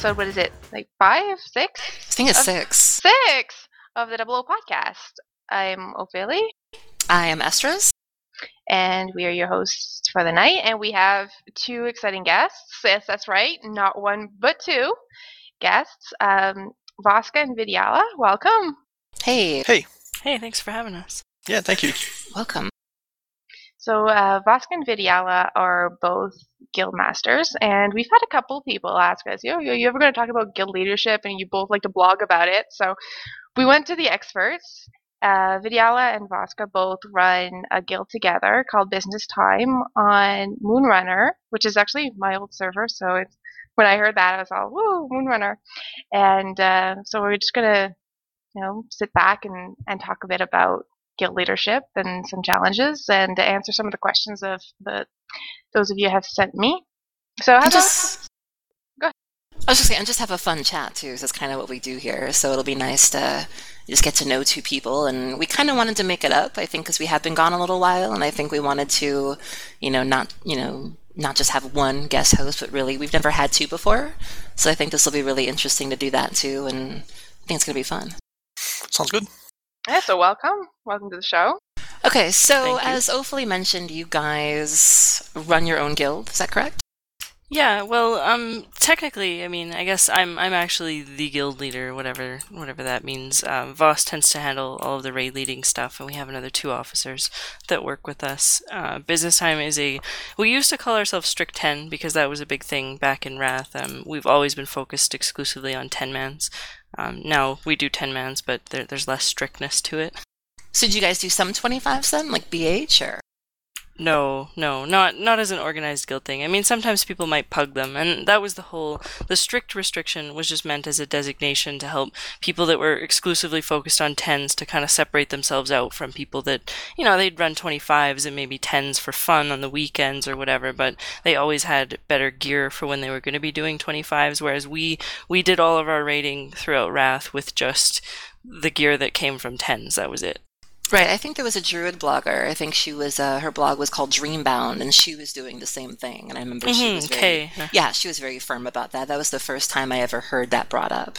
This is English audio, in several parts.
episode, what is it? Like five, six? I think it's Of- six. Six of the Double O podcast. I'm Ophélie, I am Oestrus. and we are your hosts for the night. And we have two exciting guests. Yes, that's right. Not one, but two guests. Um, Vosskah and Vidyala, welcome. Hey, Hey, Hey, thanks for having us. yeah, thank you. welcome. So uh, Vosskah and Vidyala are both guild masters, and we've had a couple people ask us, "Yo, yo, you ever going to talk about guild leadership?" And you both like to blog about it. So we went to the experts. Uh, Vidyala and Vosskah both run a guild together called Business Time on Moonrunner, which is actually my old server. So it's when I heard that, I was all, "Woo, Moonrunner!" And uh, so we're just gonna, you know, sit back and and talk a bit about guild leadership and some challenges and to answer some of the questions of the those of you have sent me. So how And about just, Go ahead. I was just saying, and just have a fun chat too. So that's kind of what we do here. So it'll be nice to just get to know two people, and we kind of wanted to make it up. I think because we have been gone a little while, and I think we wanted to, you know, not you know not just have one guest host, but really we've never had two before. So I think this will be really interesting to do that too, and I think it's going to be fun. Sounds good. Yeah, so welcome. Welcome to the show. Okay, so as Ophélie mentioned, you guys run your own guild. Is that correct? Yeah, well, um, technically, I mean, I guess I'm I'm actually the guild leader, whatever whatever that means. Um, Voss tends to handle all of the raid leading stuff, and we have another two officers that work with us. Uh, Business time is a we used to call ourselves Strict Ten because that was a big thing back in Wrath. Um, we've always been focused exclusively on ten mans. Um, now we do ten mans, but there, there's less strictness to it. So did you guys do some 25s then, like BH or? No, no, not not as an organized guild thing. I mean, sometimes people might pug them, and that was the whole. The strict restriction was just meant as a designation to help people that were exclusively focused on tens to kind of separate themselves out from people that you know they'd run twenty fives and maybe tens for fun on the weekends or whatever, but they always had better gear for when they were going to be doing twenty fives. Whereas we we did all of our raiding throughout Wrath with just the gear that came from tens. That was it. Right, I think there was a druid blogger. I think she was uh, her blog was called Dreambound, and she was doing the same thing. And I remember she Mhm, was very, okay. yeah, she was very firm about that. That was the first time I ever heard that brought up.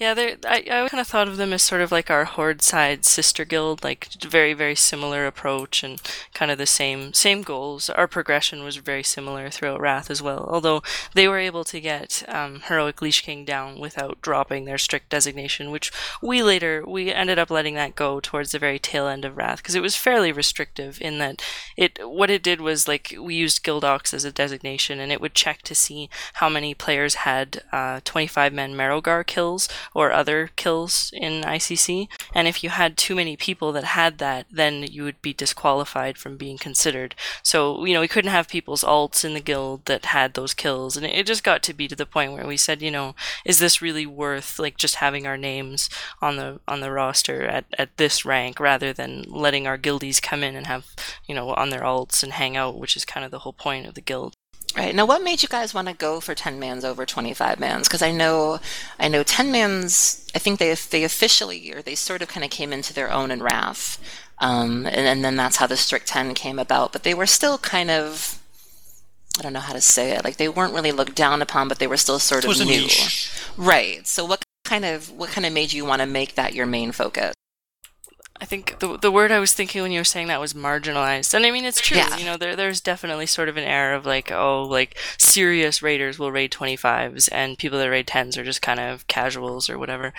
Yeah, they're, I, I kind of thought of them as sort of like our Horde side sister guild, like very, very similar approach and kind of the same same goals. Our progression was very similar throughout Wrath as well, although they were able to get um, Heroic Lich King down without dropping their strict designation, which we later, we ended up letting that go towards the very tail end of Wrath, because it was fairly restrictive in that it, what it did was like, we used Guildox as a designation, and it would check to see how many players had uh, 25 men Marrowgar kills, or other kills in ICC. And if you had too many people that had that, then you would be disqualified from being considered. So, you know, we couldn't have people's alts in the guild that had those kills. And it just got to be to the point where we said, you know, is this really worth like just having our names on the on the roster at, at this rank rather than letting our guildies come in and have, you know, on their alts and hang out, which is kind of the whole point of the guild. Right now, what made you guys want to go for ten mans over twenty five mans? Because I know, I know ten mans. I think they they officially or they sort of kind of came into their own in Wrath, um, and, and then that's how the strict ten came about. But they were still kind of. I don't know how to say it. Like they weren't really looked down upon, but they were still sort of a new. niche. Right. So what kind of what kind of made you want to make that your main focus? I think the the word I was thinking when you were saying that was marginalized, and I mean it's true. Yeah. You know, there there's definitely sort of an air of like, oh, like serious raiders will raid twenty fives, and people that raid tens are just kind of casuals or whatever.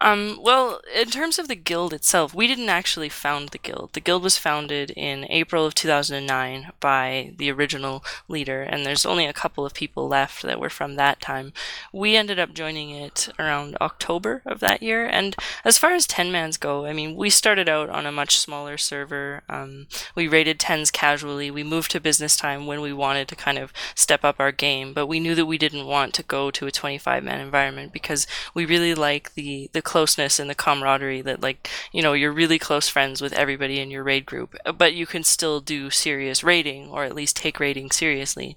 Um, well, in terms of the guild itself, we didn't actually found the guild. The guild was founded in April of 2009 by the original leader, and there's only a couple of people left that were from that time. We ended up joining it around October of that year, and as far as 10 mans go, I mean, we started out on a much smaller server. Um, we rated 10s casually. We moved to business time when we wanted to kind of step up our game, but we knew that we didn't want to go to a 25 man environment because we really like the, the closeness and the camaraderie that, like, you know, you're really close friends with everybody in your raid group, but you can still do serious raiding or at least take raiding seriously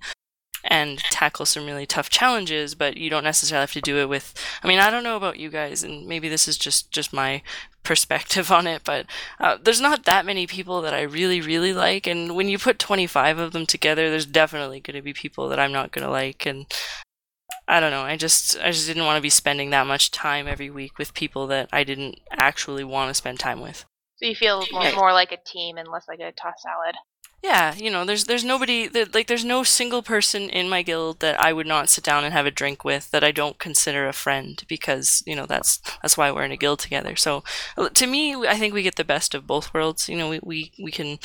and tackle some really tough challenges but you don't necessarily have to do it with i mean i don't know about you guys and maybe this is just just my perspective on it but uh, there's not that many people that i really really like and when you put 25 of them together there's definitely going to be people that i'm not going to like and I don't know. I just I just didn't want to be spending that much time every week with people that I didn't actually want to spend time with. So you feel more, Right. more like a team and less like a toss salad. Yeah, you know, there's there's nobody that like there's no single person in my guild that I would not sit down and have a drink with that I don't consider a friend because you know that's that's why we're in a guild together. So uh, to me, I think we get the best of both worlds. You know, we we, we can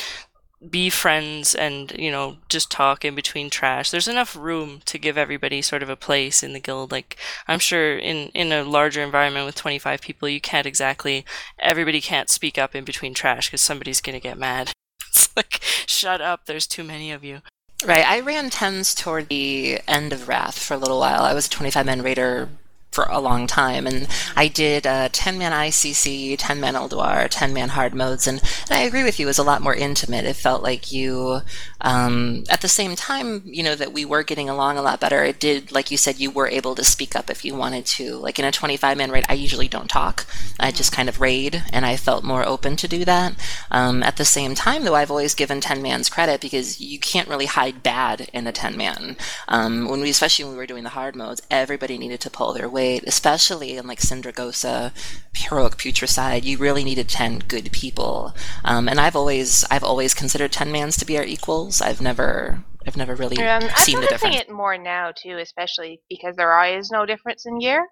be friends and you know just talk in between trash there's enough room to give everybody sort of a place in the guild like i'm sure in in a larger environment with 25 people you can't exactly everybody can't speak up in between trash because somebody's going to get mad it's like shut up there's too many of you Right. I ran tens toward the end of Wrath for a little while. I was a 25 man raider for a long time, and I did uh, 10 man ICC, 10 man Ulduar, 10 man hard modes, and, and I agree with you, it was a lot more intimate. It felt like you, um, at the same time, you know, that we were getting along a lot better. It did, like you said, you were able to speak up if you wanted to. Like in a 25 man raid, I usually don't talk. I just kind of raid, and I felt more open to do that. Um, at the same time, though, I've always given 10 man's credit because you can't really hide bad in a 10 man. Um, when we, especially when we were doing the hard modes, everybody needed to pull their weight, especially in like Sindragosa, heroic putricide. You really needed 10 good people. Um, and I've always, I've always considered 10 mans to be our equals. I've never, I've never really Um, I'm seen the noticing difference. it more now too, especially because there is no difference in gear.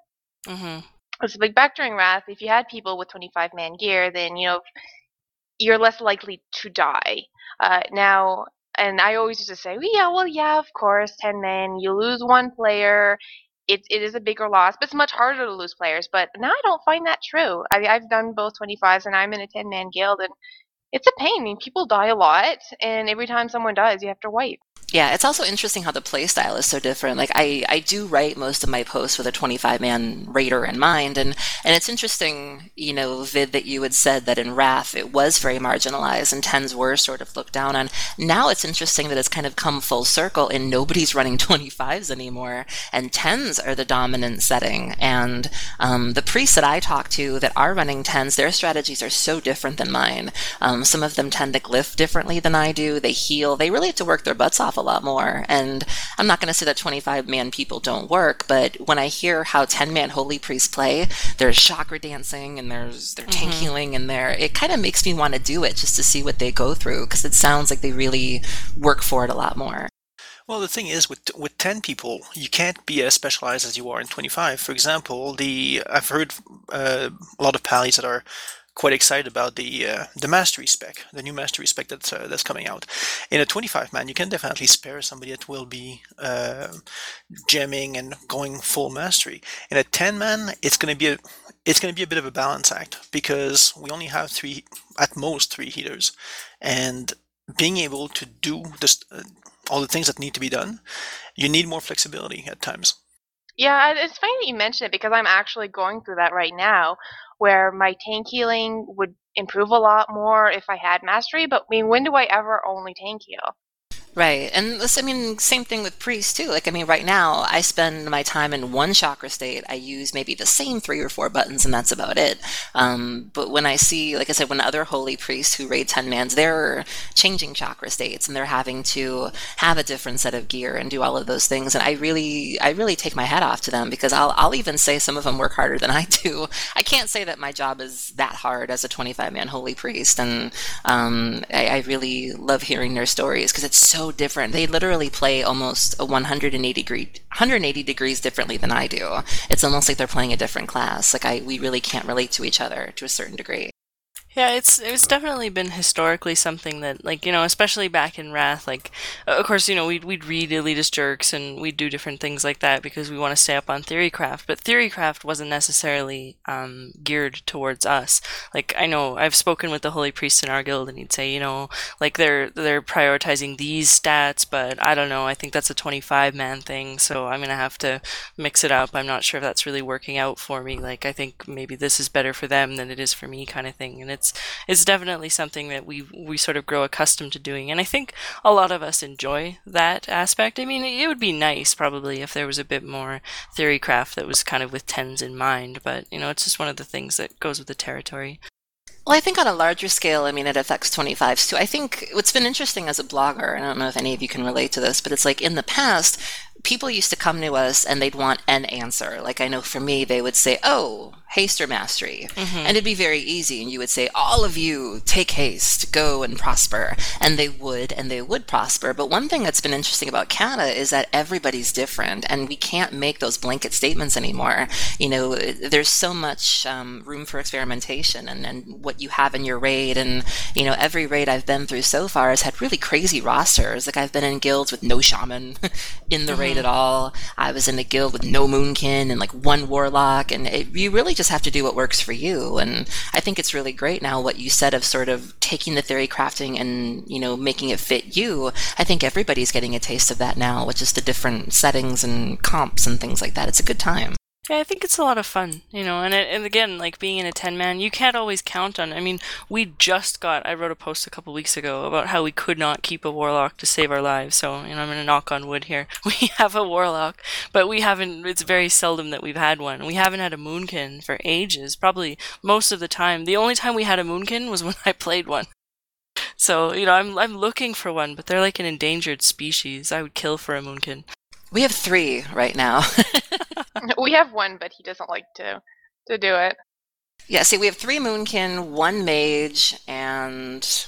Mm-hmm. So like back during Wrath, if you had people with 25 man gear, then you know you're less likely to die. Uh, now, and I always used to say, well, yeah, well, yeah, of course, 10 men, you lose one player. It, it is a bigger loss, but it's much harder to lose players. But now I don't find that true. I, I've done both 25s, and I'm in a 10 man guild, and it's a pain. I mean, people die a lot, and every time someone dies, you have to wipe. Yeah, it's also interesting how the play style is so different. Like I, I do write most of my posts with a 25 man raider in mind, and and it's interesting, you know, Vid, that you had said that in Wrath it was very marginalized and tens were sort of looked down on. Now it's interesting that it's kind of come full circle, and nobody's running 25s anymore, and tens are the dominant setting. And um, the priests that I talk to that are running tens, their strategies are so different than mine. Um, some of them tend to glyph differently than I do. They heal. They really have to work their butts off a lot more. And I'm not going to say that 25 man people don't work, but when I hear how 10 man holy priests play, there's chakra dancing and there's their tank healing and there, it kind of makes me want to do it just to see what they go through because it sounds like they really work for it a lot more. Well, the thing is, with with ten people, you can't be as specialized as you are in twenty five. For example, the I've heard uh, a lot of pallies that are quite excited about the uh, the mastery spec, the new mastery spec that's uh, that's coming out. In a twenty five man, you can definitely spare somebody that will be uh, gemming and going full mastery. In a ten man, it's going to be a it's going to be a bit of a balance act because we only have three, at most three healers, and being able to do this, uh, all the things that need to be done, you need more flexibility at times. Yeah, it's funny that you mention it because I'm actually going through that right now, where my tank healing would improve a lot more if I had mastery. But I mean, when do I ever only tank heal? Right. And this, I mean, same thing with priests too. Like, I mean, right now I spend my time in one chakra state. I use maybe the same three or four buttons and that's about it. Um, but when I see, like I said, when other holy priests who raid 10 mans, they're changing chakra states and they're having to have a different set of gear and do all of those things. And I really, I really take my hat off to them because I'll, I'll even say some of them work harder than I do. I can't say that my job is that hard as a 25 man holy priest. And, um, I, I really love hearing their stories because it's so different. They literally play almost a 180 degree 180 degrees differently than I do. It's almost like they're playing a different class. Like I we really can't relate to each other to a certain degree. Yeah, it's it's definitely been historically something that, like, you know, especially back in Wrath, like, of course, you know, we'd, we'd read Elitist Jerks and we'd do different things like that because we want to stay up on Theorycraft, but Theorycraft wasn't necessarily um, geared towards us. Like, I know I've spoken with the Holy Priest in our guild and he'd say, you know, like, they're, they're prioritizing these stats, but I don't know, I think that's a 25 man thing, so I'm to have to mix it up. I'm not sure if that's really working out for me. Like, I think maybe this is better for them than it is for me, kind of thing. And it's it's definitely something that we we sort of grow accustomed to doing, and I think a lot of us enjoy that aspect. I mean, it would be nice probably if there was a bit more theorycraft that was kind of with tens in mind, but you know, it's just one of the things that goes with the territory. Well, I think on a larger scale, I mean, it affects 25s too. I think what's been interesting as a blogger, and I don't know if any of you can relate to this, but it's like in the past, people used to come to us and they'd want an answer. Like I know for me, they would say, "Oh, haste or mastery," Mm-hmm. and it'd be very easy, and you would say, "All of you, take haste, go and prosper," and they would, and they would prosper. But one thing that's been interesting about Cata is that everybody's different, and we can't make those blanket statements anymore. You know, there's so much um, room for experimentation, and, and what you have in your raid, and you know, every raid I've been through so far has had really crazy rosters. Like I've been in guilds with no shaman in the raid at all. I was in a guild with no moonkin and like one warlock, and it, you really just have to do what works for you. And I think it's really great now what you said of sort of taking the theory crafting and you know making it fit you. I think everybody's getting a taste of that now with just the different settings and comps and things like that. It's a good time. Yeah, I think it's a lot of fun, you know, and it, and again, like being in a ten man, you can't always count on. I mean, we just got. I wrote a post a couple weeks ago about how we could not keep a warlock to save our lives. So, you know, I'm gonna knock on wood here. We have a warlock, but we haven't. It's very seldom that we've had one. We haven't had a moonkin for ages. Probably most of the time. The only time we had a moonkin was when I played one. So, you know, I'm I'm looking for one, but they're like an endangered species. I would kill for a moonkin. We have three right now. we have one, but he doesn't like to to do it. yeah, see, we have three moonkin, one mage, and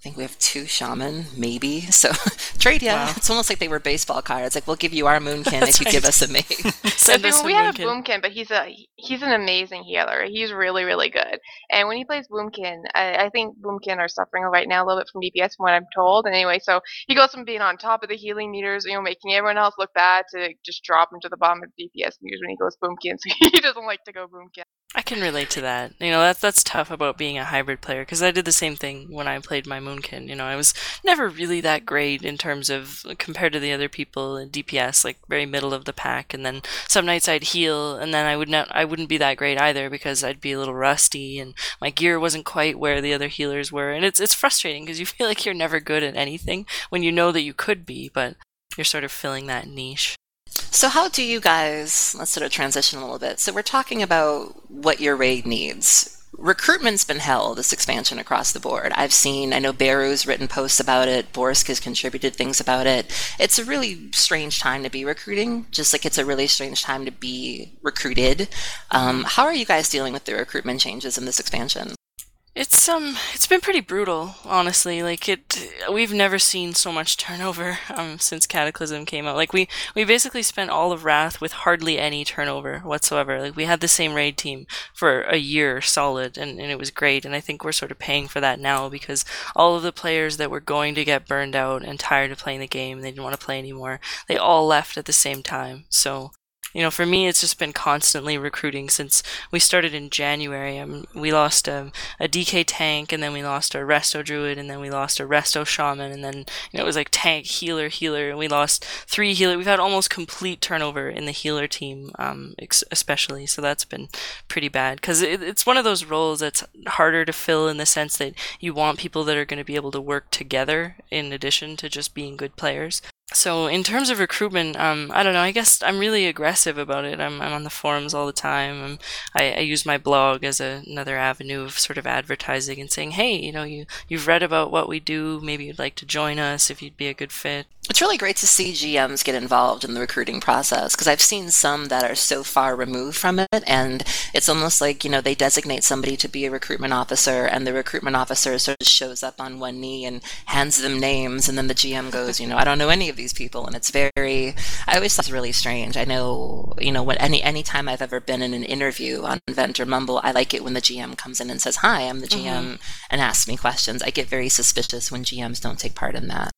I think we have two shaman, maybe. So trade, yeah. Wow. It's almost like they were baseball cards. Like we'll give you our moonkin if you give us a mage. Send us mean, a we have moonkin. Boomkin, but he's a he's an amazing healer. He's really really good. And when he plays Boomkin, I, I think Boomkin are suffering right now a little bit from DPS, from what I'm told. And anyway, so he goes from being on top of the healing meters, you know, making everyone else look bad, to just drop him to the bottom of DPS meters when he goes Boomkin. So he doesn't like to go Boomkin. I can relate to that. You know, that's that's tough about being a hybrid player because I did the same thing when I played my Moonkin. You know, I was never really that great in terms of compared to the other people in DPS, like very middle of the pack. And then some nights I'd heal, and then I would not, I wouldn't be that great either because I'd be a little rusty and my gear wasn't quite where the other healers were. And it's it's frustrating because you feel like you're never good at anything when you know that you could be, but you're sort of filling that niche. So, how do you guys, let's sort of transition a little bit. So, we're talking about what your raid needs. Recruitment's been hell this expansion across the board. I've seen, I know Beru's written posts about it, Borsk has contributed things about it. It's a really strange time to be recruiting, just like it's a really strange time to be recruited. Um, how are you guys dealing with the recruitment changes in this expansion? It's um it's been pretty brutal, honestly. Like it we've never seen so much turnover um since Cataclysm came out. Like we we basically spent all of Wrath with hardly any turnover whatsoever. Like we had the same raid team for a year solid and, and it was great and I think we're sort of paying for that now because all of the players that were going to get burned out and tired of playing the game, they didn't want to play anymore. They all left at the same time. So you know, for me, it's just been constantly recruiting since we started in January. Um, we lost a, a DK tank, and then we lost a Resto Druid, and then we lost a Resto Shaman, and then you know it was like tank, healer, healer, and we lost three healer. We've had almost complete turnover in the healer team, um, ex- especially. So that's been pretty bad because it, it's one of those roles that's harder to fill in the sense that you want people that are going to be able to work together in addition to just being good players. So in terms of recruitment, um, I don't know. I guess I'm really aggressive about it. I'm, I'm on the forums all the time. I'm, I, I use my blog as a, another avenue of sort of advertising and saying, hey, you know, you you've read about what we do. Maybe you'd like to join us if you'd be a good fit. It's really great to see GMs get involved in the recruiting process because I've seen some that are so far removed from it, and it's almost like you know they designate somebody to be a recruitment officer, and the recruitment officer sort of shows up on one knee and hands them names, and then the GM goes, you know, I don't know any of these people, and it's very. I always thought it's really strange. I know, you know, when any any time I've ever been in an interview on Vent or Mumble, I like it when the GM comes in and says, "Hi, I'm the GM," mm-hmm. and asks me questions. I get very suspicious when GMs don't take part in that.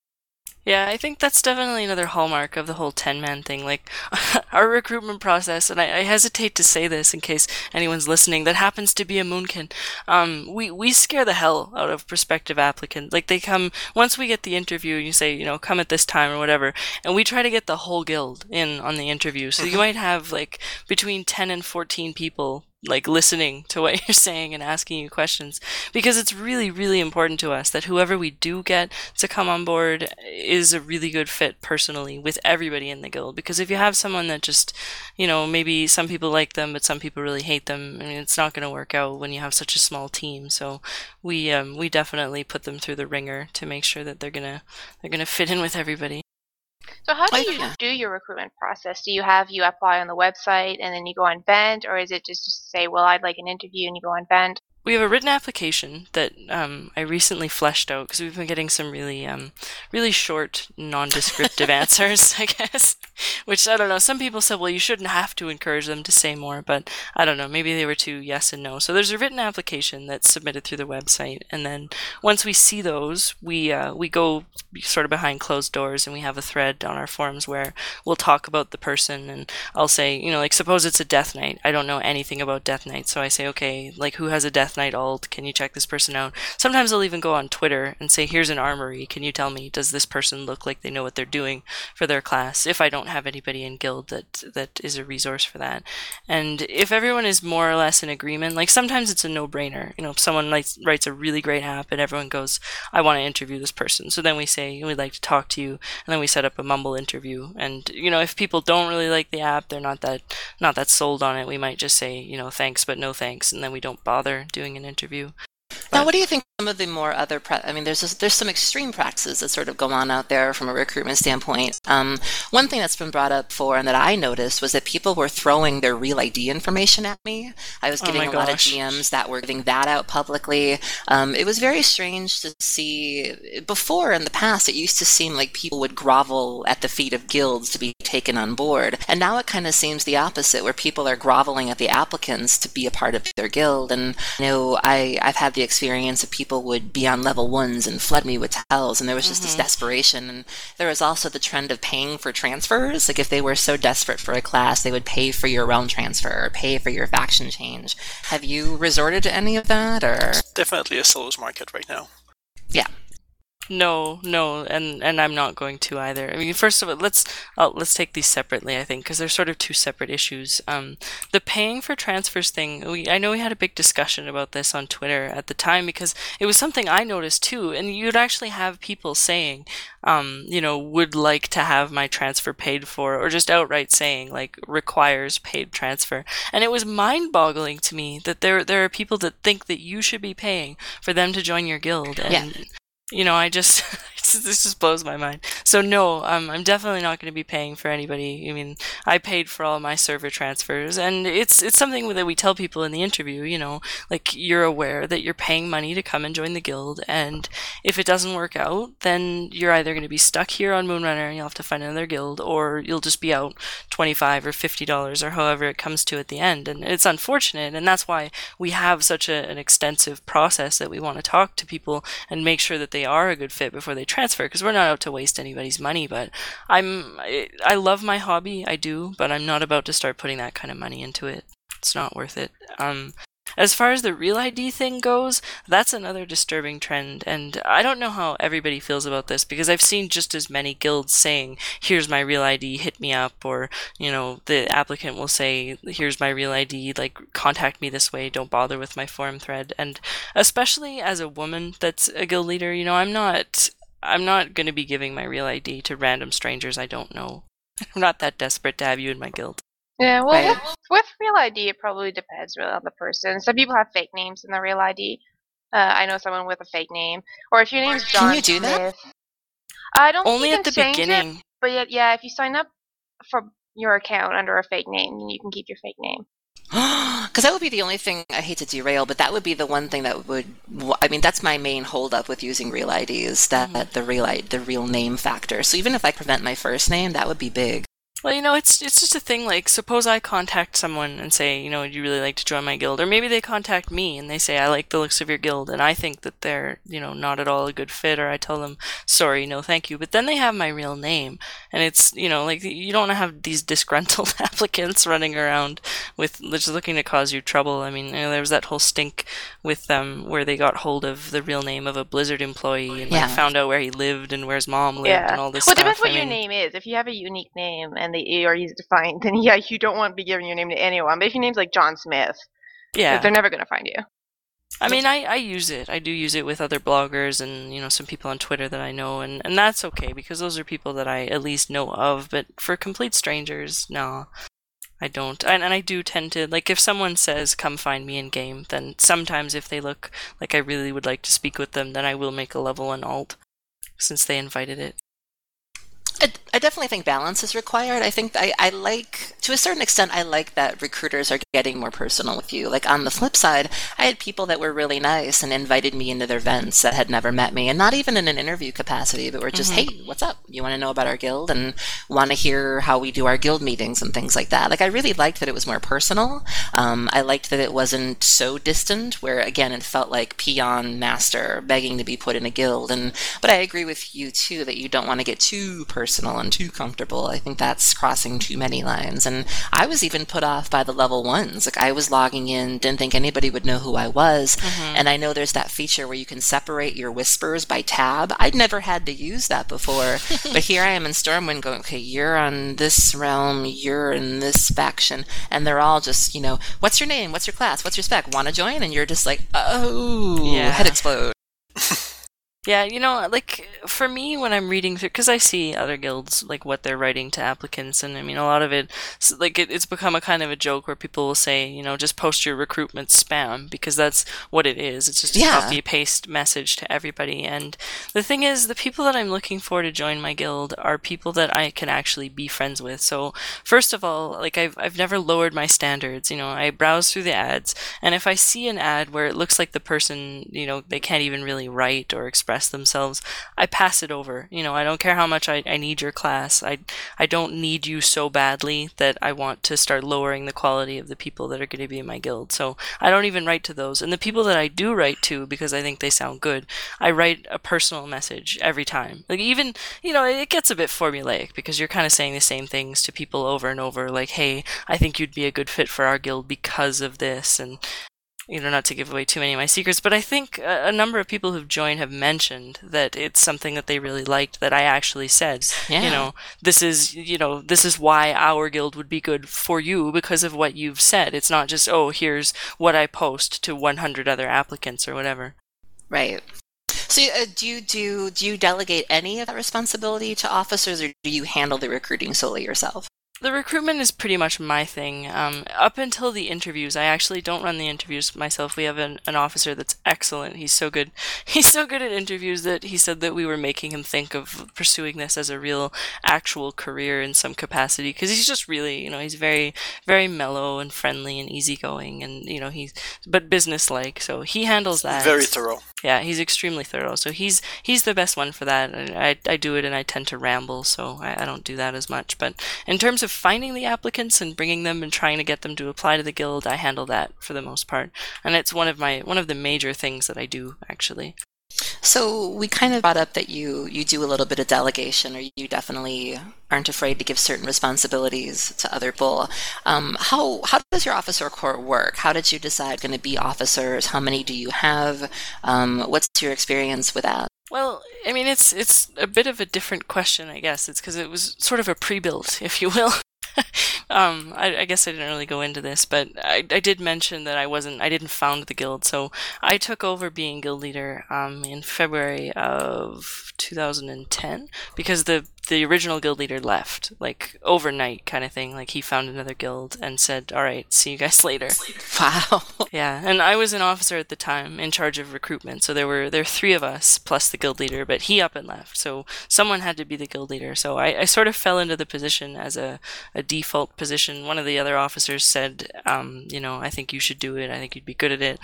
Yeah, I think that's definitely another hallmark of the whole 10 man thing. Like, our recruitment process, and I, I, hesitate to say this in case anyone's listening that happens to be a Moonkin, um, we, we scare the hell out of prospective applicants. Like, they come, once we get the interview, and you say, you know, come at this time or whatever, and we try to get the whole guild in on the interview. So you might have, like, between 10 and 14 people like listening to what you're saying and asking you questions. Because it's really really important to us that whoever we do get to come on board is a really good fit personally with everybody in the guild. Because if you have someone that just you know maybe some people like them but some people really hate them I mean it's not going to work out when you have such a small team. So we um, we definitely put them through the ringer to make sure that they're going to they're going to fit in with everybody So how do oh, you do your recruitment process? Do you have you apply on the website and then you go on Vent, or is it just to say, well, I'd like an interview and you go on Vent? We have a written application that um, I recently fleshed out because we've been getting some really, um, really short, non-descriptive answers. I guess, which I don't know. Some people said, well, you shouldn't have to encourage them to say more, but I don't know. Maybe they were too yes and no. So there's a written application that's submitted through the website, and then once we see those, we uh, we go sort of behind closed doors, and we have a thread on our forums where we'll talk about the person, and I'll say, you know, like suppose it's a death knight. I don't know anything about death knight, so I say, okay, like who has a death knight alt? Can you check this person out? Sometimes I'll even go on Twitter and say, here's an armory. Can you tell me does this person look like they know what they're doing for their class? If I don't have anybody in guild that that is a resource for that, and if everyone is more or less in agreement, like sometimes it's a no-brainer. You know, if someone like writes a really great app and everyone goes, I want to interview this person, so then we say we'd like to talk to you, and then we set up a mumble interview. And you know, if people don't really like the app, they're not that not that sold on it, we might just say, you know, thanks but no thanks, and then we don't bother doing an interview. Now, what do you think some of the more other? Pra- I mean, there's there's some extreme practices that sort of go on out there from a recruitment standpoint. Um, one thing that's been brought up for and that I noticed was that people were throwing their real ID information at me. I was Oh getting my a lot of. GMs that were giving that out publicly. Um, it was very strange to see. Before in the past, it used to seem like people would grovel at the feet of guilds to be taken on board, and now it kind of seems the opposite, where people are groveling at the applicants to be a part of their guild. And you know, I I've had the experience of people would be on level ones and flood me with tells, and there was just this mm-hmm. desperation. And there was also the trend of paying for transfers. Like if they were so desperate for a class, they would pay for your realm transfer or pay for your faction change. Have you resorted to any of that, or Definitely a seller's market right now. yeah? No, no, and and I'm not going to either. I mean, first of all, let's uh, let's take these separately. I think because they're sort of two separate issues. Um, the paying for transfers thing. We I know we had a big discussion about this on Twitter at the time because it was something I noticed too, and you'd actually have people saying, um, you know, would like to have my transfer paid for, or just outright saying like requires paid transfer, and it was mind-boggling to me that there there are people that think that you should be paying for them to join your guild, and Yeah. You know, I just this just blows my mind. So no, um, I'm definitely not going to be paying for anybody. I mean, I paid for all my server transfers, and it's it's something that we tell people in the interview. You know, like you're aware that you're paying money to come and join the guild, and if it doesn't work out, then you're either going to be stuck here on Moonrunner and you'll have to find another guild, or you'll just be out twenty five or fifty dollars or however it comes to at the end. And it's unfortunate, and that's why we have such a, an extensive process that we want to talk to people and make sure that they are a good fit before they transfer because we're not out to waste anybody's money but i'm I, I love my hobby i do but i'm not about to start putting that kind of money into it it's not worth it um as far as the real ID thing goes, that's another disturbing trend, and I don't know how everybody feels about this because I've seen just as many guilds saying, "Here's my real ID, hit me up," or you know, the applicant will say, "Here's my real ID, like contact me this way, don't bother with my forum thread." And especially as a woman that's a guild leader, you know, I'm not I'm not going to be giving my real ID to random strangers I don't know. I'm not that desperate to have you in my guild. Yeah, well, Right. with, with real ID, it probably depends really on the person. Some people have fake names in their real ID. Uh, I know someone with a fake name, or if your name's Can John you do that? Smith. I don't Only you at the change it, beginning. but yet, yeah, if you sign up for your account under a fake name, then you can keep your fake name. Because that would be the only thing I hate to derail, but that would be the one thing that would. I mean, that's my main holdup with using real ID is that Mm-hmm. the real the real name factor. So even if I prevent my first name, that would be big. Well, you know, it's it's just a thing. Like, suppose I contact someone and say, you know, would you really like to join my guild? Or maybe they contact me and they say, I like the looks of your guild, and I think that they're, you know, not at all a good fit. Or I tell them, sorry, no, thank you. But then they have my real name, and it's, you know, like you don't want to have these disgruntled applicants running around with just looking to cause you trouble. I mean, you know, there was that whole stink with them where they got hold of the real name of a Blizzard employee and Yeah. like found out where he lived and where his mom lived yeah. and all this stuff. well, stuff. depends what I your name is. If you have a unique name and they are easy to find, then yeah, you don't want to be giving your name to anyone. But if your name's like John Smith, Yeah. they're never going to find you. I mean, I, I use it. I do use it with other bloggers and, you know, some people on Twitter that I know, and, and that's okay because those are people that I at least know of. But for complete strangers, no, I don't. And, and I do tend to, like, if someone says, come find me in game, then sometimes if they look like I really would like to speak with them, then I will make a level one alt since they invited it. I, I, definitely think balance is required. I think I, I, like, to a certain extent, I like that recruiters are getting more personal with you. Like on the flip side, I had people that were really nice and invited me into their events that had never met me, and not even in an interview capacity, but were just, mm-hmm. hey, what's up? You want to know about our guild and want to hear how we do our guild meetings and things like that. Like I really liked that it was more personal. Um, I liked that it wasn't so distant, where again it felt like peon master begging to be put in a guild. And but I agree with you too that you don't want to get too personal personal and too comfortable. I think that's crossing too many lines. And I was even put off by the level ones. Like I was logging in, didn't think anybody would know who I was. Mm-hmm. And I know there's that feature where you can separate your whispers by tab. I'd never had to use that before. but here I am in Stormwind going, okay, you're on this realm, you're in this faction. And they're all just, you know, what's your name? What's your class? What's your spec? Want to join? And you're just like, oh, yeah. head explode. Yeah, you know, like for me when I'm reading through, because I see other guilds like what they're writing to applicants, and I mean a lot of it, like it, it's become a kind of a joke where people will say, you know, just post your recruitment spam because that's what it is. It's just a yeah. copy paste message to everybody. And the thing is, the people that I'm looking for to join my guild are people that I can actually be friends with. So first of all, like I've I've never lowered my standards. You know, I browse through the ads, and if I see an ad where it looks like the person, you know, they can't even really write or express express themselves, I pass it over. You know, I don't care how much I, I need your class. I, I don't need you so badly that I want to start lowering the quality of the people that are going to be in my guild. So I don't even write to those. And the people that I do write to, because I think they sound good, I write a personal message every time. Like even, you know, it gets a bit formulaic because you're kind of saying the same things to people over and over, like, hey, I think you'd be a good fit for our guild because of this. And you know, not to give away too many of my secrets, but I think a, a, number of people who've joined have mentioned that it's something that they really liked that I actually said. Yeah. You know, this is, you know, this is why our guild would be good for you because of what you've said. It's not just, oh, here's what I post to 100 other applicants or whatever. Right. So, uh, do you do do you delegate any of that responsibility to officers, or do you handle the recruiting solely yourself? The recruitment is pretty much my thing. Um, up until the interviews, I actually don't run the interviews myself. We have an, an officer that's excellent. He's so good. He's so good at interviews that he said that we were making him think of pursuing this as a real, actual career in some capacity. Because he's just really, you know, he's very, very mellow and friendly and easygoing, and you know, he's but businesslike. So he handles that. Very thorough. Yeah, he's extremely thorough. So he's he's the best one for that. I I do it, and I tend to ramble, so I, I don't do that as much. But in terms of finding the applicants and bringing them and trying to get them to apply to the guild, I handle that for the most part. And it's one of my one of the major things that I do actually. So we kind of brought up that you you do a little bit of delegation, or you definitely aren't afraid to give certain responsibilities to other people. Um, how how does your officer corps work? How did you decide going to be officers? How many do you have? Um, what's your experience with that? Well, I mean, it's it's a bit of a different question, I guess. It's because it was sort of a pre-built, if you will. um, I, I, guess I didn't really go into this, but I, I, did mention that I wasn't, I didn't found the guild, so I took over being guild leader um, in February of 2010 because the the original guild leader left, like overnight kind of thing. Like he found another guild and said, "All right, see you guys later." Wow. yeah, and I was an officer at the time in charge of recruitment, so there were there were three of us plus the guild leader, but he up and left, so someone had to be the guild leader. So I, I sort of fell into the position as a, a default position. One of the other officers said, um, "You know, I think you should do it. I think you'd be good at it."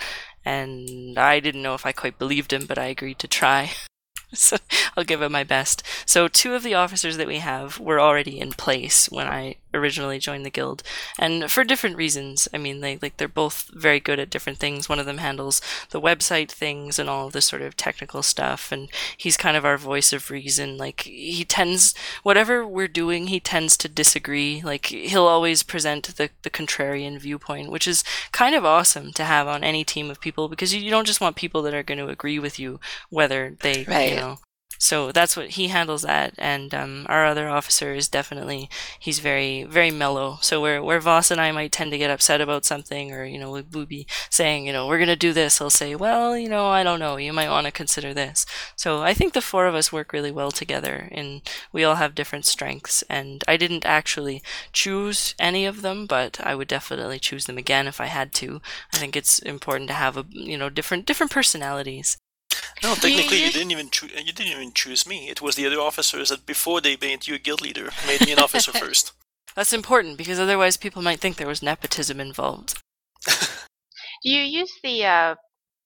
And I didn't know if I quite believed him, but I agreed to try. so I'll give it my best. So two of the officers that we have were already in place when I originally joined the guild, and for different reasons. I mean, they like they're both very good at different things. One of them handles the website things and all of the sort of technical stuff, and he's kind of our voice of reason. Like he tends whatever we're doing, he tends to disagree. Like he'll always present the the contrarian viewpoint, which is kind of awesome to have on any team of people because you, you don't just want people that are going to agree with you whether they right. you know so that's what he handles that, and um, our other officer is definitely he's very very mellow. So where where Voss and I might tend to get upset about something, or you know we'll be saying you know we're gonna do this, he'll say, well you know I don't know, you might want to consider this. So I think the four of us work really well together, and we all have different strengths. And I didn't actually choose any of them, but I would definitely choose them again if I had to. I think it's important to have a you know different different personalities No, technically, you, you- didn't even choo- you didn't even choose me. It was the other officers that before they made you a guild leader made me an officer first. That's important because otherwise people might think there was nepotism involved. Do you use the uh,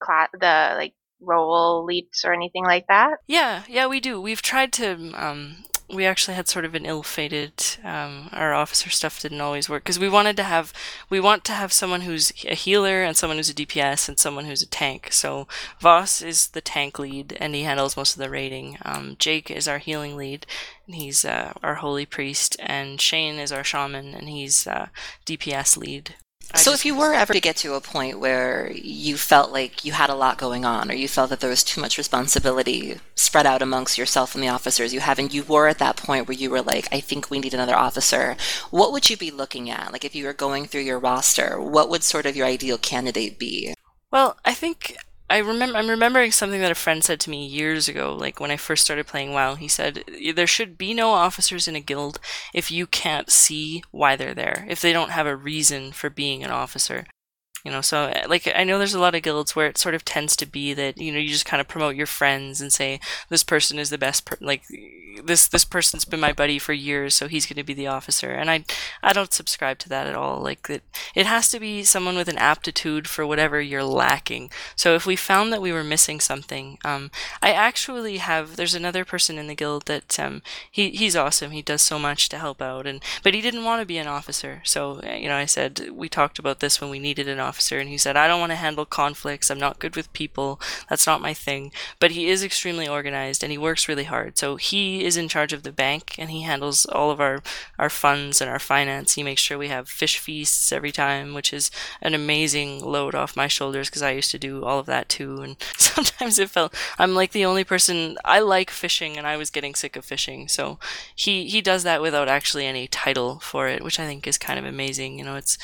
class, the like role leaps or anything like that? Yeah, yeah, we do. We've tried to. Um, we actually had sort of an ill-fated. Um, our officer stuff didn't always work because we wanted to have. We want to have someone who's a healer and someone who's a DPS and someone who's a tank. So Voss is the tank lead and he handles most of the raiding. Um, Jake is our healing lead and he's uh, our holy priest, and Shane is our shaman and he's uh, DPS lead. I So, if you were ever to get to a point where you felt like you had a lot going on, or you felt that there was too much responsibility spread out amongst yourself and the officers you have, and you were at that point where you were like, I think we need another officer, what would you be looking at? Like, if you were going through your roster, what would sort of your ideal candidate be? Well, I think I remember. I'm remembering something that a friend said to me years ago. Like when I first started playing WoW, he said there should be no officers in a guild if you can't see why they're there. If they don't have a reason for being an officer. You know, so uh, like I know there's a lot of guilds where it sort of tends to be that you know you just kind of promote your friends and say this person is the best per- like this this person's been my buddy for years so he's going to be the officer. And I I don't subscribe to that at all. Like it it has to be someone with an aptitude for whatever you're lacking. So if we found that we were missing something um I actually have there's another person in the guild that um he he's awesome. He does so much to help out and but he didn't want to be an officer. So uh, you know I said we talked about this when we needed an officer and he said I don't want to handle conflicts. I'm not good with people. That's not my thing. But he is extremely organized and he works really hard. So he is in charge of the bank and he handles all of our our funds and our finance. He makes sure we have fish feasts every time which is an amazing load off my shoulders because I used to do all of that too and sometimes it felt I'm like the only person I like fishing and I was getting sick of fishing. So he he does that without actually any title for it which I think is kind of amazing you know it's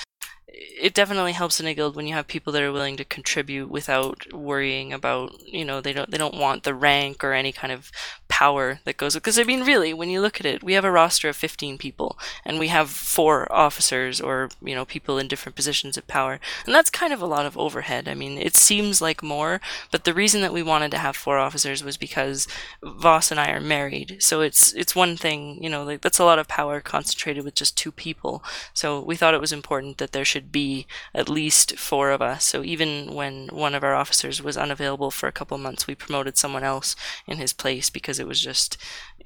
it definitely helps in a guild when you have people that are willing to contribute without worrying about you know they don't they don't want the rank or any kind of power that goes with. because I mean really when you look at it we have a roster of 15 people and we have four officers or you know people in different positions of power. And that's kind of a lot of overhead. I mean it seems like more but the reason that we wanted to have four officers was because Voss and I are married. So it's it's one thing you know like that's a lot of power concentrated with just two people. So we thought it was important that there should be at least four of us. So even when one of our officers was unavailable for a couple months, we promoted someone else in his place because it was just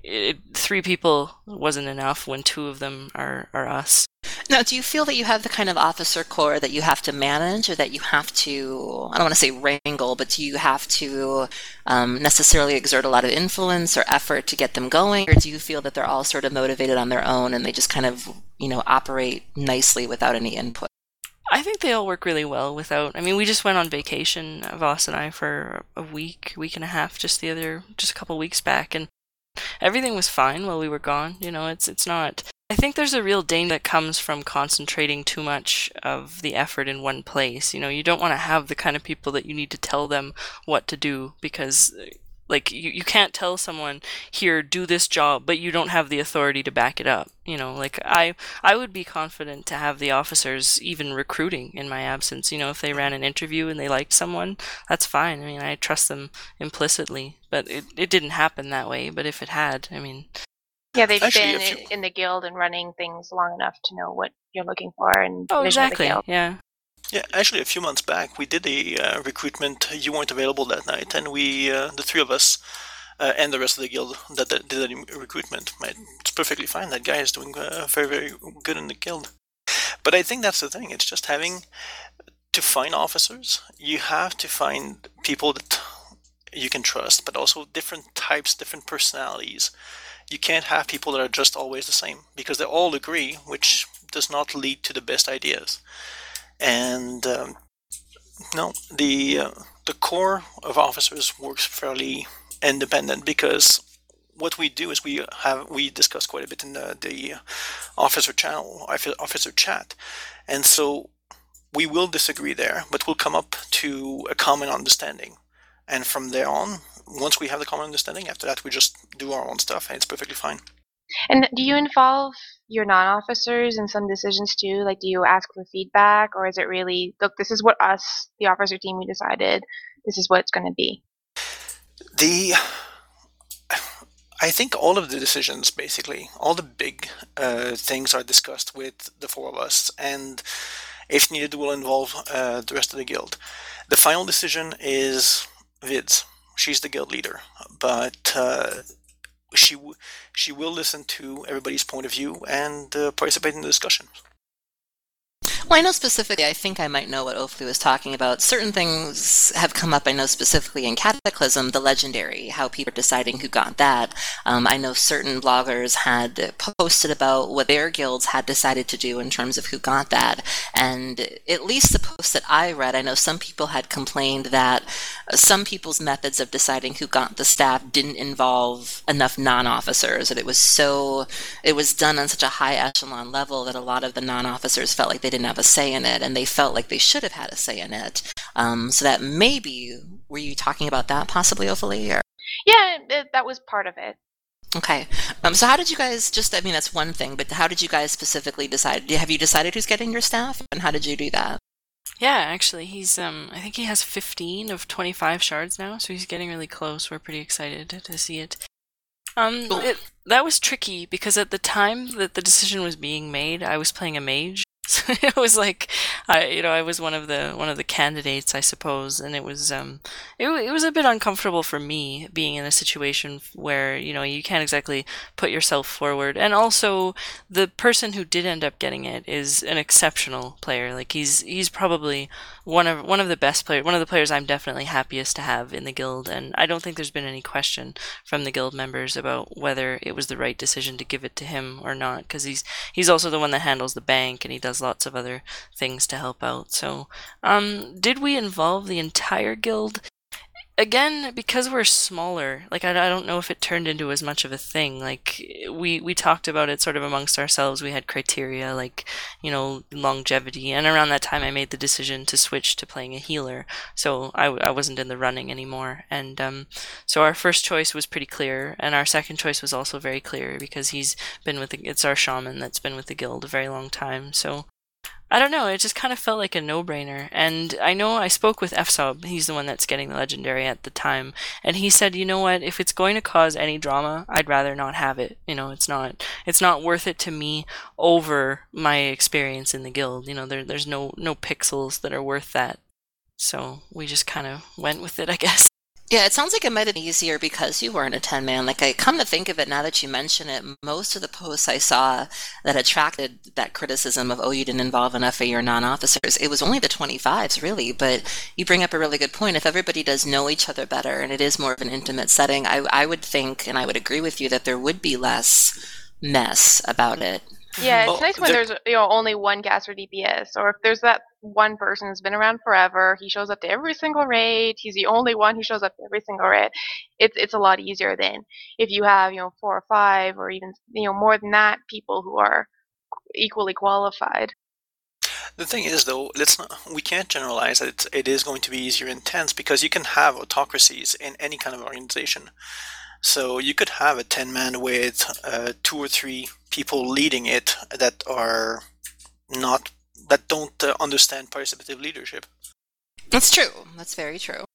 it, three people wasn't enough when two of them are, are us. Now, do you feel that you have the kind of officer corps that you have to manage, or that you have to, I don't want to say wrangle, but do you have to um, necessarily exert a lot of influence or effort to get them going? Or do you feel that they're all sort of motivated on their own and they just kind of, you know, operate nicely without any input? I think they all work really well without. I mean, we just went on vacation, uh, Voss and I, for a week, week and a half, just the other, just a couple weeks back, and everything was fine while we were gone. You know, it's it's not. I think there's a real danger that comes from concentrating too much of the effort in one place. You know, you don't want to have the kind of people that you need to tell them what to do because uh, like you, you can't tell someone here do this job but you don't have the authority to back it up you know? Like i i would be confident to have the officers even recruiting in my absence you know? If they ran an interview and they liked someone that's fine. I mean i trust them implicitly but it, it didn't happen that way but if it had i mean Yeah, they've Actually, been in, you- in the guild and running things long enough to know what you're looking for and oh exactly the guild. yeah Yeah, actually, a few months back, we did a uh, recruitment. You weren't available that night, and we, uh, the three of us, uh, and the rest of the guild that, that did the recruitment, it's perfectly fine. That guy is doing uh, very, very good in the guild. But I think that's the thing. It's just having to find officers. You have to find people that you can trust, but also different types, different personalities. You can't have people that are just always the same because they all agree, which does not lead to the best ideas and um, no, the uh, the core of officers works fairly independent because what we do is we have we discuss quite a bit in the, the officer channel, officer chat, and so we will disagree there, but we'll come up to a common understanding, and from there on, once we have the common understanding, after that we just do our own stuff, and it's perfectly fine. And do you involve your non-officers in some decisions too? Like, do you ask for feedback, or is it really, look, this is what us, the officer team, we decided. This is what it's going to be. The I think all of the decisions, basically, all the big uh, things are discussed with the four of us, and if needed, will involve uh, the rest of the guild. The final decision is Vid's. She's the guild leader, but uh, she she will listen to everybody's point of view and uh, participate in the discussion. Well, I know specifically, I think I might know what Ophelie was talking about. Certain things have come up, I know specifically in Cataclysm, the legendary, how people are deciding who got that. Um, I know certain bloggers had posted about what their guilds had decided to do in terms of who got that. And at least the posts that I read, I know some people had complained that some people's methods of deciding who got the staff didn't involve enough non officers, that it was so, it was done on such a high echelon level that a lot of the non officers felt like they didn't have a say in it and they felt like they should have had a say in it. Um, so that maybe, were you talking about that possibly, Ophelie? Or? Yeah, it, that was part of it. Okay. Um, so how did you guys just, I mean, that's one thing, but how did you guys specifically decide? Have you decided who's getting your staff and how did you do that? Yeah, actually, he's um I think he has 15 of 25 shards now, so he's getting really close. We're pretty excited to see it. Um it, that was tricky because at the time that the decision was being made, I was playing a mage so it was like, I you know I was one of the one of the candidates, I suppose, and it was um it, it was a bit uncomfortable for me being in a situation where you know you can't exactly put yourself forward, and also the person who did end up getting it is an exceptional player. Like he's he's probably one of one of the best players, one of the players I'm definitely happiest to have in the guild, and I don't think there's been any question from the guild members about whether it was the right decision to give it to him or not, because he's he's also the one that handles the bank and he does lots of other things to help out. So, um, did we involve the entire guild? Again, because we're smaller, like I, I don't know if it turned into as much of a thing. Like we we talked about it sort of amongst ourselves. We had criteria like you know longevity, and around that time I made the decision to switch to playing a healer. So I, I wasn't in the running anymore, and um, so our first choice was pretty clear, and our second choice was also very clear because he's been with the, it's our shaman that's been with the guild a very long time. So I don't know. It just kind of felt like a no-brainer. And I know I spoke with FSOB. He's the one that's getting the legendary at the time, and he said, "You know what? If it's going to cause any drama, I'd rather not have it. You know, it's not it's not worth it to me over my experience in the guild. You know, there there's no no pixels that are worth that." So we just kind of went with it, I guess. Yeah, it sounds like it might have been easier because you weren't a 10 man. Like, I come to think of it now that you mention it, most of the posts I saw that attracted that criticism of, oh, you didn't involve enough of your non officers, it was only the 25s, really. But you bring up a really good point. If everybody does know each other better and it is more of an intimate setting, I, I would think, and I would agree with you, that there would be less mess about it. Yeah, it's nice when there's you know only one caster DPS, or if there's that one person who's been around forever, he shows up to every single raid. He's the only one who shows up to every single raid. It's it's a lot easier than if you have you know four or five or even you know more than that people who are equally qualified. The thing is, though, let's not, we can't generalize that it, it is going to be easier in tens because you can have autocracies in any kind of organization. So you could have a 10 man with uh, two or three people leading it that are not that don't uh, understand participative leadership. That's true. That's very true.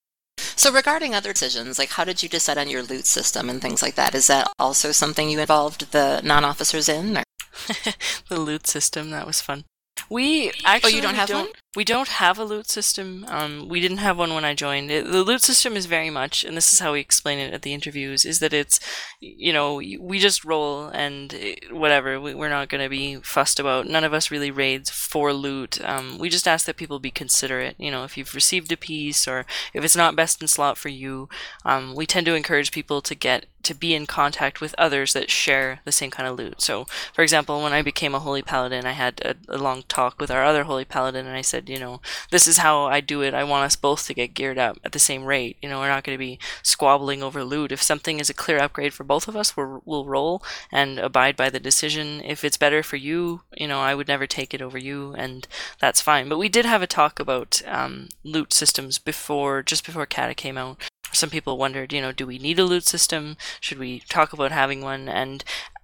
So regarding other decisions, like how did you decide on your loot system and things like that? Is that also something you involved the non-officers in? the loot system that was fun. We actually oh, you don't have don't, one. We don't have a loot system. Um, we didn't have one when I joined. It, the loot system is very much, and this is how we explain it at the interviews, is that it's, you know, we just roll and whatever. We, are not going to be fussed about. None of us really raids for loot. Um, we just ask that people be considerate. You know, if you've received a piece or if it's not best in slot for you, um, we tend to encourage people to get to be in contact with others that share the same kind of loot. So, for example, when I became a holy paladin, I had a, a, long talk with our other holy paladin, and I said, you know, this is how I do it. I want us both to get geared up at the same rate. You know, we're not going to be squabbling over loot. If something is a clear upgrade for both of us, we will roll and abide by the decision. If it's better for you, you know, I would never take it over you, and that's fine. But we did have a talk about um, loot systems before, just before Cata came out, some people wondered, you know, do we need a loot system? Should we talk about having one? And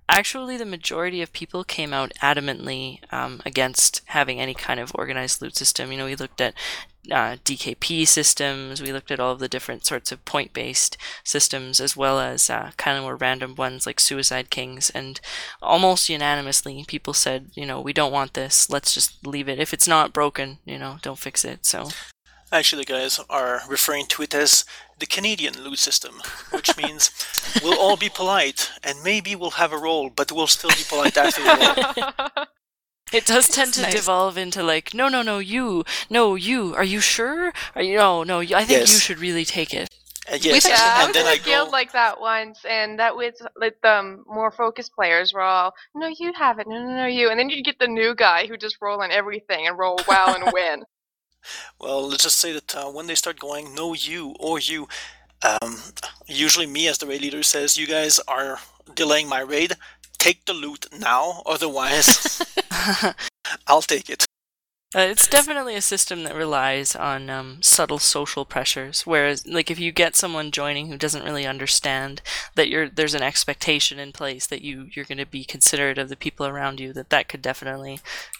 actually, the majority of people came out adamantly um, against having any kind of organized loot system. You know, we looked at uh, DKP systems. We looked at all of the different sorts of point based systems, as well as uh, kind of more random ones like Suicide Kings. And almost unanimously, people said, you know, we don't want this. Let's just leave it. If it's not broken, you know, don't fix it. So. Actually, guys are referring to it as the Canadian loot system, which means we'll all be polite and maybe we'll have a roll, but we'll still be polite after the roll. It does tend to nice. devolve into like, no, no, no, you, no, you. Are you sure? Are you? No, no. I think Yes. you should really take it. And yes, Yeah, I and was then in I a guild go. like that once, and that was like the um, more focused players were all, "No, you have it. No, no, no, you." And then you get the new guy who just roll on everything and roll well and win. Well, let's just say that uh, when they start going, no, you or you, um, usually me as the raid leader says, you guys are delaying my raid. Take the loot now, otherwise I'll take it. Uh, it's definitely a system that relies on um, subtle social pressures. Whereas, like, if you get someone joining who doesn't really understand that you're there's an expectation in place that you you're going to be considerate of the people around you, that that could definitely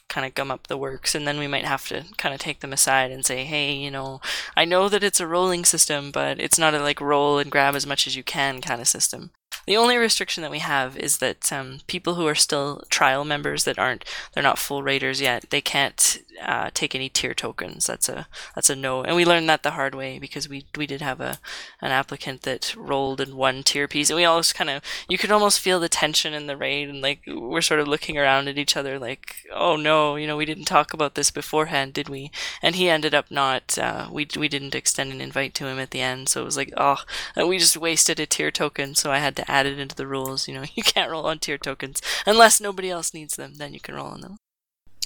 kind of gum up the works. And then we might have to kind of take them aside and say, hey, you know, I know that it's a rolling system, but it's not a like roll and grab as much as you can kind of system. The only restriction that we have is that um, people who are still trial members that aren't they're not full raiders yet, they can't uh, take any tier tokens. That's a that's a no, and we learned that the hard way because we we did have a an applicant that rolled in one tier piece, and we always kind of you could almost feel the tension in the raid, and like we're sort of looking around at each other like, oh no, you know, we didn't talk about this beforehand, did we? And he ended up not. Uh, we we didn't extend an invite to him at the end, so it was like, oh, we just wasted a tier token, so I had to add it into the rules. You know, you can't roll on tier tokens unless nobody else needs them. Then you can roll on them.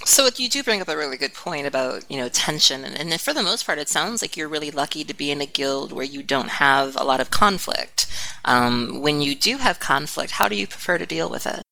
So you do bring up a really good point about you know tension, and, and for the most part, it sounds like you're really lucky to be in a guild where you don't have a lot of conflict. Um, when you do have conflict, how do you prefer to deal with it?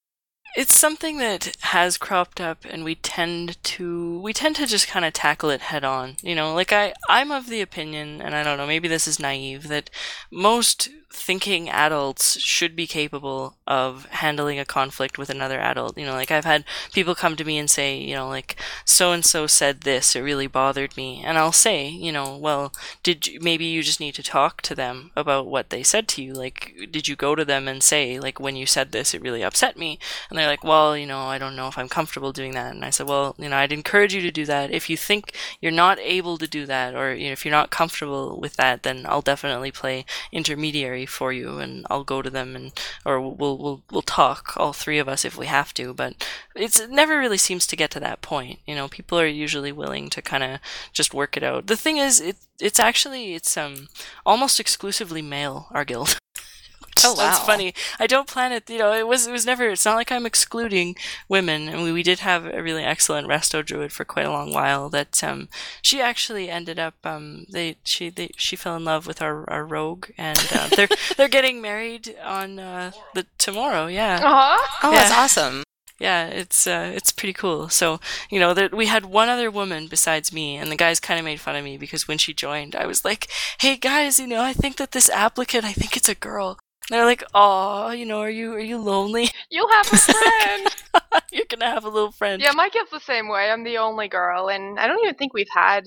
It's something that has cropped up and we tend to we tend to just kind of tackle it head on. You know, like I I'm of the opinion and I don't know, maybe this is naive that most thinking adults should be capable of handling a conflict with another adult. You know, like I've had people come to me and say, you know, like so and so said this, it really bothered me. And I'll say, you know, well, did you, maybe you just need to talk to them about what they said to you? Like did you go to them and say like when you said this it really upset me? And they're like, "Well, you know, I don't know if I'm comfortable doing that." And I said, "Well, you know, I'd encourage you to do that. If you think you're not able to do that or you know, if you're not comfortable with that, then I'll definitely play intermediary for you and I'll go to them and or we'll we'll we'll talk all three of us if we have to, but it's it never really seems to get to that point. You know, people are usually willing to kind of just work it out. The thing is it it's actually it's um almost exclusively male our guild. Oh, That's funny. I don't plan it. You know, it was it was never. It's not like I'm excluding women. And we, we did have a really excellent resto druid for quite a long while. That um, she actually ended up um, they she they, she fell in love with our, our rogue, and uh, they're they're getting married on uh, the tomorrow. Yeah. Uh-huh. Oh, Yeah. that's awesome. Yeah, it's uh, it's pretty cool. So you know, that we had one other woman besides me, and the guys kind of made fun of me because when she joined, I was like, "Hey guys, you know, I think that this applicant, I think it's a girl." They're like, "Oh, you know, are you are you lonely? You'll have a friend. You're gonna have a little friend." yeah, my kid's the same way. I'm the only girl, and I don't even think we've had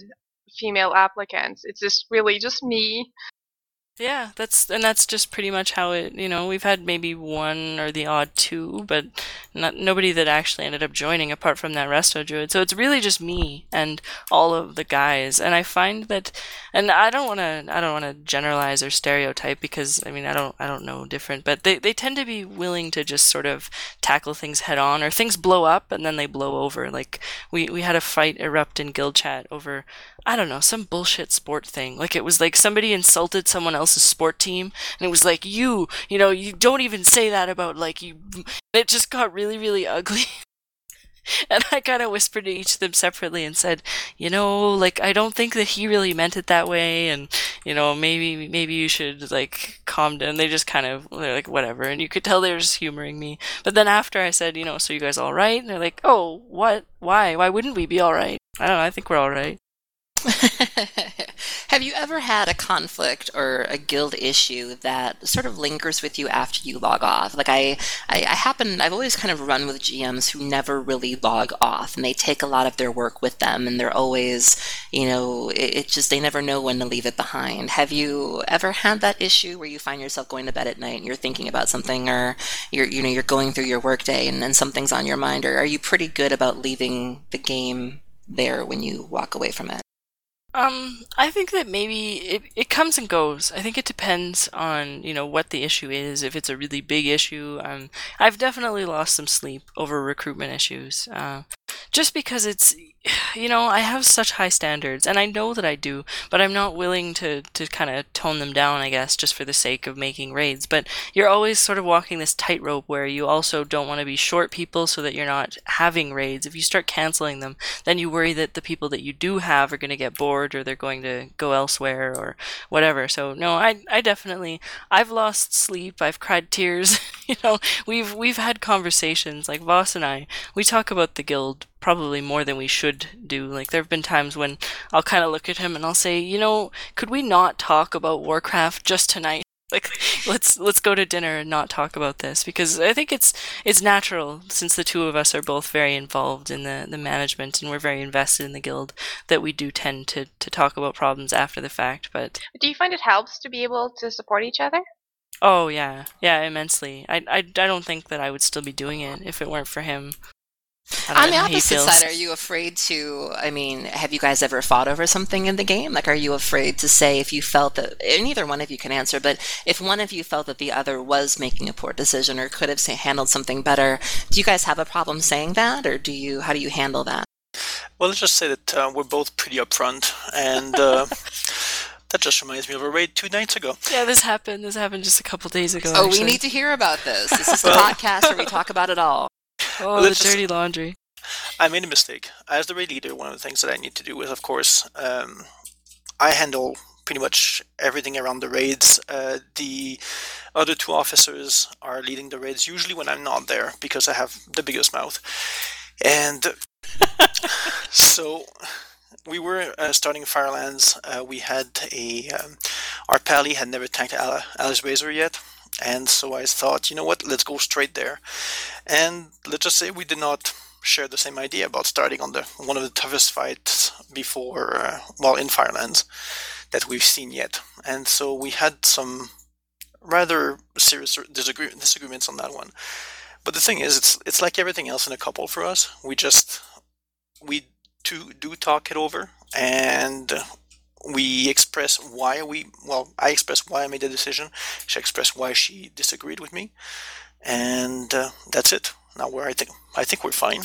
female applicants. It's just really just me. Yeah, that's and that's just pretty much how it. You know, we've had maybe one or the odd two, but not nobody that actually ended up joining apart from that resto druid. So it's really just me and all of the guys. And I find that, and I don't want to, I don't want to generalize or stereotype because I mean I don't, I don't know different, but they they tend to be willing to just sort of tackle things head on, or things blow up and then they blow over. Like we we had a fight erupt in guild chat over I don't know, some bullshit sport thing. Like it was like somebody insulted someone else's sport team and it was like you, you know, you don't even say that about like you it just got really really ugly. and I kind of whispered to each of them separately and said, "You know, like I don't think that he really meant it that way and you know, maybe maybe you should like calm down." They just kind of they're like whatever and you could tell they were just humoring me. But then after I said, "You know, so you guys all right?" And they're like, "Oh, what? Why? Why wouldn't we be all right?" I don't know, I think we're all right. Have you ever had a conflict or a guild issue that sort of lingers with you after you log off? Like I, I, I happen, I've always kind of run with GMs who never really log off, and they take a lot of their work with them, and they're always, you know, it, it just they never know when to leave it behind. Have you ever had that issue where you find yourself going to bed at night and you're thinking about something, or you're, you know, you're going through your workday and then something's on your mind, or are you pretty good about leaving the game there when you walk away from it? Um, I think that maybe it, it comes and goes. I think it depends on, you know, what the issue is. If it's a really big issue, um, I've definitely lost some sleep over recruitment issues. Uh, just because it's you know i have such high standards and i know that i do but i'm not willing to to kind of tone them down i guess just for the sake of making raids. But you're always sort of walking this tightrope where you also don't want to be short people so that you're not having raids. If you start canceling them then you worry that the people that you do have are going to get bored or they're going to go elsewhere or whatever. So no i i definitely i've lost sleep i've cried tears you know. We've we've had conversations like voss and i we talk about the guild probably more than we should do. Like there have been times when I'll kind of look at him and I'll say, you know, could we not talk about Warcraft just tonight? Like let's let's go to dinner and not talk about this because I think it's it's natural since the two of us are both very involved in the, the management and we're very invested in the guild that we do tend to, to talk about problems after the fact. But Do you find it helps to be able to support each other? oh yeah, yeah, immensely. I, I, I don't think that I would still be doing it if it weren't for him. I don't On know the opposite side, are you afraid to? I mean, have you guys ever fought over something in the game? Like, are you afraid to say if you felt that, and neither one of you can answer, but if one of you felt that the other was making a poor decision or could have say, handled something better, do you guys have a problem saying that, or do you? How do you handle that? Well, let's just say that uh, we're both pretty upfront, and uh, that just reminds me of a raid two nights ago. Yeah, this happened. This happened just a couple days ago. Oh, we need to hear about this. This is the podcast where we talk about it all. Oh, the just- dirty laundry. I made a mistake. As the raid leader, one of the things that I need to do is, of course, um, I handle pretty much everything around the raids. Uh, the other two officers are leading the raids, usually when I'm not there, because I have the biggest mouth. And so we were uh, starting Firelands. Uh, we had a. Um, our pally had never tanked Al- Alysrazor yet. And so I thought, you know what, let's go straight there. And let's just say we did not share the same idea about starting on the one of the toughest fights before, uh, well, in Firelands that we've seen yet. And so we had some rather serious disagree- disagreements on that one. But the thing is, it's it's like everything else in a couple for us. We just we do do talk it over, and we express why we well, I express why I made the decision. She expressed why she disagreed with me, and uh, that's it. Now where I think I think we're fine.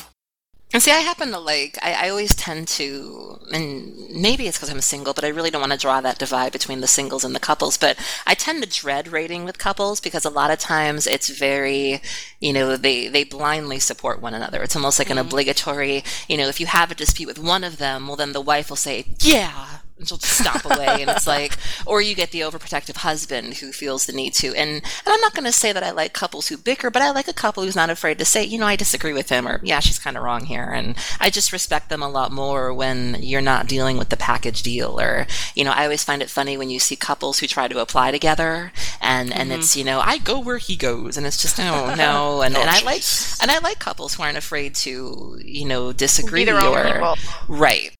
And see, I happen to like, I, I always tend to, and maybe it's because I'm single, but I really don't want to draw that divide between the singles and the couples. But I tend to dread rating with couples because a lot of times it's very, you know, they, they blindly support one another. It's almost like an obligatory, you know, if you have a dispute with one of them, well, then the wife will say, yeah. And she'll just stop away, and it's like, or you get the overprotective husband who feels the need to. And and I'm not going to say that I like couples who bicker, but I like a couple who's not afraid to say, you know, I disagree with him, or yeah, she's kind of wrong here. And I just respect them a lot more when you're not dealing with the package deal. Or, you know, I always find it funny when you see couples who try to apply together, and and it's you know, I go where he goes, and it's just no, oh, no. And, Oh, and I like and I like couples who aren't afraid to, you know, disagree or right.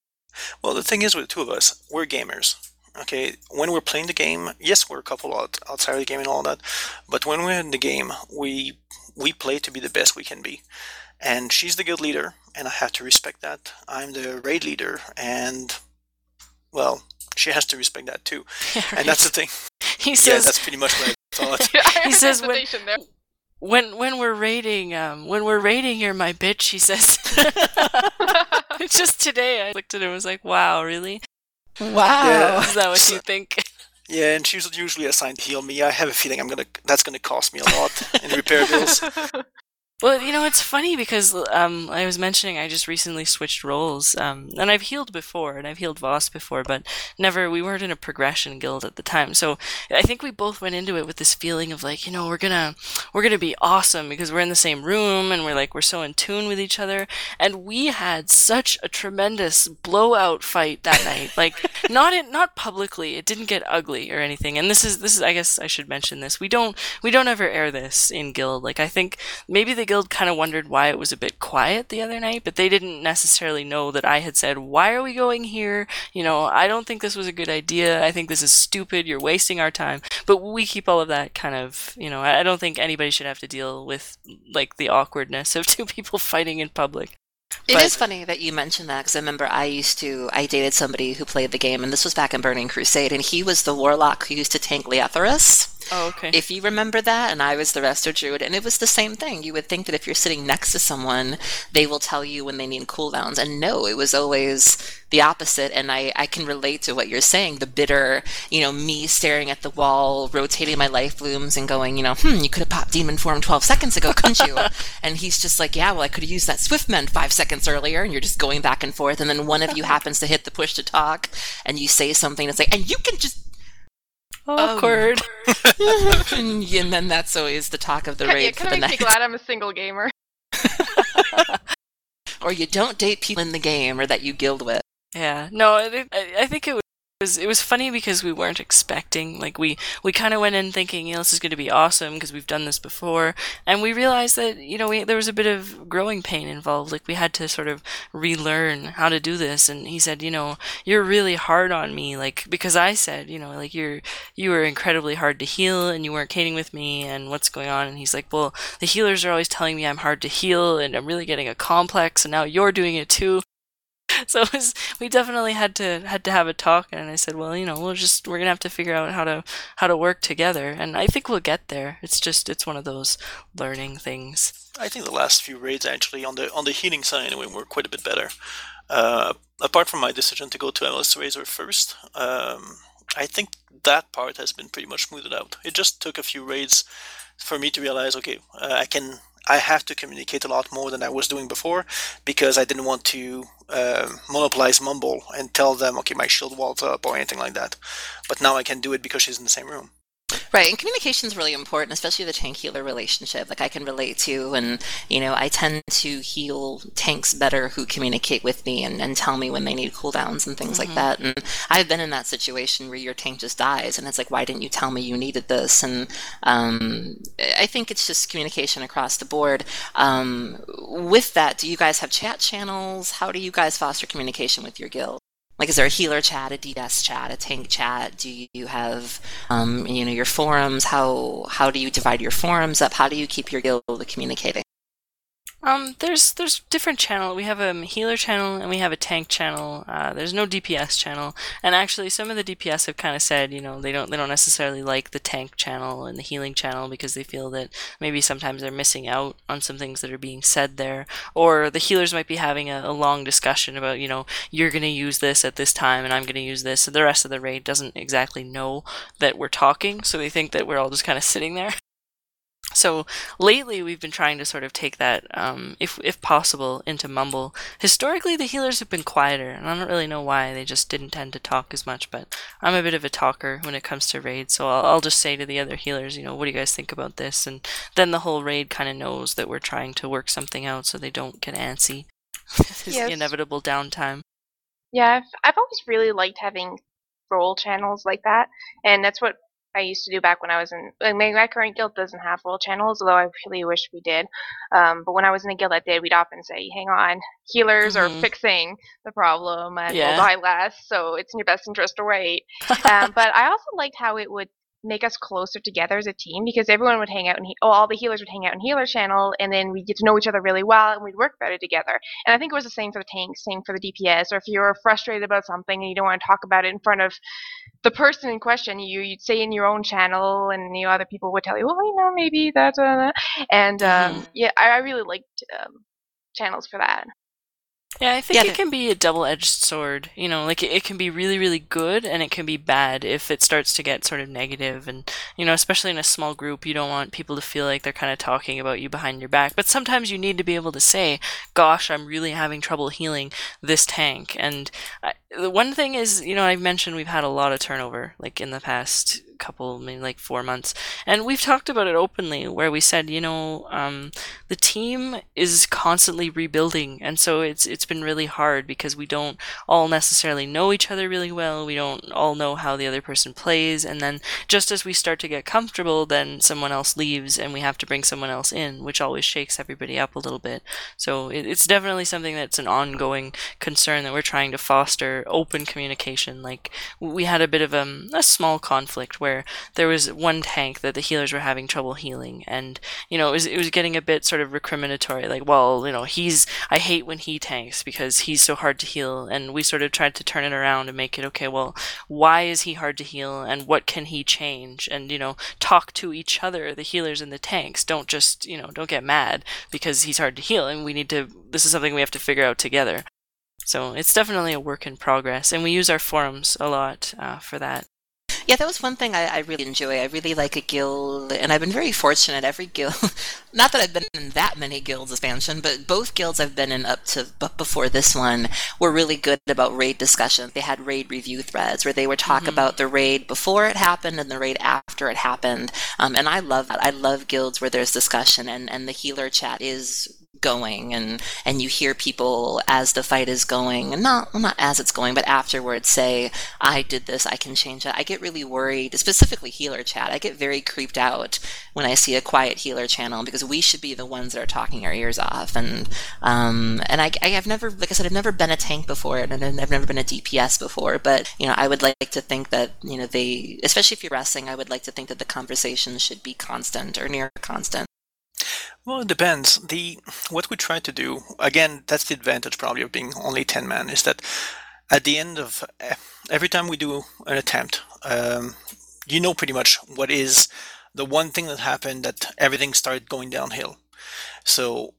Well, the thing is with the two of us, we're gamers. Okay, when we're playing the game, yes, we're a couple out, outside of the game and all that, but when we're in the game, we we play to be the best we can be. And she's the guild leader, and I have to respect that. I'm the raid leader, and well, she has to respect that too. And that's the thing. he yeah, says that's pretty much what I thought. he says when- hesitation there. When when we're raiding um when we're raiding you're my bitch he says just today i looked at it and was like wow really Wow. Yeah. is that what you think Yeah, and she's usually assigned to heal me. I have a feeling I'm gonna that's gonna cost me a lot in repair bills. Well, you know, it's funny because um, I was mentioning I just recently switched roles, um, and I've healed before, and I've healed Voss before, but never. We weren't in a progression guild at the time, so I think we both went into it with this feeling of like, you know, we're gonna we're gonna be awesome because we're in the same room and we're like we're so in tune with each other, and we had such a tremendous blowout fight that night. Like, not in, not publicly, it didn't get ugly or anything. And this is this is I guess I should mention this. We don't we don't ever air this in guild. Like, I think maybe the guild kind of wondered why it was a bit quiet the other night, but they didn't necessarily know that I had said, Why are we going here? You know, I don't think this was a good idea. I think this is stupid. You're wasting our time. But we keep all of that kind of, you know, I don't think anybody should have to deal with like the awkwardness of two people fighting in public. It But- is funny that you mentioned that because I remember I used to, I dated somebody who played the game, and this was back in Burning Crusade, and he was the warlock who used to tank Leotheras. Oh, okay. If you remember that, and I was the Resto Druid, and it was the same thing. You would think that if you're sitting next to someone, they will tell you when they need cooldowns. And no, it was always the opposite. And I, I can relate to what you're saying the bitter, you know, me staring at the wall, rotating my Lifeblooms, and going, you know, hmm, you could have popped Demon Form 12 seconds ago, couldn't you? and he's just like, yeah, well, I could have used that Swiftmend five seconds earlier. And you're just going back and forth. And then one of you happens to hit the push to talk, and you say something that's like, and you can just Um, Awkward. and then that's always the talk of the yeah, raid for kind of makes me glad I'm a single gamer. Or you don't date people in the game or that you guild with. Yeah, no, I, I I think it was it was funny because we weren't expecting like we we kind of went in thinking you know this is going to be awesome because we've done this before. And we realized that you know we, there was a bit of growing pain involved like we had to sort of relearn how to do this. And he said you know you're really hard on me like because I said you know like you're you were incredibly hard to heal and you weren't cating with me and what's going on? And he's like well the healers are always telling me I'm hard to heal and I'm really getting a complex and now you're doing it too so it was, we definitely had to had to have a talk and i said well you know we'll just we're gonna have to figure out how to how to work together and i think we'll get there it's just it's one of those learning things I think the last few raids actually on the on the healing side anyway were quite a bit better. Uh, apart from my decision to go to Alysrazor first, um, I think that part has been pretty much smoothed out. It just took a few raids for me to realize, okay, uh, I can I have to communicate a lot more than I was doing before because I didn't want to uh, monopolize Mumble and tell them, okay, my shield wall's up or anything like that. But now I can do it because she's in the same room. Right, and communication is really important, especially the tank healer relationship. Like I can relate to, and you know, I tend to heal tanks better who communicate with me and, and tell me when they need cooldowns and things like that. And I've been in that situation where your tank just dies, and it's like, why didn't you tell me you needed this? And um, I think it's just communication across the board. Um, with that, do you guys have chat channels? How do you guys foster communication with your guild? Like, is there a healer chat, a DS chat, a tank chat? Do you have, um, you know, your forums? How how do you divide your forums up? How do you keep your guild communicating? Um, there's there's different channel. We have a healer channel and we have a tank channel. Uh, there's no DPS channel, and actually some of the DPS have kind of said, you know, they don't they don't necessarily like the tank channel and the healing channel because they feel that maybe sometimes they're missing out on some things that are being said there, or the healers might be having a, a long discussion about, you know, you're gonna use this at this time and I'm gonna use this. So the rest of the raid doesn't exactly know that we're talking, so they think that we're all just kind of sitting there. So lately, we've been trying to sort of take that, um, if if possible, into Mumble. Historically, the healers have been quieter, and I don't really know why. They just didn't tend to talk as much. But I'm a bit of a talker when it comes to raids, so I'll, I'll just say to the other healers, you know, what do you guys think about this? And then the whole raid kind of knows that we're trying to work something out, so they don't get antsy. This Yes. inevitable downtime. Yeah, I've, I've always really liked having role channels like that, and that's what I used to do back when I was in. Like my, my current guild doesn't have role channels, although I really wish we did. Um, but when I was in a guild that did, we'd often say, "Hang on, healers Mhm. are fixing the problem, and Yeah. we'll die less, so it's in your best interest to wait." um, but I also liked how it would make us closer together as a team because everyone would hang out and he- oh, all the healers would hang out in healer channel and then we'd get to know each other really well and we'd work better together and i think it was the same for the tanks same for the dps or if you were frustrated about something and you don't want to talk about it in front of the person in question you you'd say in your own channel and you know other people would tell you well you know maybe that's uh, and um, Mhm. yeah I, I really liked um, channels for that Yeah, I think Yeah, it can be a double-edged sword. You know, like it, it can be really, really good, and it can be bad if it starts to get sort of negative. And you know, especially in a small group, you don't want people to feel like they're kind of talking about you behind your back. But sometimes you need to be able to say, "Gosh, I'm really having trouble healing this tank." And I, the one thing is, you know, I've mentioned we've had a lot of turnover, like in the past couple, maybe like four months. And we've talked about it openly, where we said, you know, um, the team is constantly rebuilding, and so it's it's been really hard because we don't all necessarily know each other really well. We don't all know how the other person plays, and then just as we start to get comfortable, then someone else leaves, and we have to bring someone else in, which always shakes everybody up a little bit. So it, it's definitely something that's an ongoing concern that we're trying to foster open communication. Like we had a bit of um, a small conflict where there was one tank that the healers were having trouble healing, and you know it was it was getting a bit sort of recriminatory, like well you know he's I hate when he tanks because he's so hard to heal, and we sort of tried to turn it around and make it okay. Well, why is he hard to heal, and what can he change, and you know talk to each other, the healers and the tanks. Don't just you know don't get mad because he's hard to heal, and we need to. This is something we have to figure out together. So it's definitely a work in progress, and we use our forums a lot uh, for that. Yeah, that was one thing I, I really enjoy. I really like a guild, and I've been very fortunate. Every guild, not that I've been in that many guilds expansion, but both guilds I've been in up to but before this one were really good about raid discussion. They had raid review threads where they would talk Mhm. about the raid before it happened and the raid after it happened. Um, and I love that. I love guilds where there's discussion and, and the healer chat is going and and you hear people as the fight is going and not well, not as it's going but afterwards say i did this i can change it i get really worried specifically healer chat. I get very creeped out when i see a quiet healer channel because we should be the ones that are talking our ears off. And um and i, I have never like i said i've never been a tank before and i've never been a dps before but you know i would like to think that you know they especially if you're wrestling i would like to think that the conversation should be constant or near constant Well, it depends. The what we try to do again, that's the advantage probably of being only ten man is that at the end of eh, every time we do an attempt, um, you know pretty much what is the one thing that happened that everything started going downhill. So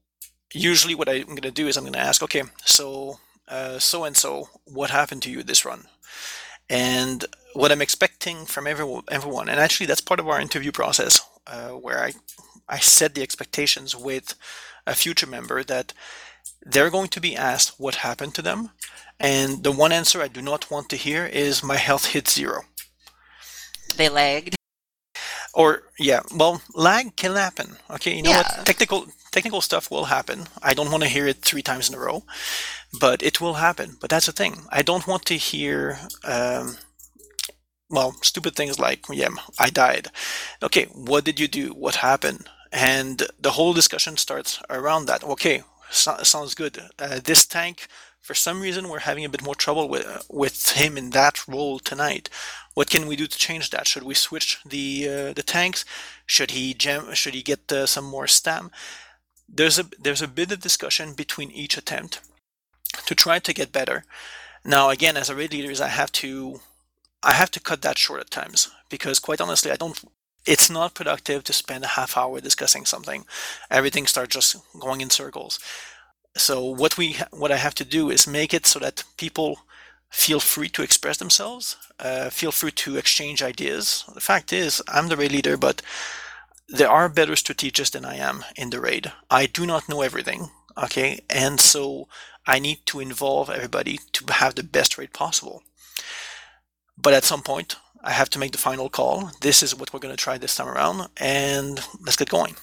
usually, what I'm going to do is I'm going to ask, okay, so so and so, what happened to you this run? And what I'm expecting from everyone, everyone, and actually that's part of our interview process, uh, where I I set the expectations with a future member that they're going to be asked what happened to them. And the one answer I do not want to hear is my health hit zero. they lagged Or yeah, well, lag can happen. Okay, you know Yeah. what? Technical technical stuff will happen. I don't want to hear it three times in a row, but it will happen. But that's the thing. I don't want to hear. Um, well, stupid things like, yeah, I died. Okay, what did you do? What happened? And the whole discussion starts around that. Okay, so, sounds good. Uh, this tank, for some reason, we're having a bit more trouble with with him in that role tonight. What can we do to change that? Should we switch the uh, the tanks? Should he gem? Should he get uh, some more stam? There's a there's a bit of discussion between each attempt to try to get better. Now, again, as a raid leaders, I have to I have to cut that short at times because, quite honestly, I don't. It's not productive to spend a half hour discussing something. Everything starts just going in circles. So what we what I have to do is make it so that people feel free to express themselves, uh, feel free to exchange ideas. The fact is, I'm the raid leader, but there are better strategists than I am in the raid. I do not know everything, okay, and so I need to involve everybody to have the best raid possible. But at some point, I have to make the final call. This is what we're going to try this time around, and let's get going.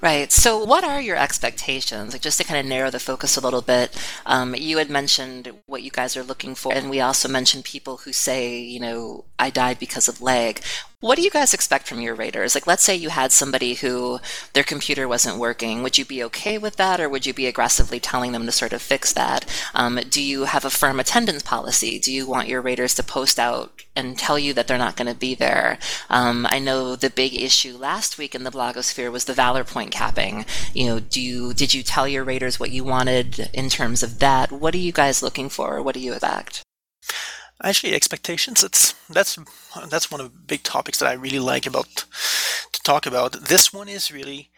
Right. So, what are your expectations? Like, just to kind of narrow the focus a little bit, um, you had mentioned what you guys are looking for, and we also mentioned people who say, you know, I died because of lag. What do you guys expect from your raiders? Like, let's say you had somebody who their computer wasn't working. Would you be okay with that, or would you be aggressively telling them to sort of fix that? Um, do you have a firm attendance policy? Do you want your raiders to post out and tell you that they're not going to be there? Um, I know the big issue last week in the blogosphere was the valor point capping. You know, do you did you tell your raiders what you wanted in terms of that? What are you guys looking for? What do you expect? Actually, expectations. It's that's that's one of the big topics that I really like about to talk about. This one is really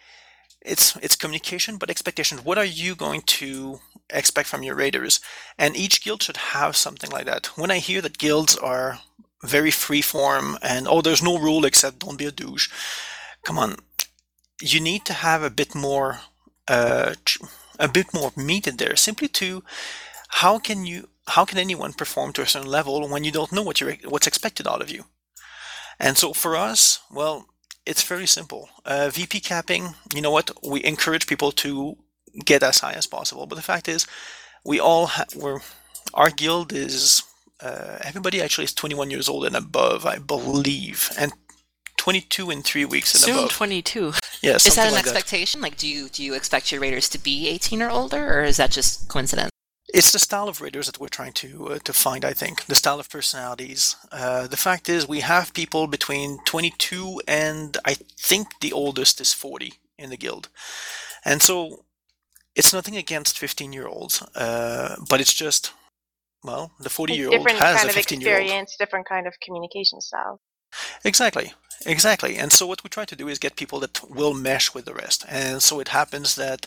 it's it's communication, but expectations. What are you going to expect from your raiders, and each guild should have something like that. When I hear that guilds are very free form and oh, there's no rule except don't be a douche, come on, you need to have a bit more, uh, a bit more meat in there, simply to how can you how can anyone perform to a certain level when you don't know what you're what's expected out of you? And so for us, well, it's very simple. Uh, VP capping, you know what? We encourage people to get as high as possible. But the fact is, we all ha- we're our guild is uh, everybody actually is 21 years old and above, I believe, and 22 in three weeks and Soon above. 22. Yeah, Is that an like that. expectation? Like, do you do you expect your raiders to be 18 or older, or is that just coincidence? It's the style of readers that we're trying to uh, to find. I think the style of personalities. Uh, the fact is, we have people between 22 and I think the oldest is 40 in the guild, and so it's nothing against 15 year olds, uh, but it's just well, the 40 year old has kind a 15 year old. experience, different kind of communication style. Exactly, exactly. And so what we try to do is get people that will mesh with the rest. And so it happens that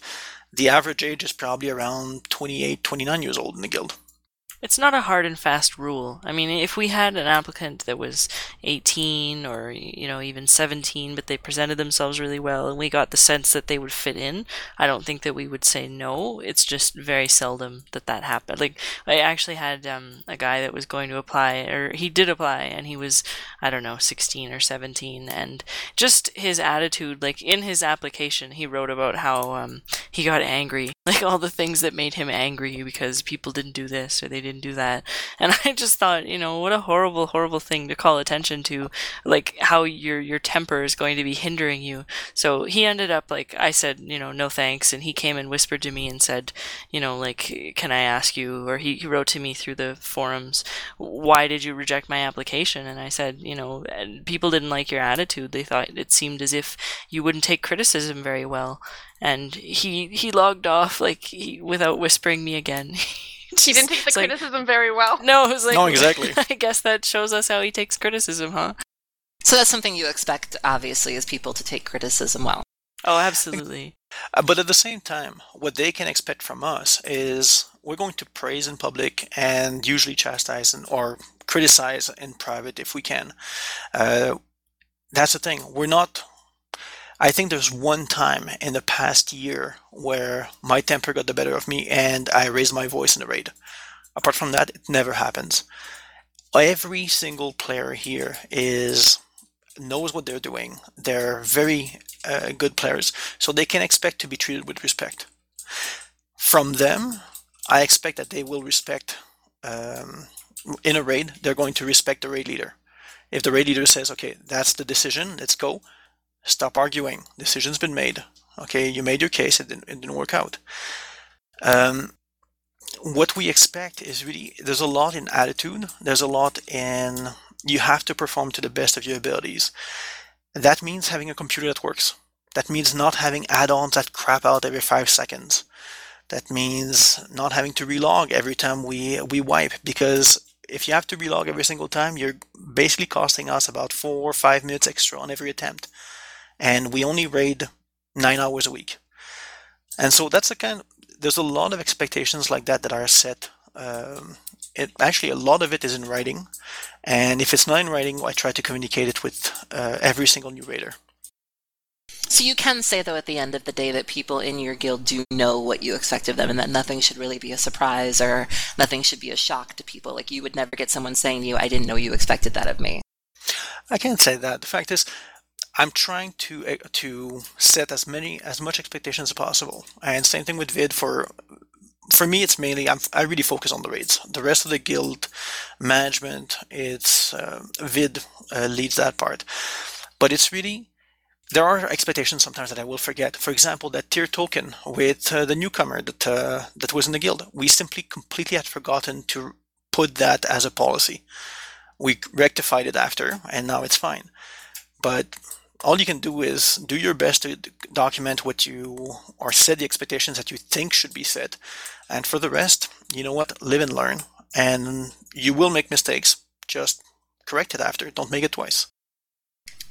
the average age is probably around 28, 29 years old in the guild. It's not a hard and fast rule. I mean, if we had an applicant that was 18 or, you know, even 17, but they presented themselves really well and we got the sense that they would fit in, I don't think that we would say no. It's just very seldom that that happened. Like, I actually had um, a guy that was going to apply, or he did apply, and he was, I don't know, 16 or 17. And just his attitude, like in his application, he wrote about how um, he got angry, like all the things that made him angry because people didn't do this or they didn't do that. And I just thought, you know, what a horrible, horrible thing to call attention to, like how your your temper is going to be hindering you. So he ended up like I said, you know, no thanks, and he came and whispered to me and said, you know, like, can I ask you? Or he, he wrote to me through the forums, why did you reject my application? And I said, you know, people didn't like your attitude. They thought it seemed as if you wouldn't take criticism very well. And he he logged off like he, without whispering me again. He didn't take the It's like- criticism very well. no, it was like No, exactly. I guess that shows us how he takes criticism, huh? So that's something you expect, obviously, is people to take criticism well. Oh, absolutely. Uh, but at the same time, what they can expect from us is we're going to praise in public and usually chastise and, or criticize in private if we can. Uh, that's the thing. We're not. I think there's one time in the past year where my temper got the better of me and I raised my voice in a raid. Apart from that, it never happens. Every single player here is knows what they're doing. They're very uh, good players, so they can expect to be treated with respect. From them, I expect that they will respect. Um, in a raid, they're going to respect the raid leader. If the raid leader says, "Okay, that's the decision. Let's go," stop arguing. Decision's been made. Okay, you made your case. It didn't, it didn't work out. Um, what we expect is really there's a lot in attitude. There's a lot in you have to perform to the best of your abilities. That means having a computer that works. That means not having add-ons that crap out every five seconds. That means not having to relog every time we we wipe because if you have to relog every single time, you're basically costing us about four or five minutes extra on every attempt, and we only raid nine hours a week. And so that's the kind. There's a lot of expectations like that that are set. Um, it actually a lot of it is in writing, and if it's not in writing, I try to communicate it with uh, every single new raider. So you can say, though, at the end of the day, that people in your guild do know what you expect of them, and that nothing should really be a surprise or nothing should be a shock to people. Like you would never get someone saying to you, "I didn't know you expected that of me." I can't say that. The fact is, I'm trying to uh, to set as many as much expectations as possible, and same thing with vid. For for me, it's mainly I'm, I really focus on the raids. The rest of the guild management, it's uh, vid uh, leads that part, but it's really there are expectations sometimes that I will forget. For example, that tier token with uh, the newcomer that uh, that was in the guild, we simply completely had forgotten to put that as a policy. We rectified it after, and now it's fine. But all you can do is do your best to document what you or set the expectations that you think should be set. And for the rest, you know what? Live and learn. And you will make mistakes. Just correct it after. Don't make it twice.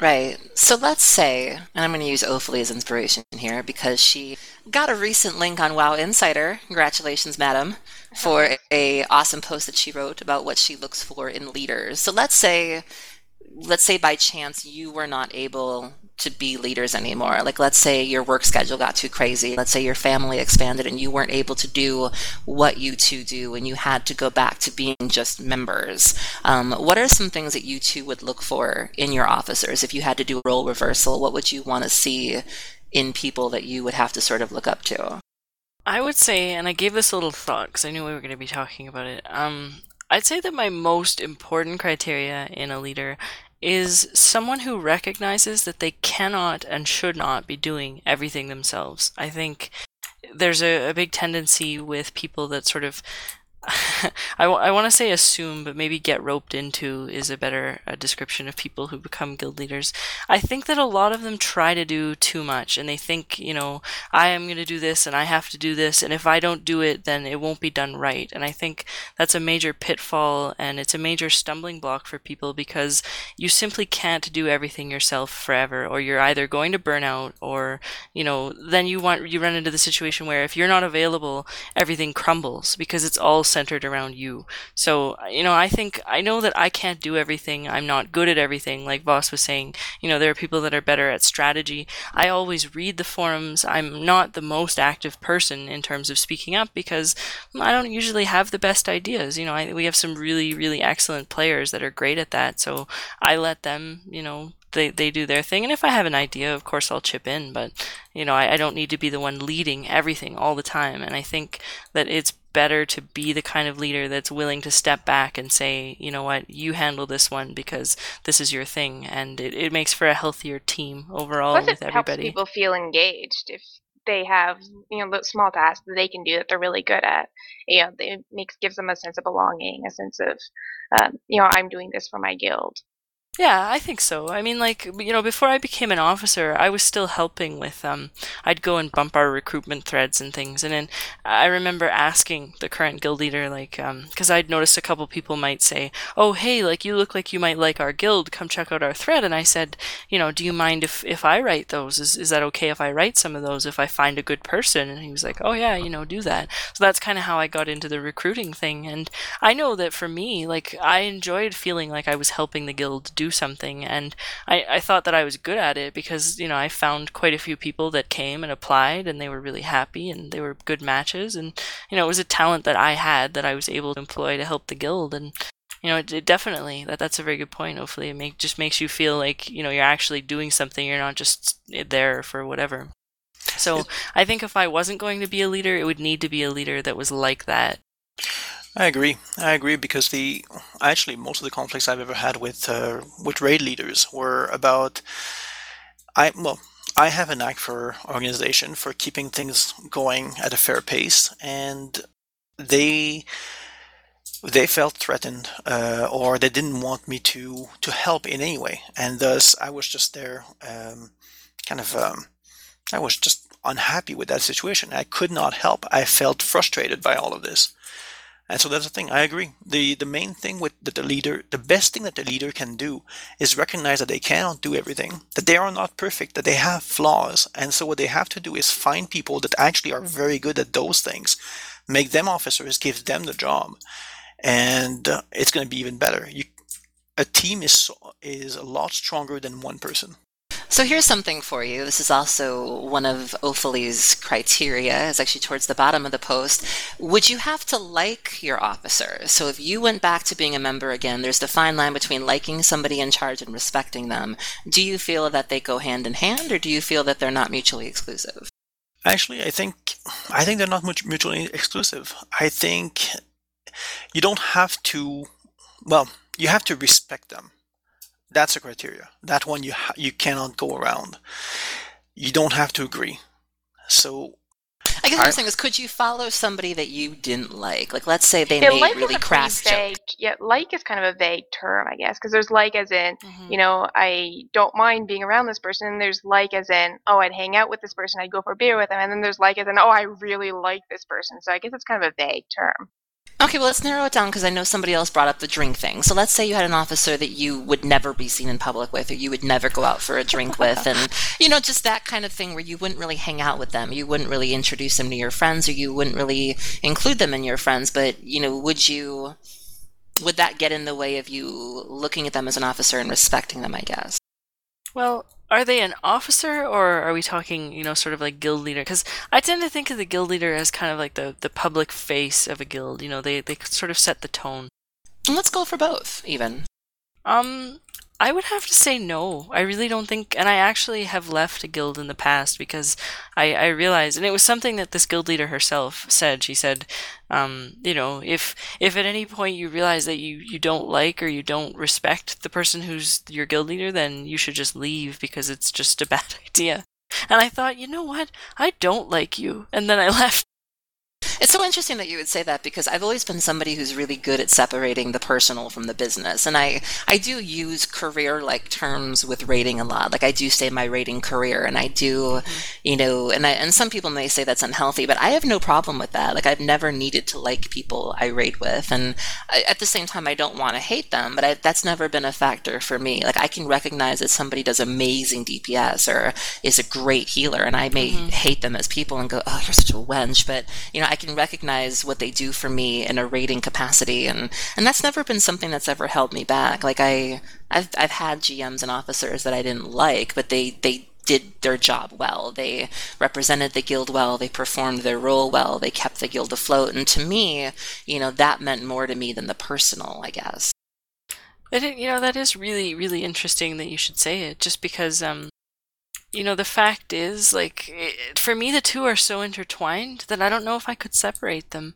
Right. So let's say, and I'm going to use Ophelie as inspiration here because she got a recent link on Wow Insider. Congratulations, madam, for a awesome post that she wrote about what she looks for in leaders. So let's say, let's say by chance you were not able to be leaders anymore. Like, let's say your work schedule got too crazy. Let's say your family expanded and you weren't able to do what you two do and you had to go back to being just members. Um, what are some things that you two would look for in your officers? If you had to do a role reversal, what would you want to see in people that you would have to sort of look up to? I would say, and I gave this a little thought because I knew we were going to be talking about it. Um, I'd say that my most important criteria in a leader is someone who recognizes that they cannot and should not be doing everything themselves. I think there's a, a big tendency with people that sort of I, w- I want to say assume, but maybe get roped into is a better uh, description of people who become guild leaders. I think that a lot of them try to do too much and they think, you know, I am going to do this and I have to do this, and if I don't do it, then it won't be done right. And I think that's a major pitfall and it's a major stumbling block for people because you simply can't do everything yourself forever, or you're either going to burn out or, you know, then you want, you run into the situation where if you're not available, everything crumbles because it's all centered around you. So, you know, I think, I know that I can't do everything. I'm not good at everything. Like Voss was saying, you know, there are people that are better at strategy. I always read the forums. I'm not the most active person in terms of speaking up because I don't usually have the best ideas. You know, I, we have some really, really excellent players that are great at that. So I let them, you know, they, they do their thing. And if I have an idea, of course, I'll chip in. But, you know, I, I don't need to be the one leading everything all the time. And I think that it's better to be the kind of leader that's willing to step back and say, you know what, you handle this one because this is your thing. And it, it makes for a healthier team overall Plus, with it everybody. helps people feel engaged if they have you know small tasks that they can do that they're really good at. You know, it makes gives them a sense of belonging, a sense of um, you know I'm doing this for my guild. Yeah, I think so. I mean, like, you know, before I became an officer, I was still helping with, um, I'd go and bump our recruitment threads and things. And then I remember asking the current guild leader, like, um, cause I'd noticed a couple people might say, oh, hey, like, you look like you might like our guild, come check out our thread. And I said, you know, do you mind if, if I write those? Is, is that okay if I write some of those if I find a good person? And he was like, oh, yeah, you know, do that. So that's kind of how I got into the recruiting thing. And I know that for me, like, I enjoyed feeling like I was helping the guild do something and I, I thought that I was good at it because you know I found quite a few people that came and applied and they were really happy and they were good matches and you know it was a talent that I had that I was able to employ to help the guild and you know it, it definitely that that's a very good point. Hopefully it make, just makes you feel like you know you're actually doing something you're not just there for whatever. So I think if I wasn't going to be a leader it would need to be a leader that was like that I agree. I agree because the actually most of the conflicts I've ever had with uh, with raid leaders were about I well I have a knack for organization for keeping things going at a fair pace, and they they felt threatened uh, or they didn't want me to to help in any way, and thus I was just there, um, kind of. Um, I was just unhappy with that situation. I could not help. I felt frustrated by all of this. And so that's the thing. I agree. The the main thing with that the leader, the best thing that the leader can do is recognize that they cannot do everything, that they are not perfect, that they have flaws. And so what they have to do is find people that actually are very good at those things, make them officers, give them the job, and uh, it's going to be even better. You, a team is is a lot stronger than one person. So here's something for you. This is also one of Ophelie's criteria. It's actually towards the bottom of the post. Would you have to like your officer? So if you went back to being a member again, there's the fine line between liking somebody in charge and respecting them. Do you feel that they go hand in hand, or do you feel that they're not mutually exclusive? Actually, I think I think they're not much mutually exclusive. I think you don't have to. Well, you have to respect them that's a criteria. That one you ha- you cannot go around. You don't have to agree. So I guess what I'm saying is, could you follow somebody that you didn't like? Like, let's say they yeah, made like really crass vague, joke. Yeah, like is kind of a vague term, I guess, because there's like as in, mm-hmm. you know, I don't mind being around this person. And there's like as in, oh, I'd hang out with this person, I'd go for a beer with them. And then there's like as in, oh, I really like this person. So I guess it's kind of a vague term. Okay, well, let's narrow it down because I know somebody else brought up the drink thing. So let's say you had an officer that you would never be seen in public with, or you would never go out for a drink with, and, you know, just that kind of thing where you wouldn't really hang out with them. You wouldn't really introduce them to your friends, or you wouldn't really include them in your friends. But, you know, would you, would that get in the way of you looking at them as an officer and respecting them, I guess? Well, are they an officer or are we talking, you know, sort of like guild leader? Because I tend to think of the guild leader as kind of like the, the public face of a guild. You know, they, they sort of set the tone. Let's go for both, even. Um, I would have to say no. I really don't think, and I actually have left a guild in the past because I, I realized, and it was something that this guild leader herself said. She said, um, you know, if if at any point you realize that you you don't like or you don't respect the person who's your guild leader, then you should just leave because it's just a bad idea. And I thought, you know what? I don't like you, and then I left. It's so interesting that you would say that because I've always been somebody who's really good at separating the personal from the business. And I, I do use career like terms with raiding a lot. Like I do say my rating career and I do, mm-hmm. you know, and I, and some people may say that's unhealthy, but I have no problem with that. Like I've never needed to like people I rate with. And I, at the same time, I don't want to hate them, but I, that's never been a factor for me. Like I can recognize that somebody does amazing DPS or is a great healer and I may mm-hmm. hate them as people and go, oh, you're such a wench. But, you know, I can can recognize what they do for me in a raiding capacity and and that's never been something that's ever held me back like i i've i've had gms and officers that i didn't like but they they did their job well. They represented the guild well. They performed their role well. They kept the guild afloat. And to me, you know, that meant more to me than the personal, I guess. But you know, that is really, really interesting that you should say it. Just because, um, you know, the fact is, like, it, for me, the two are so intertwined that I don't know if I could separate them.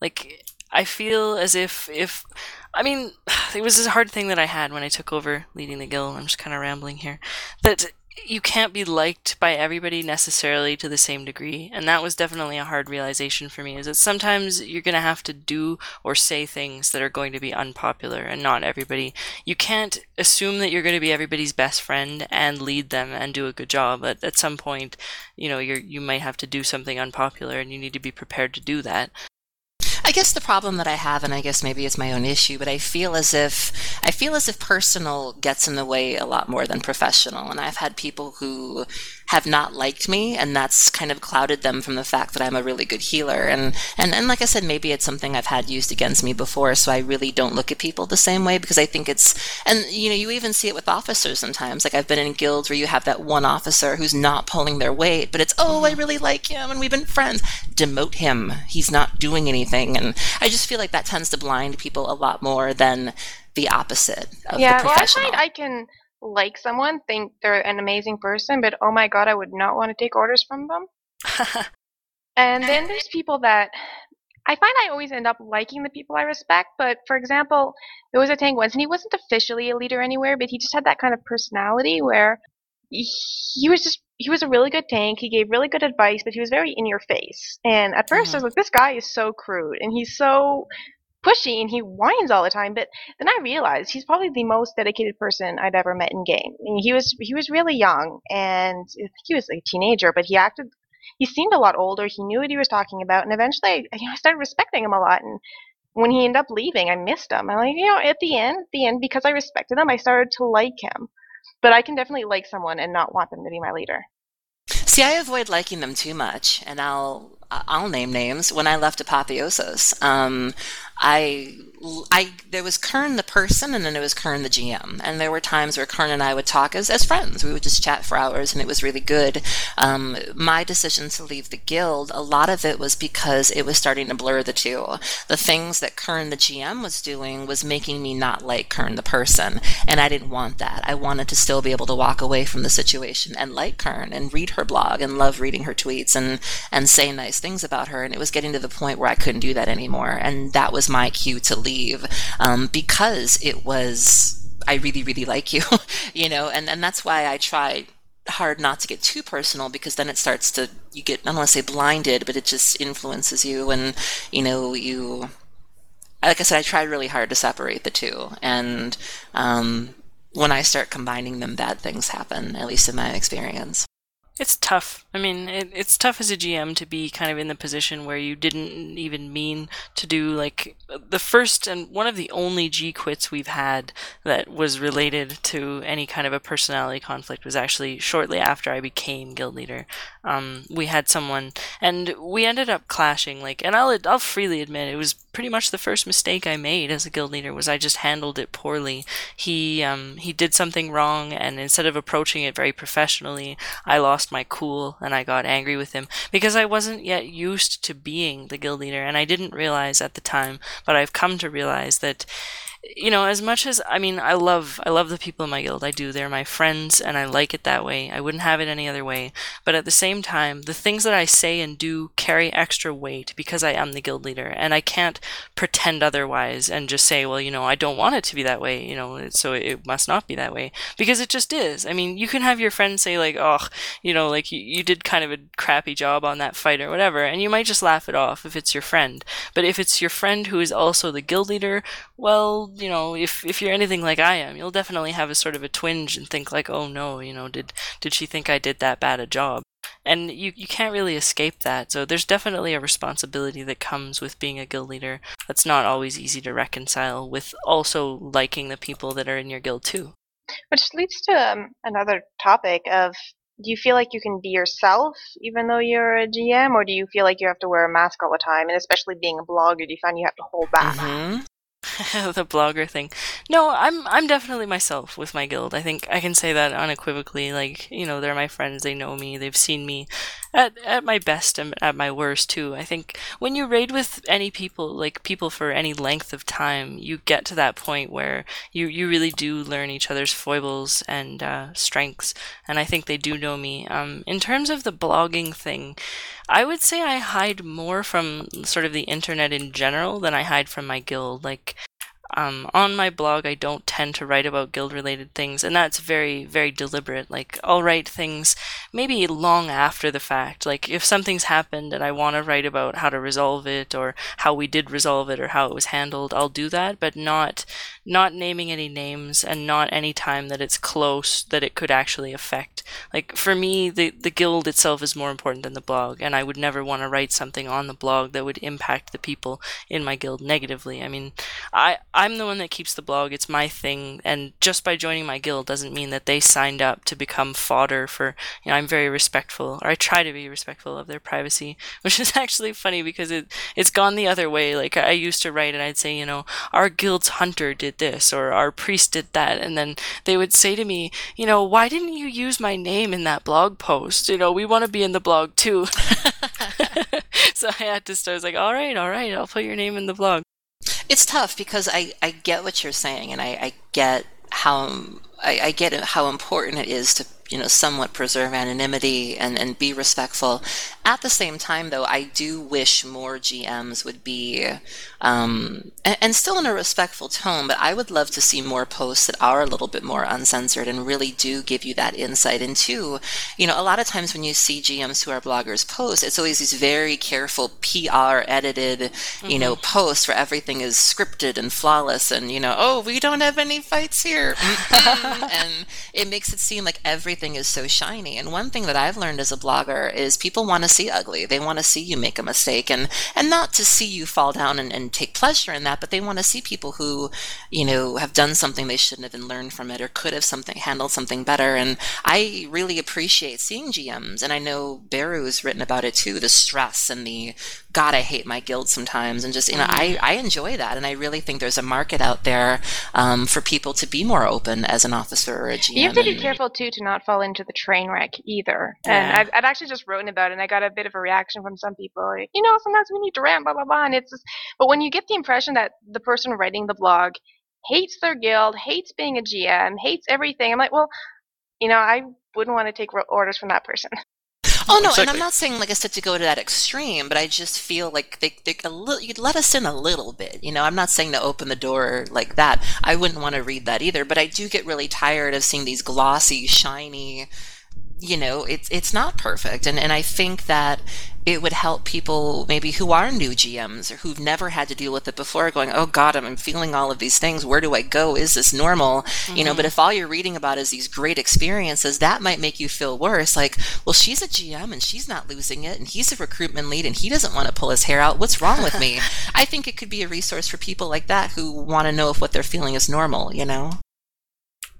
Like, I feel as if, if, I mean, it was a hard thing that I had when I took over leading the guild. I'm just kind of rambling here. That you can't be liked by everybody necessarily to the same degree and that was definitely a hard realization for me is that sometimes you're going to have to do or say things that are going to be unpopular and not everybody. You can't assume that you're going to be everybody's best friend and lead them and do a good job but at some point you know you you might have to do something unpopular and you need to be prepared to do that guess the problem that I have, and I guess maybe it's my own issue, but I feel as if I feel as if personal gets in the way a lot more than professional. And I've had people who have not liked me, and that's kind of clouded them from the fact that I'm a really good healer. And and and like I said, maybe it's something I've had used against me before, so I really don't look at people the same way because I think it's and you know you even see it with officers sometimes. Like I've been in guilds where you have that one officer who's not pulling their weight, but it's oh I mm-hmm. really like him and we've been friends. Demote him. He's not doing anything and I just feel like that tends to blind people a lot more than the opposite of yeah, the professional. Well, I find I can like someone, think they're an amazing person, but oh my god, I would not want to take orders from them. and then there's people that I find I always end up liking the people I respect, but for example, there was a tank once, and he wasn't officially a leader anywhere, but he just had that kind of personality where he was just he was a really good tank. He gave really good advice, but he was very in your face. And at 1st mm-hmm. I was mm-hmm. like, this guy is so crude and he's so pushy and he whines all the time. But then I realized he's probably the most dedicated person I'd ever met in game. I mean, he was he was really young and I think he was a teenager, but he acted he seemed a lot older. He knew what he was talking about, and eventually, I, you know, I started respecting him a lot. And when he ended up leaving, I missed him. I'm like, you know, at the end, at the end, because I respected him, I started to like him. But I can definitely like someone and not want them to be my leader. See, I avoid liking them too much, and I'll I'll name names. When I left Apotheosis, um, I I there was Kurn the person, and then there was Kurn the GM, and there were times where Kurn and I would talk as as friends. We would just chat for hours, and it was really good. Um, my decision to leave the guild, a lot of it was because it was starting to blur the two. The things that Kurn the GM was doing was making me not like Kurn the person, and I didn't want that. I wanted to still be able to walk away from the situation and like Kurn and read her blog and love reading her tweets and and say nice things about her. And it was getting to the point where I couldn't do that anymore, and that was my cue to leave um, because it was I really really like you, you know, and and that's why I try hard not to get too personal because then it starts to you get I don't want to say blinded, but it just influences you, and you know you. Like I said, I try really hard to separate the two, and um, when I start combining them, bad things happen. At least in my experience. It's tough. I mean, it, it's tough as a GM to be kind of in the position where you didn't even mean to do like the first and one of the only G quits we've had that was related to any kind of a personality conflict was actually shortly after I became guild leader. Um, we had someone, and we ended up clashing. Like, and I'll I'll freely admit it was pretty much the first mistake I made as a guild leader was I just handled it poorly. He um, he did something wrong, and instead of approaching it very professionally, I lost my cool and I got angry with him because I wasn't yet used to being the guild leader, and I didn't realize at the time, but I've come to realize that you know, as much as I mean, I love I love the people in my guild. I do. They're my friends, and I like it that way. I wouldn't have it any other way. But at the same time, the things that I say and do carry extra weight because I am the guild leader, and I can't pretend otherwise and just say, well, you know, I don't want it to be that way. You know, so it must not be that way because it just is. I mean, you can have your friends say like, oh, you know, like you, you did kind of a crappy job on that fight or whatever, and you might just laugh it off if it's your friend. But if it's your friend who is also the guild leader, well, you know, if if you're anything like I am, you'll definitely have a sort of a twinge and think like, oh no, you know, did did she think I did that bad a job? And you, you can't really escape that. So there's definitely a responsibility that comes with being a guild leader that's not always easy to reconcile with also liking the people that are in your guild too. Which leads to um, another topic of do you feel like you can be yourself even though you're a GM, or do you feel like you have to wear a mask all the time? And especially being a blogger, do you find you have to hold back? Mm-hmm. the blogger thing. No, I'm I'm definitely myself with my guild. I think I can say that unequivocally. Like you know, they're my friends. They know me. They've seen me at at my best and at my worst too. I think when you raid with any people, like people for any length of time, you get to that point where you you really do learn each other's foibles and uh, strengths. And I think they do know me. Um, in terms of the blogging thing. I would say I hide more from sort of the internet in general than I hide from my guild. Like, um, on my blog, I don't tend to write about guild related things, and that's very, very deliberate. Like, I'll write things maybe long after the fact. Like, if something's happened and I want to write about how to resolve it, or how we did resolve it, or how it was handled, I'll do that, but not not naming any names and not any time that it's close that it could actually affect. Like, for me, the, the guild itself is more important than the blog, and I would never want to write something on the blog that would impact the people in my guild negatively. I mean, I I'm the one that keeps the blog. It's my thing, and just by joining my guild doesn't mean that they signed up to become fodder for. You know, I'm very respectful, or I try to be respectful of their privacy, which is actually funny because it it's gone the other way. Like I used to write, and I'd say, you know, our guild's hunter did this, or our priest did that, and then they would say to me, you know, why didn't you use my name in that blog post? You know, we want to be in the blog too. so I had to start. I was like, all right, all right, I'll put your name in the blog. It's tough because I, I get what you're saying, and I, I get how I, I get how important it is to you know somewhat preserve anonymity and, and be respectful at the same time though i do wish more gms would be um, and, and, still in a respectful tone but i would love to see more posts that are a little bit more uncensored and really do give you that insight into you know a lot of times when you see gms who are bloggers post it's always these very careful pr edited mm-hmm. you know mm-hmm. posts where everything is scripted and flawless and you know oh we don't have any fights here and it makes it seem like everything everything is so shiny. And one thing that I've learned as a blogger is people want to see ugly. They want to see you make a mistake and, and not to see you fall down and, and take pleasure in that, but they want to see people who, you know, have done something they shouldn't have and learned from it or could have something handled something better. And I really appreciate seeing GMs. And I know Beru's written about it too, the stress and the God, I hate my guild sometimes. And just, you know, I, mm-hmm. I enjoy that. And I really think there's a market out there um, for people to be more open as an officer or a GM. You have to be careful too to not fall into the train wreck either. Yeah. And I've, I've actually just written about it and I got a bit of a reaction from some people. Like, you know, sometimes we need to rant, blah, blah, blah. And it's just, but when you get the impression that the person writing the blog hates their guild, hates being a GM, hates everything, I'm like, well, you know, I wouldn't want to take orders from that person. Oh no, exactly. and I'm not saying like I said to go to that extreme, but I just feel like they, they a little, you'd let us in a little bit. You know, I'm not saying to open the door like that. I wouldn't want to read that either, but I do get really tired of seeing these glossy, shiny you know, it's it's not perfect, and and I think that it would help people maybe who are new GMs or who've never had to deal with it before, going, "Oh God, I'm feeling all of these things. Where do I go? Is this normal?" Mm-hmm. You know. But mm-hmm. if all you're reading about is these great experiences, that might make you feel worse. Like, well, she's a GM and she's not losing it, and he's a recruitment lead and he doesn't want to pull his hair out. What's wrong with me? I think it could be a resource for people like that who want to know if what they're feeling is normal. You know.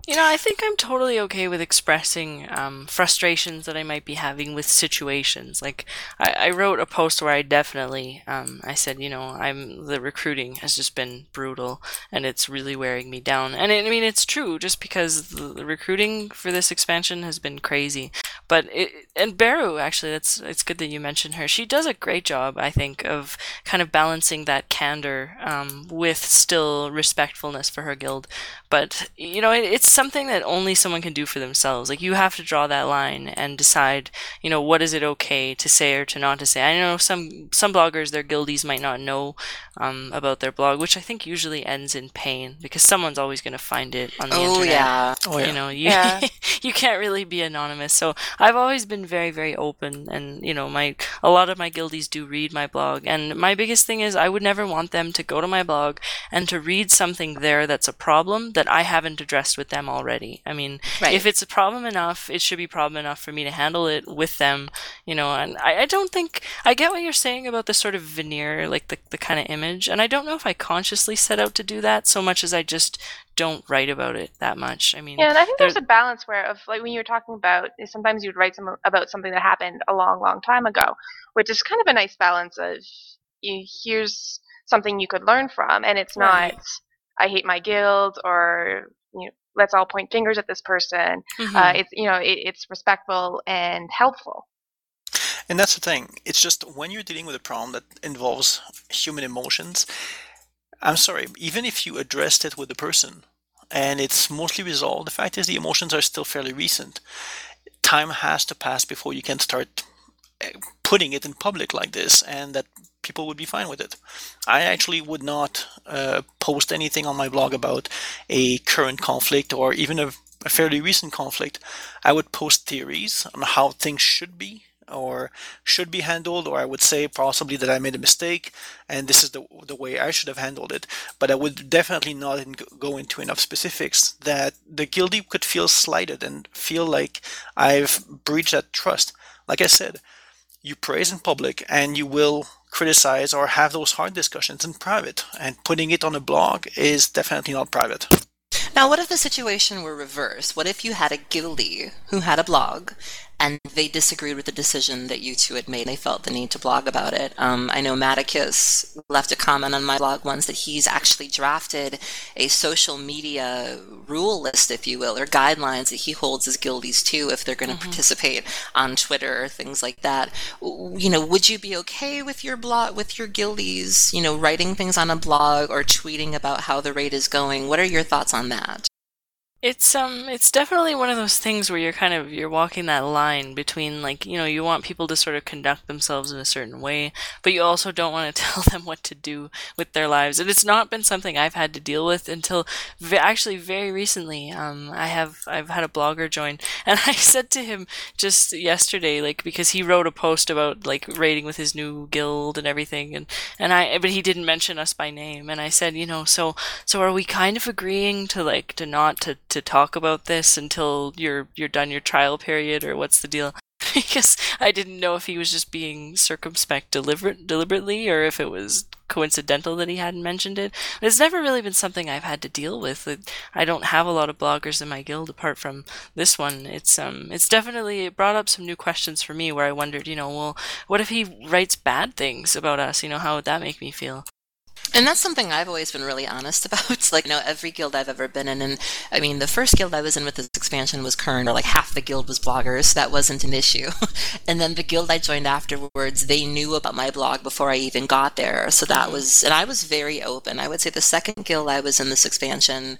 You know, I think I'm totally okay with expressing um, frustrations that I might be having with situations. Like, I, I wrote a post where I definitely, um, I said, you know, I'm the recruiting has just been brutal and it's really wearing me down. And it, I mean, it's true, just because the, recruiting for this expansion has been crazy. But it, and Beru, actually, that's it's good that you mentioned her. She does a great job, I think, of kind of balancing that candor um, with still respectfulness for her guild. But you know, it, it's something that only someone can do for themselves. Like you have to draw that line and decide, you know, what is it okay to say or to not to say. I know some some bloggers, their guildies might not know um, about their blog, which I think usually ends in pain because someone's always going to find it on the oh, internet. Yeah. Oh yeah. You know, you yeah. you can't really be anonymous. So I've always been very very open, and you know, my a lot of my guildies do read my blog, and my biggest thing is I would never want them to go to my blog and to read something there that's a problem that I haven't addressed with them already. I mean, right. if it's a problem enough, it should be problem enough for me to handle it with them, you know. And I, I don't think I get what you're saying about the sort of veneer, like the, the kind of image. And I don't know if I consciously set out to do that so much as I just don't write about it that much. I mean, yeah, and I think there's a balance where, of like when you were talking about, sometimes you'd write some about something that happened a long, long time ago, which is kind of a nice balance of you here's something you could learn from, and it's right. not I hate my guild or you know let's all point fingers at this person. Mm-hmm. Uh, it's you know it, it's respectful and helpful. And that's the thing. It's just when you're dealing with a problem that involves human emotions. I'm sorry, even if you addressed it with the person and it's mostly resolved, the fact is the emotions are still fairly recent. Time has to pass before you can start putting it in public like this, and that people would be fine with it. I actually would not uh, post anything on my blog about a current conflict or even a, a fairly recent conflict. I would post theories on how things should be or should be handled, or I would say possibly that I made a mistake and this is the, the way I should have handled it. But I would definitely not in, go into enough specifics that the guildie could feel slighted and feel like I've breached that trust. Like I said, you praise in public and you will criticize or have those hard discussions in private. And putting it on a blog is definitely not private. Now, what if the situation were reversed? What if you had a guildie who had a blog and they disagreed with the decision that you two had made. They felt the need to blog about it. Um, I know Matticus left a comment on my blog once that he's actually drafted a social media rule list, if you will, or guidelines that he holds as guildies to if they're going to mm-hmm. participate on Twitter or things like that. You know, would you be okay with your blog, with your guildies, you know, writing things on a blog or tweeting about how the raid is going? What are your thoughts on that? It's um it's definitely one of those things where you're kind of you're walking that line between like, you know, you want people to sort of conduct themselves in a certain way, but you also don't want to tell them what to do with their lives. And it's not been something I've had to deal with until v- actually very recently. Um I have I've had a blogger join and I said to him just yesterday like because he wrote a post about like raiding with his new guild and everything and and I but he didn't mention us by name and I said, you know, so so are we kind of agreeing to like to not to to talk about this until you're you're done your trial period or what's the deal? because I didn't know if he was just being circumspect deliberate, deliberately or if it was coincidental that he hadn't mentioned it. But it's never really been something I've had to deal with. I don't have a lot of bloggers in my guild apart from this one. It's um it's definitely it brought up some new questions for me where I wondered, you know, well, what if he writes bad things about us? You know, how would that make me feel? And that's something I've always been really honest about. like, you know, every guild I've ever been in, and I mean, the first guild I was in with this expansion was Kurn, or like half the guild was bloggers, so that wasn't an issue. and then the guild I joined afterwards, they knew about my blog before I even got there, so that mm-hmm. was, and I was very open. I would say the second guild I was in this expansion,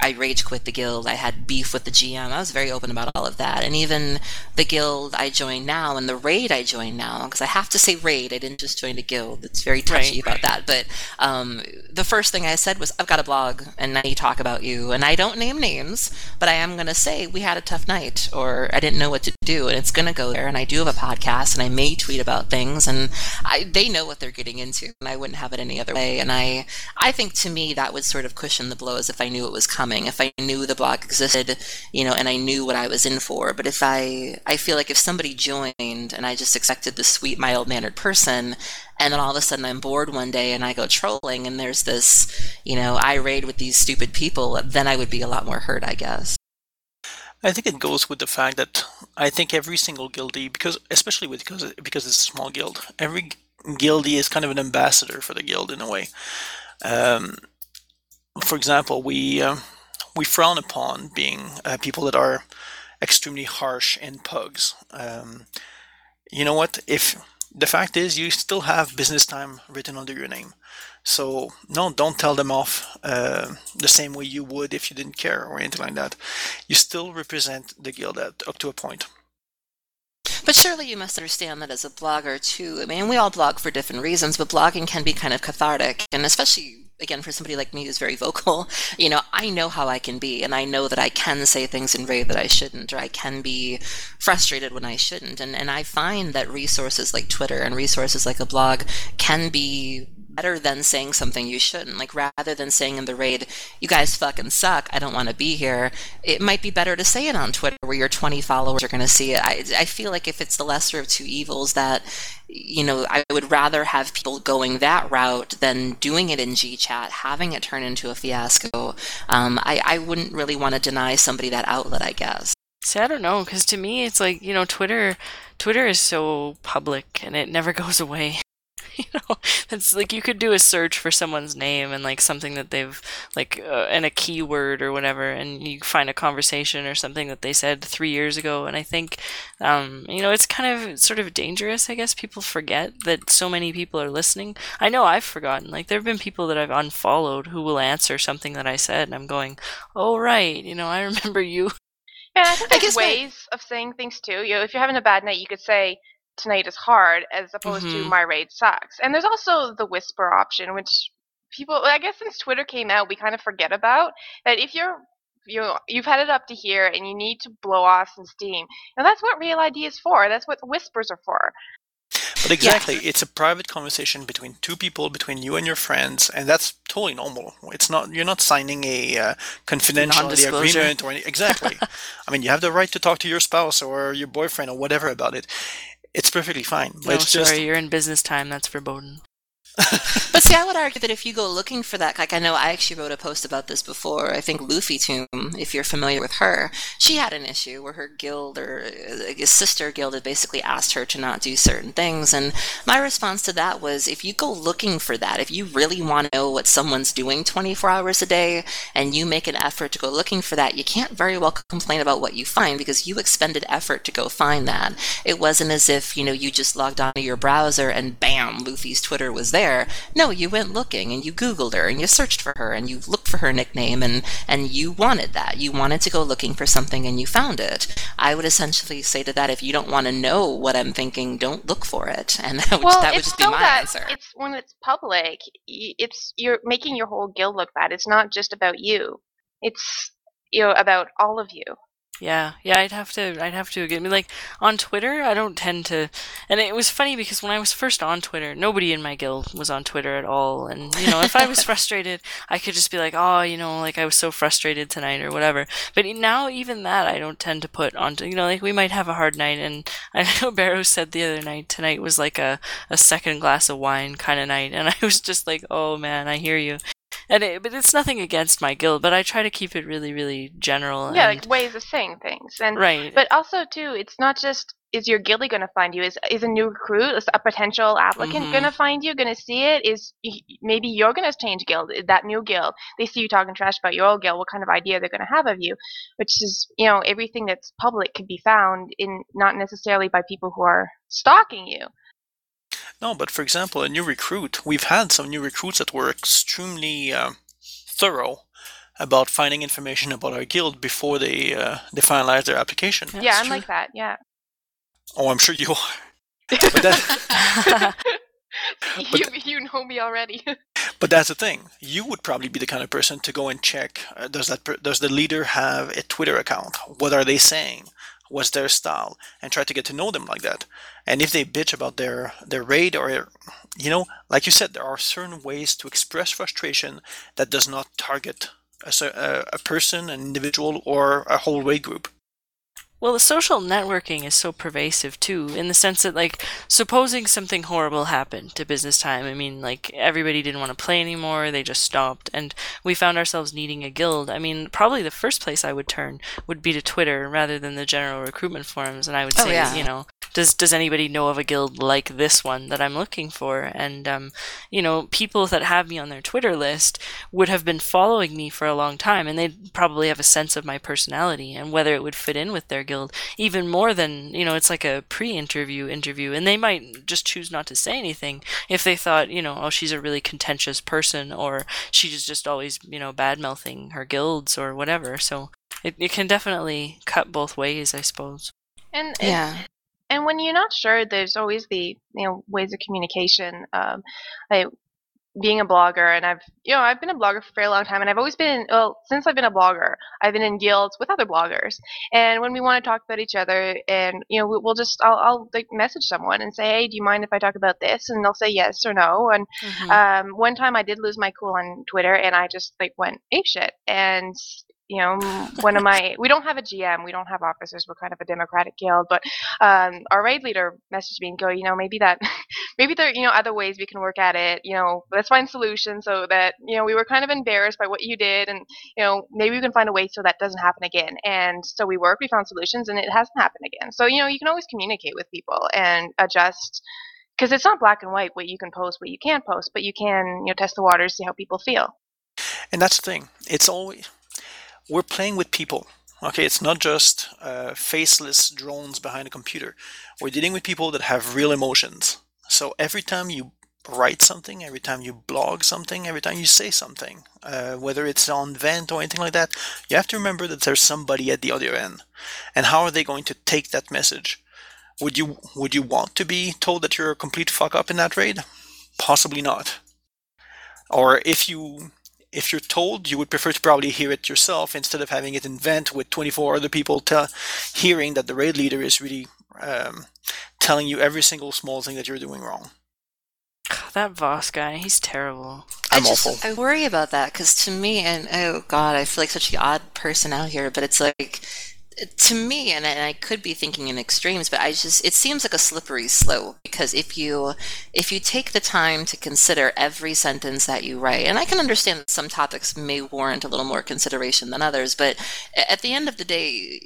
I rage quit the guild. I had beef with the GM. I was very open about all of that. And even the guild I joined now and the raid I joined now, because I have to say raid, I didn't just join a guild. It's very touchy right. about that. But um, the first thing I said was, I've got a blog and I talk about you. And I don't name names, but I am going to say we had a tough night or I didn't know what to do, and it's going to go there. And I do have a podcast, and I may tweet about things, and I, they know what they're getting into, and I wouldn't have it any other way. And I, I think to me that would sort of cushion the blows if I knew it was coming, if I knew the blog existed, you know, and I knew what I was in for. But if I, I feel like if somebody joined and I just expected the sweet, mild mannered person, and then all of a sudden I'm bored one day and I go trolling, and there's this, you know, I raid with these stupid people, then I would be a lot more hurt, I guess. I think it goes with the fact that I think every single guildie, because especially with because because it's a small guild, every guildie is kind of an ambassador for the guild in a way. Um, for example, we uh, we frown upon being uh, people that are extremely harsh in pugs. Um, you know what? If the fact is, you still have business time written under your name. So no, don't tell them off uh, the same way you would if you didn't care or anything like that. You still represent the guild at, up to a point. But surely you must understand that as a blogger too. I mean, we all blog for different reasons, but blogging can be kind of cathartic, and especially again for somebody like me who's very vocal you know i know how i can be and i know that i can say things in way that i shouldn't or i can be frustrated when i shouldn't and and i find that resources like twitter and resources like a blog can be better than saying something you shouldn't. Like rather than saying in the raid, "You guys fucking suck. I don't want to be here." It might be better to say it on Twitter where your 20 followers are going to see it. I I feel like if it's the lesser of two evils, that you know I would rather have people going that route than doing it in GChat, having it turn into a fiasco. Um, I I wouldn't really want to deny somebody that outlet. I guess. See, I don't know, because to me, it's like you know, Twitter, Twitter is so public and it never goes away. you know? It's like you could do a search for someone's name and like something that they've like uh, and a keyword or whatever and you find a conversation or something that they said three years ago and i think um, you know it's kind of sort of dangerous i guess people forget that so many people are listening. I know i've forgotten like there have been people that i've unfollowed who will answer something that i said and i'm going oh right you know i remember you. Yeah, I think there's ways my... of saying things too. You know, if you're having a bad night, you could say, tonight is hard as opposed mm-hmm. to my raid sucks. And there's also the whisper option, which people, I guess since Twitter came out, we kind of forget about that if you're you you've had it up to here and you need to blow off some steam. And that's what Real ID is for. That's what whispers are for. But exactly, yeah. it's a private conversation between two people, between you and your friends, and that's totally normal. It's not you're not signing a uh, confidentiality agreement or any, exactly. I mean, you have the right to talk to your spouse or your boyfriend or whatever about it it's perfectly fine. But no, it's sorry, just... you're in business time. That's verboten. But see, I would argue that if you go looking for that, like I know I actually wrote a post about this before. I think Luffy Tomb, if you're familiar with her, she had an issue where her guild or uh, sister guild had basically asked her to not do certain things. And my response to that was if you go looking for that, if you really want to know what someone's doing 24 hours a day and you make an effort to go looking for that, you can't very well complain about what you find because you expended effort to go find that. It wasn't as if, you know, you just logged onto your browser and bam, Luffy's Twitter was there there. No, you went looking and you Googled her and you searched for her and you looked for her nickname and, and you wanted that. You wanted to go looking for something and you found it. I would essentially say to that, if you don't want to know what I'm thinking, don't look for it. And that would, well, that would just be my that answer. It's when it's public, it's you're making your whole guild look bad. It's not just about you. It's you know about all of you. Yeah, yeah, I'd have to, I'd have to agree. I mean, like on Twitter, I don't tend to, and it was funny because when I was first on Twitter, nobody in my guild was on Twitter at all, and you know, if I was frustrated, I could just be like, oh, you know, like I was so frustrated tonight or whatever. But now, even that, I don't tend to put on. You know, like we might have a hard night, and I know Barrow said the other night, tonight was like a a second glass of wine kind of night, and I was just like, oh man, I hear you and it, but it's nothing against my guild, but I try to keep it really, really general. Yeah, and, like ways of saying things, and right. But also too, it's not just is your guildie going to find you? Is is a new recruit, a potential applicant, mm-hmm. going to find you? Going to see it? Is maybe you're going to change guild? That new guild, they see you talking trash about your old guild. What kind of idea they're going to have of you? Which is, you know, everything that's public can be found in not necessarily by people who are stalking you. No, but for example, a new recruit, we've had some new recruits that were extremely uh, thorough about finding information about our guild before they uh, they finalize their application. That's yeah, I'm true. like that. Yeah. Oh, I'm sure you are. but that, you, you know me already. but that's the thing. You would probably be the kind of person to go and check: uh, does that per- does the leader have a Twitter account? What are they saying? What's their style, and try to get to know them like that. And if they bitch about their their raid or you know, like you said, there are certain ways to express frustration that does not target a, a person, an individual, or a whole raid group. Well, the social networking is so pervasive too, in the sense that, like, supposing something horrible happened to business time, I mean, like, everybody didn't want to play anymore, they just stopped, and we found ourselves needing a guild. I mean, probably the first place I would turn would be to Twitter rather than the general recruitment forums, and I would oh, say, oh, yeah. you know, does does anybody know of a guild like this one that I'm looking for? And um, you know, people that have me on their Twitter list would have been following me for a long time, and they'd probably have a sense of my personality and whether it would fit in with their guild even more than you know. It's like a pre-interview interview, and they might just choose not to say anything if they thought, you know, oh, she's a really contentious person, or she's just always you know bad mouthing her guilds or whatever. So it, it can definitely cut both ways, I suppose. And yeah and when you're not sure, there's always the you know ways of communication. Um, like being a blogger, and I've you know I've been a blogger for a very long time, and I've always been well since I've been a blogger, I've been in guilds with other bloggers, and when we want to talk about each other, and you know we'll just I'll, I'll like message someone and say, hey, do you mind if I talk about this? And they'll say yes or no. And mm-hmm. um, one time I did lose my cool on Twitter, and I just like went ape shit, and you know, one of my, we don't have a GM, we don't have officers, we're kind of a democratic guild, but um, our raid leader messaged me and go, you know, maybe that, maybe there, you know, other ways we can work at it, you know, let's find solutions so that, you know, we were kind of embarrassed by what you did and, you know, maybe we can find a way so that doesn't happen again. And so we worked, we found solutions and it hasn't happened again. So, you know, you can always communicate with people and adjust because it's not black and white what you can post, what you can't post, but you can, you know, test the waters, see how people feel. And that's the thing. It's always we're playing with people. Okay, it's not just uh, faceless drones behind a computer. We're dealing with people that have real emotions. So every time you write something, every time you blog something, every time you say something, uh, whether it's on Vent or anything like that, you have to remember that there's somebody at the other end. And how are they going to take that message? Would you would you want to be told that you're a complete fuck up in that raid? Possibly not. Or if you if you're told, you would prefer to probably hear it yourself instead of having it in vent with 24 other people t- hearing that the raid leader is really um, telling you every single small thing that you're doing wrong. That Voss guy, he's terrible. I'm I just, awful. I worry about that because to me, and oh god, I feel like such an odd person out here, but it's like to me, and I could be thinking in extremes, but I just it seems like a slippery slope because if you if you take the time to consider every sentence that you write, and I can understand that some topics may warrant a little more consideration than others, but at the end of the day,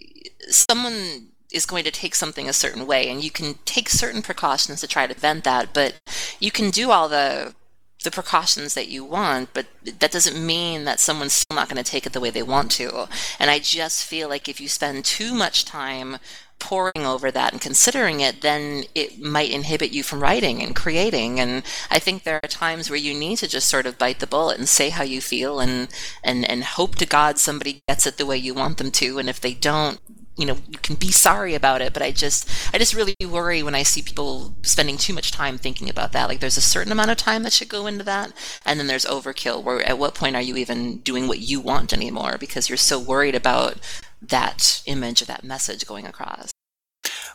someone is going to take something a certain way and you can take certain precautions to try to vent that but you can do all the the precautions that you want, but that doesn't mean that someone's still not going to take it the way they want to. And I just feel like if you spend too much time poring over that and considering it, then it might inhibit you from writing and creating. And I think there are times where you need to just sort of bite the bullet and say how you feel and and and hope to God somebody gets it the way you want them to. And if they don't, you know you can be sorry about it but i just i just really worry when i see people spending too much time thinking about that. Like there's a certain amount of time that should go into that and then there's overkill. Where at what point are you even doing what you want anymore? Because you're so worried about that image or that message going across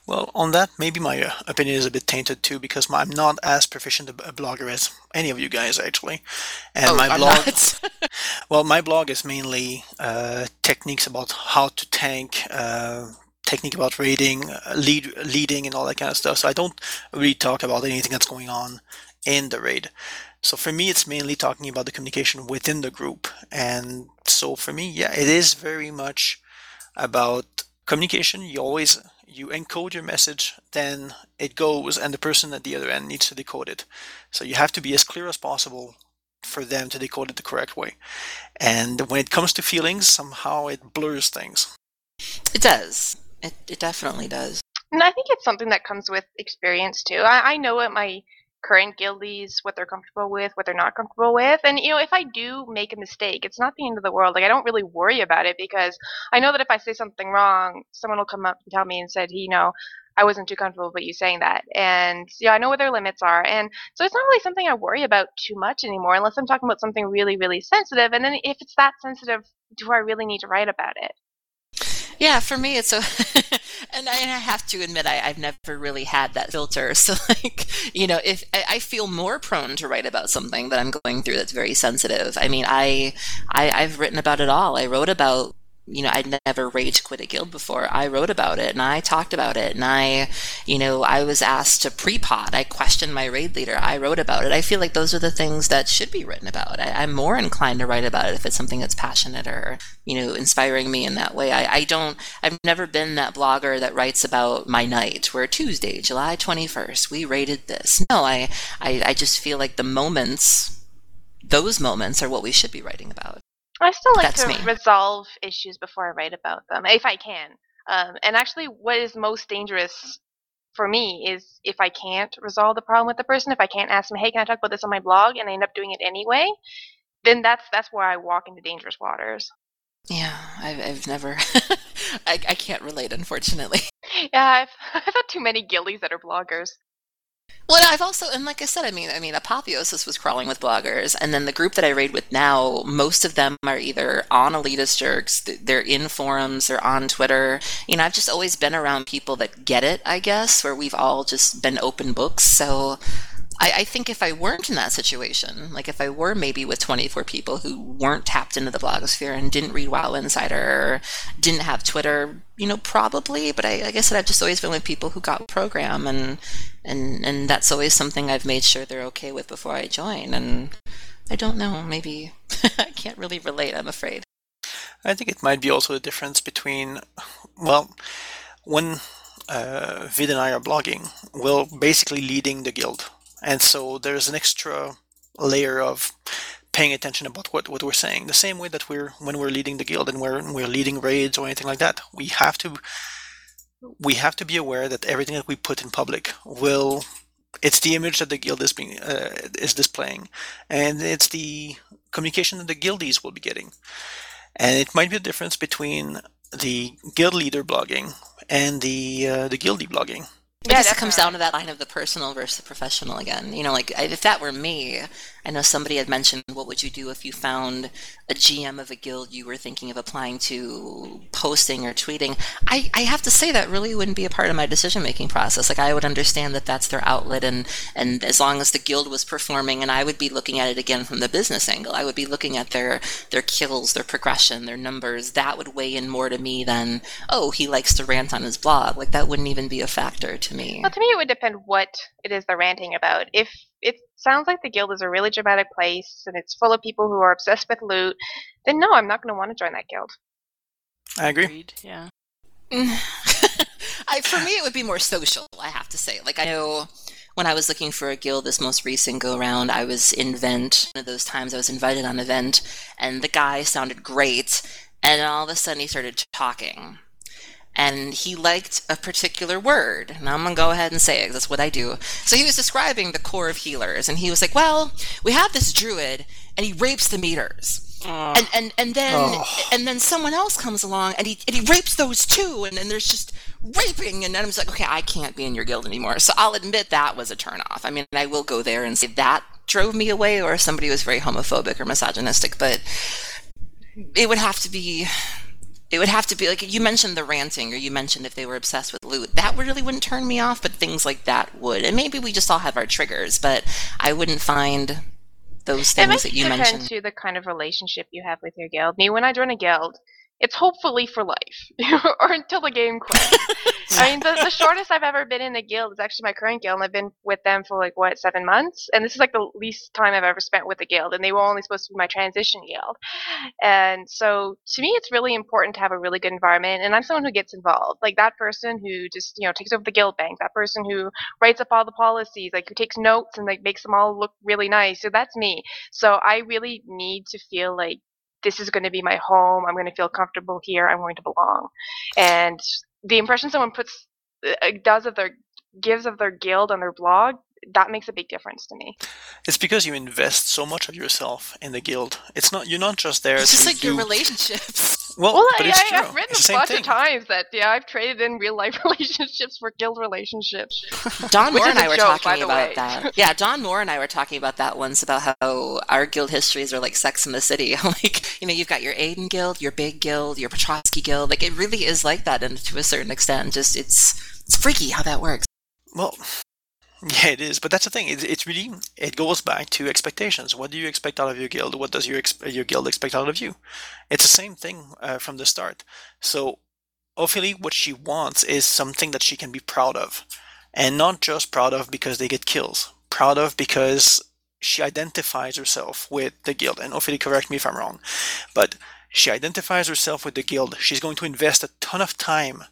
well, on that, maybe my uh, opinion is a bit tainted too because I'm not as proficient a blogger as any of you guys actually. And oh, my I'm blog, well, my blog is mainly uh, techniques about how to tank, uh, technique about raiding, uh, lead, leading, and all that kind of stuff. So I don't really talk about anything that's going on in the raid. So for me, it's mainly talking about the communication within the group. And so for me, yeah, it is very much about communication. You always you encode your message, then it goes, and the person at the other end needs to decode it. So you have to be as clear as possible for them to decode it the correct way. And when it comes to feelings, somehow it blurs things. It does. It, it definitely does. And I think it's something that comes with experience too. I, I know what my current guildies, what they're comfortable with, what they're not comfortable with. And you know, if I do make a mistake, it's not the end of the world. Like I don't really worry about it because I know that if I say something wrong, someone will come up and tell me and said, you know, I wasn't too comfortable with you saying that. And yeah, I know what their limits are. And so it's not really something I worry about too much anymore unless I'm talking about something really, really sensitive. And then if it's that sensitive, do I really need to write about it? Yeah, for me, it's so, and I have to admit, I, have never really had that filter. So, like, you know, if I, I, feel more prone to write about something that I'm going through that's very sensitive. I mean, I, I I've written about it all. I wrote about you know, I'd never rage quit a guild before. I wrote about it and I talked about it and I, you know, I was asked to pre-pot. I questioned my raid leader. I wrote about it. I feel like those are the things that should be written about. I, am more inclined to write about it if it's something that's passionate or, you know, inspiring me in that way. I, I don't, I've never been that blogger that writes about my night where Tuesday, July 21st, we raided this. No, I, I, I just feel like the moments, those moments are what we should be writing about. I still like That's to me. resolve issues before I write about them, if I can. Um, and actually, what is most dangerous for me is if I can't resolve the problem with the person, if I can't ask them, "Hey, can I talk about this on my blog?" and I end up doing it anyway, then that's that's where I walk into dangerous waters. Yeah, I've, I've never. I, I can't relate, unfortunately. Yeah, I've I've had too many guildies that are bloggers. Well, I've also, and like I said, I mean, I mean, Apotheosis was crawling with bloggers, and then the group that I raid with now, most of them are either on Elitist Jerks, they're in forums, they're on Twitter. You know, I've just always been around people that get it, I guess, where we've all just been open books. So I, I, think if I weren't in that situation, like if I were maybe with 24 people who weren't tapped into the blogosphere and didn't read WoW Insider or didn't have Twitter, you know, probably. But I, I guess that I've just always been with people who got program, and and and that's always something I've made sure they're okay with before I join. And I don't know, maybe I can't really relate. I'm afraid. I think it might be also the difference between, well, when uh, Vid and I are blogging, we're basically leading the guild and so there's an extra layer of paying attention about what, what we're saying. The same way that we're when we're leading the guild and we're we're leading raids or anything like that, we have to we have to be aware that everything that we put in public will it's the image that the guild is being uh, is displaying, and it's the communication that the guildies will be getting, and it might be a difference between the guild leader blogging and the uh, the guildie blogging. I yeah, guess it comes down to that line of the personal versus the professional again. You know, like if that were me, I know somebody had mentioned, what would you do if you found a GM of a guild you were thinking of applying to posting or tweeting? I, I have to say that really wouldn't be a part of my decision making process. Like I would understand that that's their outlet, and and as long as the guild was performing, and I would be looking at it again from the business angle. I would be looking at their their kills, their progression, their numbers. That would weigh in more to me than oh he likes to rant on his blog. Like that wouldn't even be a factor to me. Well, to me, it would depend what it is they're ranting about. If it sounds like the guild is a really dramatic place and it's full of people who are obsessed with loot, then no, I'm not going to want to join that guild. I agree. Agreed. Yeah. Mm. I, for me, it would be more social. I have to say, like I know when I was looking for a guild this most recent go round, I was in Vent. One of those times I was invited on a Vent, and the guy sounded great, and all of a sudden he started talking and he liked a particular word. And I'm going to go ahead and say it. That's what I do. So he was describing the core of healers, and he was like, "Well, we have this druid, and he rapes the meters." And, and and then oh. and then someone else comes along and he and he rapes those too and then there's just raping and then I'm just like okay I can't be in your guild anymore so I'll admit that was a turnoff I mean I will go there and say that drove me away or if somebody was very homophobic or misogynistic but it would have to be it would have to be like you mentioned the ranting or you mentioned if they were obsessed with loot that really wouldn't turn me off but things like that would. And maybe we just all have our triggers but i wouldn't find those things that you mentioned. to the kind of relationship you have with your guild. Me when i join a guild it's hopefully for life or until the game quits. I mean, the, the shortest I've ever been in a guild is actually my current guild, and I've been with them for like what seven months, and this is like the least time I've ever spent with a guild, and they were only supposed to be my transition guild. And so, to me, it's really important to have a really good environment, and I'm someone who gets involved, like that person who just you know takes over the guild bank, that person who writes up all the policies, like who takes notes and like makes them all look really nice. So that's me. So I really need to feel like this is going to be my home. I'm going to feel comfortable here. I'm going to belong. And the impression someone puts uh, does of their gives of their guild on their blog that makes a big difference to me. It's because you invest so much of yourself in the guild. It's not you're not just there. It's just like do, your relationships. Well, Well, but I, it's I, true. I've written it's a bunch thing. of times that yeah, I've traded in real life relationships for guild relationships. Don Moore and I were joke, talking about way. that. Yeah, Don Moore and I were talking about that once about how our guild histories are like Sex in the City. like, you know, you've got your Aidan guild, your Big guild, your Petrovsky guild. Like, it really is like that, and to a certain extent, just it's it's freaky how that works. Well, yeah, it is. But that's the thing. It, it's really it goes back to expectations. What do you expect out of your guild? What does your ex- your guild expect out of you? It's the same thing uh, from the start. So, Ophelie, what she wants is something that she can be proud of, and not just proud of because they get kills. Proud of because she identifies herself with the guild. And Ophelie, correct me if I'm wrong, but she identifies herself with the guild. She's going to invest a ton of time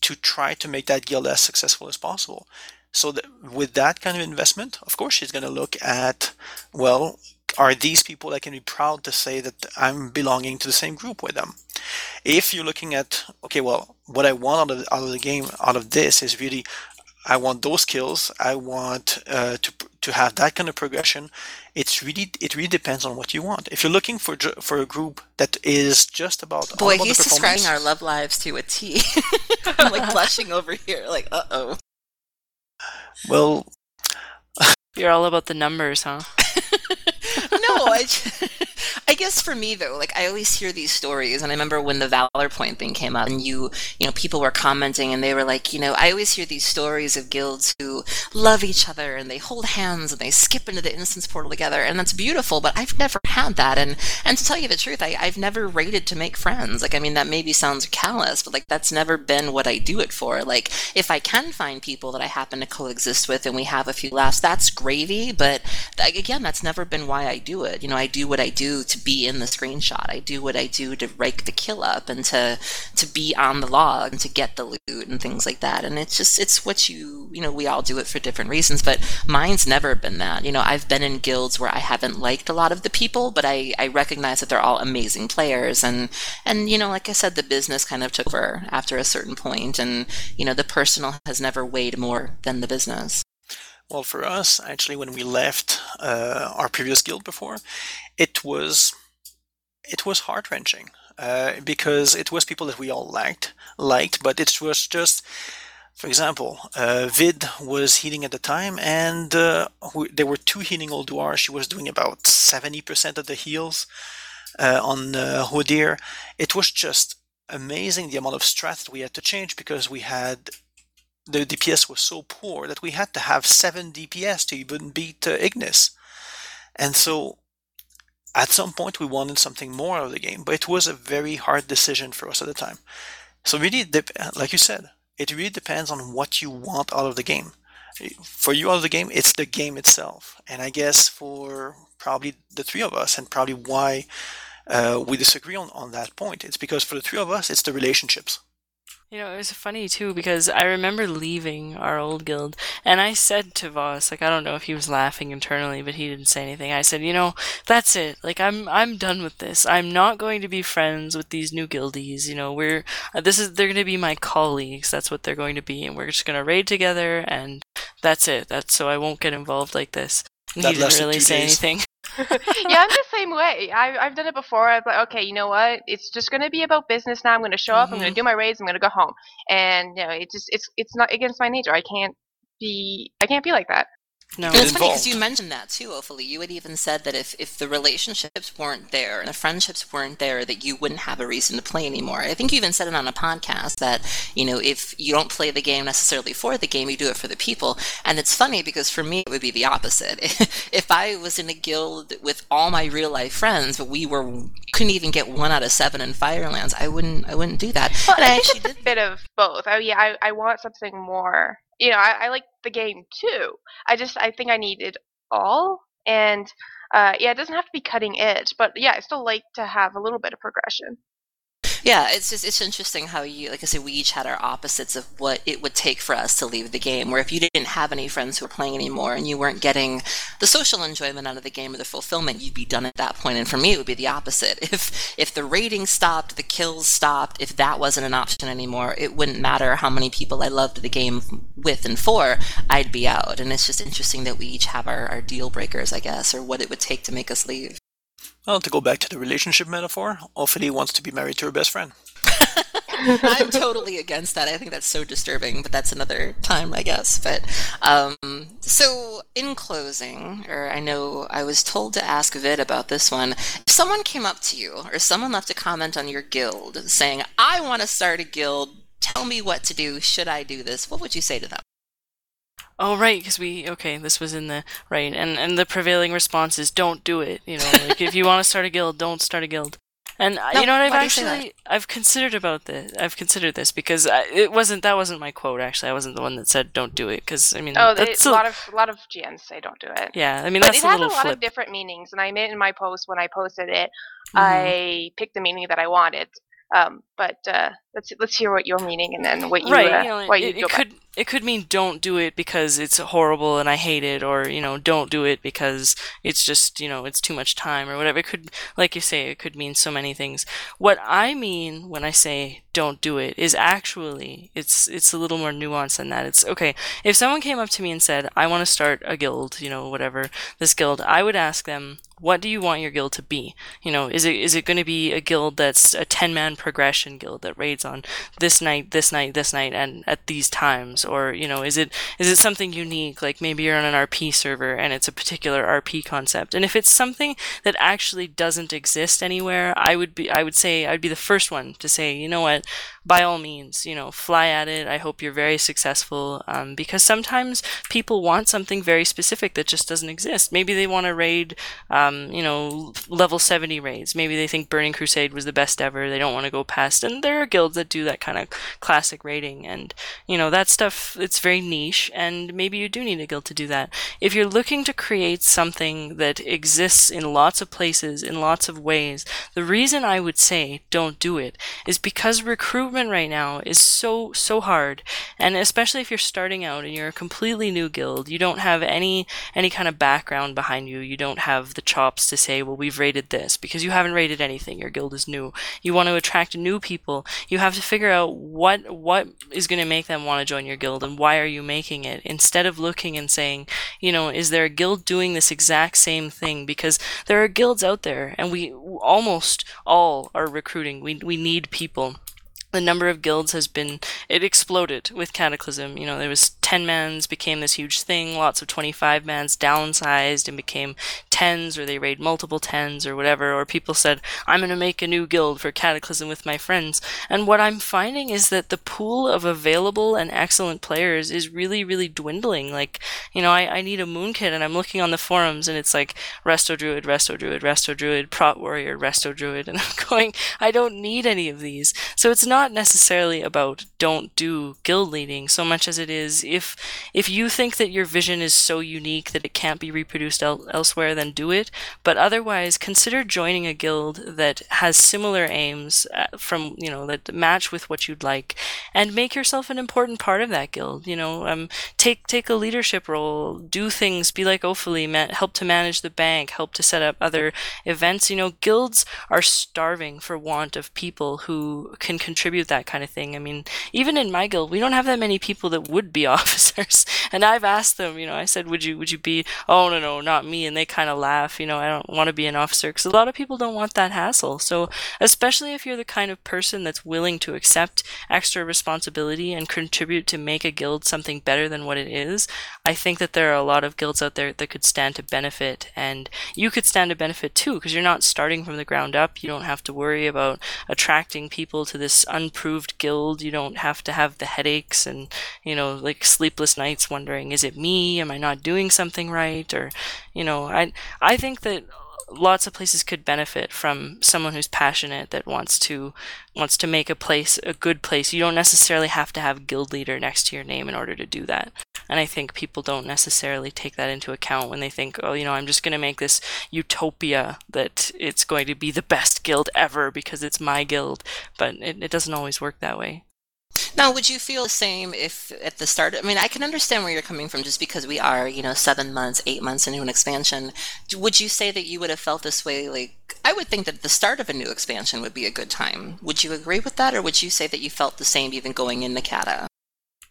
to try to make that guild as successful as possible. So that with that kind of investment, of course, she's going to look at, well, are these people I can be proud to say that I'm belonging to the same group with them? If you're looking at, okay, well, what I want out of, out of the game, out of this is really, I want those skills. I want uh, to to have that kind of progression. It's really it really depends on what you want. If you're looking for for a group that is just about Boy, about he's describing our love lives to a T. I'm like blushing over here, like, uh oh. Well, You're all about the numbers, huh? no, I, I guess for me though, like I always hear these stories, and I remember when the Valor Point thing came up, and you, you know, people were commenting, and they were like, you know, I always hear these stories of guilds who love each other, and they hold hands, and they skip into the instance portal together, and that's beautiful. But I've never had that, and and to tell you the truth, I, I've never raided to make friends. Like, I mean, that maybe sounds callous, but like that's never been what I do it for. Like, if I can find people that I happen to coexist with, and we have a few laughs, that's gravy. But again, that's never been why I do it. You know, I do what I do to be in the screenshot. I do what I do to rake the kill up and to to be on the log and to get the loot and things like that. And it's just it's what you you know we all do it for different reasons. But mine's never been that. You know, I've been in guilds where I haven't liked a lot of the people, but I I recognize that they're all amazing players. And and you know, like I said, the business kind of took over after a certain point, and you know, the personal has never weighed more than the business. Well, for us, actually, when we left uh, our previous guild before, it was it was heart wrenching uh, because it was people that we all liked, liked, but it was just, for example, uh, Vid was healing at the time, and uh, we, there were two healing old Ulduar. She was doing about seventy percent of the heals uh, on uh, Hodir. It was just amazing the amount of strats we had to change because we had the DPS was so poor that we had to have 7 DPS to even beat uh, Ignis. And so at some point we wanted something more out of the game, but it was a very hard decision for us at the time. So really, like you said, it really depends on what you want out of the game. For you out of the game, it's the game itself. And I guess for probably the three of us, and probably why uh, we disagree on, on that point, it's because for the three of us, it's the relationships. You know, it was funny too because I remember leaving our old guild and I said to Voss, like I don't know if he was laughing internally, but he didn't say anything. I said, "You know, that's it. Like I'm I'm done with this. I'm not going to be friends with these new guildies. You know, we're uh, this is they're going to be my colleagues. That's what they're going to be and we're just going to raid together and that's it. That's so I won't get involved like this." And That he didn't really say days. anything. yeah, I'm the same way. I, I've done it before. I'm like, okay, you know what? It's just going to be about business now. I'm going to show up. I'm going to mm-hmm. do my raids. I'm going to go home. And you know, it just it's it's not against my nature. I can't be I can't be like that. No. And it's funny because you mentioned that too, Ophelie. You had even said that if, if the relationships weren't there and the friendships weren't there, that you wouldn't have a reason to play anymore. I think you even said it on a podcast that, you know, if you don't play the game necessarily for the game, you do it for the people. And it's funny because for me, it would be the opposite. if I was in a guild with all my real life friends, but we were couldn't even get one out of seven in Firelands, I wouldn't I wouldn't do that. Well, and I I actually think it's a bit of both. Oh yeah, I, I want something more. You know, I, I like the game too. I just I think I need it all. And uh, yeah, it doesn't have to be cutting edge, but yeah, I still like to have a little bit of progression. Yeah, it's just it's interesting how you like I said we each had our opposites of what it would take for us to leave the game. Where if you didn't have any friends who were playing anymore and you weren't getting the social enjoyment out of the game or the fulfillment, you'd be done at that point. And for me, it would be the opposite. If if the raiding stopped, the kills stopped, if that wasn't an option anymore, it wouldn't matter how many people I loved the game with and for, I'd be out. And it's just interesting that we each have our, our deal breakers, I guess, or what it would take to make us leave. Well, to go back to the relationship metaphor, Ophelia wants to be married to her best friend. I'm totally against that. I think that's so disturbing, but that's another time, I guess. But um, so, in closing, or I know I was told to ask Vid about this one. If someone came up to you, or someone left a comment on your guild saying, "I want to start a guild. Tell me what to do. Should I do this?" What would you say to them? Oh right, because we okay. This was in the right, and and the prevailing response is don't do it. You know, like if you want to start a guild, don't start a guild. And No, you know what? I've why do you say that? actually I've considered about this. I've considered this because I, it wasn't that wasn't my quote. Actually, I wasn't the one that said don't do it. Because I mean, Oh, that's a lot of a lot of GMs say don't do it. yeah. I mean, But that's it a has a lot flip. of different meanings, and I made in my post when I posted it. Mhm. I picked the meaning that I wanted. Um, but uh, let's let's hear what your meaning and then what you right uh, you know what you it, it could it could mean don't do it because it's horrible and i hate it or you know don't do it because it's just you know it's too much time or whatever. It could like you say it could mean so many things. What i mean when i say don't do it is actually it's it's a little more nuanced than that. It's okay if someone came up to me and said i want to start a guild you know whatever this guild i would ask them what do you want your guild to be? You know is it is it going to be a guild that's a 10 man progression guild that raids on this night, this night, this night, and at these times? Or, you know, is it is it something unique? Like maybe you're on an RP server and it's a particular RP concept. And if it's something that actually doesn't exist anywhere, I would be I would say I'd be the first one to say, you know what, by all means, you know, fly at it. I hope you're very successful. Um, because sometimes people want something very specific that just doesn't exist. Maybe they want to raid um, you know, level 70 raids. Maybe they think Burning Crusade was the best ever. They don't want to go past. And there are guilds that do that kind of classic raiding. And, you know, that stuff, it's very niche. And maybe you do need a guild to do that. If you're looking to create something that exists in lots of places, in lots of ways, the reason I would say don't do it is because recruitment right now is so, so hard. And especially if you're starting out and you're a completely new guild, you don't have any, any kind of background behind you. You don't have the chops to say, well, we've raided this because you haven't raided anything. Your guild is new. You want to attract new people. You have to figure out what what is going to make them want to join your guild and why are you making it instead of looking and saying, you know, is there a guild doing this exact same thing? Because there are guilds out there and we almost all are recruiting. We we need people the number of guilds has been it exploded with cataclysm. You know there was 10 mans became this huge thing lots of 25 mans downsized and became 10s or they raid multiple 10s or whatever or people said i'm going to make a new guild for cataclysm with my friends. And what i'm finding is that the pool of available and excellent players is really really dwindling. Like you know i, I need a moonkin and i'm looking on the forums and it's like resto druid resto druid resto druid prot warrior resto druid. And i'm going i don't need any of these. So it's not necessarily about don't do guild leading so much as it is if if you think that your vision is so unique that it can't be reproduced el- elsewhere then do it. But otherwise consider joining a guild that has similar aims uh, from you know that match with what you'd like and make yourself an important part of that guild you know um take take a leadership role do things be like Ophelie ma- help to manage the bank help to set up other events. You know guilds are starving for want of people who can contribute that kind of thing. I mean even in my guild we don't have that many people that would be officers. And i've asked them you know i said would you would you be oh no no not me. And they kind of laugh you know i don't want to be an officer. Because a lot of people don't want that hassle. So especially if you're the kind of person that's willing to accept extra responsibility and contribute to make a guild something better than what it is i think that there are a lot of guilds out there that could stand to benefit. And you could stand to benefit too because you're not starting from the ground up. You don't have to worry about attracting people to this unproved guild you don't have to have the headaches and you know like sleepless nights wondering is it me? Am i not doing something right? Or you know i i think that lots of places could benefit from someone who's passionate that wants to wants to make a place a good place. You don't necessarily have to have guild leader next to your name in order to do that. And i think people don't necessarily take that into account when they think oh you know i'm just going to make this utopia that it's going to be the best guild ever because it's my guild. But it, it doesn't always work that way Now, would you feel the same if at the start? I mean, I can understand where you're coming from just because we are, you know, seven months, eight months into an expansion. Would you say that you would have felt this way? Like, I would think that the start of a new expansion would be a good time. Would you agree with that, or would you say that you felt the same even going into Cata?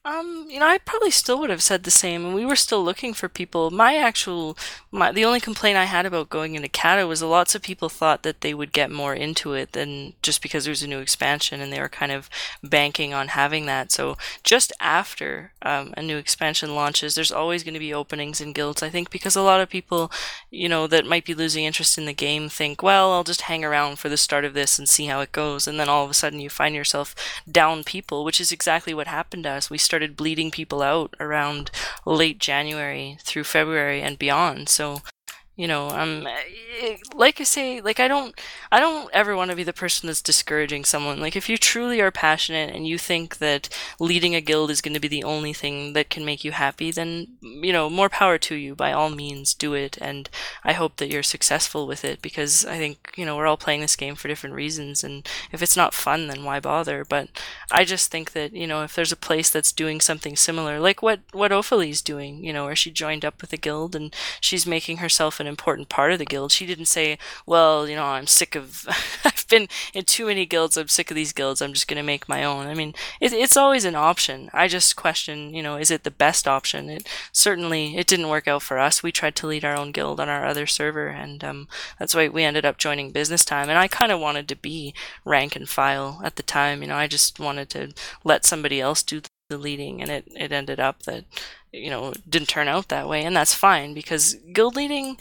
Um, you know, I probably still would have said the same, and we were still looking for people. My actual, my the only complaint I had about going into Cata was lots of people thought that they would get more into it than just because there was a new expansion, and they were kind of banking on having that. So just after um, a new expansion launches, there's always going to be openings in guilds. I think because a lot of people, you know, that might be losing interest in the game think, well, I'll just hang around for the start of this and see how it goes, and then all of a sudden you find yourself down people, which is exactly what happened to us. We started bleeding people out around late January through February and beyond. So you know um eh, like i say like i don't i don't ever want to be the person that's discouraging someone. Like if you truly are passionate and you think that leading a guild is going to be the only thing that can make you happy then you know more power to you. By all means do it and i hope that you're successful with it because i think you know we're all playing this game for different reasons and if it's not fun then why bother? But i just think that you know if there's a place that's doing something similar like what what Ophelie's doing you know where she joined up with a guild and she's making herself an important part of the guild. She didn't say, well, you know, I'm sick of, I've been in too many guilds, I'm sick of these guilds, I'm just going to make my own. I mean, it, it's always an option. I just question, you know, is it the best option? It certainly, it didn't work out for us. We tried to lead our own guild on our other server, and um, that's why we ended up joining Business Time. And I kind of wanted to be rank and file at the time. You know, I just wanted to let somebody else do the leading, and it, it ended up that you know didn't turn out that way, and that's fine because guild leading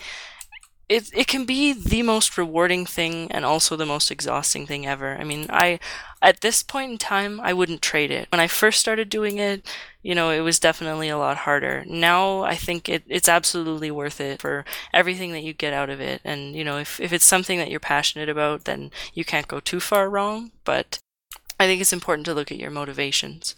it it can be the most rewarding thing and also the most exhausting thing ever. I mean, I at this point in time, I wouldn't trade it. When I first started doing it, you know, it was definitely a lot harder. Now I think it, it's absolutely worth it for everything that you get out of it. And, you know, if, if it's something that you're passionate about, then you can't go too far wrong. But I think it's important to look at your motivations.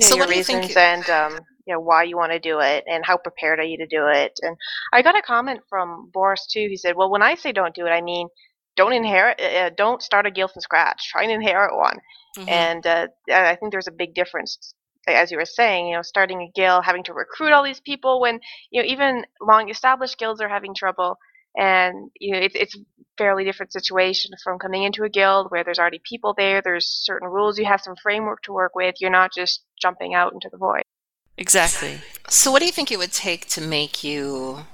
So your reasons and um, you know why you want to do it and how prepared are you to do it. And I got a comment from Boris too. He said, "Well, when I say don't do it, I mean don't inherit, uh, uh don't start a guild from scratch. Try and inherit one." Mm-hmm. And uh, I think there's a big difference as you were saying, you know, starting a guild, having to recruit all these people when, you know, even long established guilds are having trouble. And, you know, it's, it's fairly different situation from coming into a guild where there's already people there, there's certain rules, you have some framework to work with, you're not just jumping out into the void. Exactly. So, what do you think it would take to make you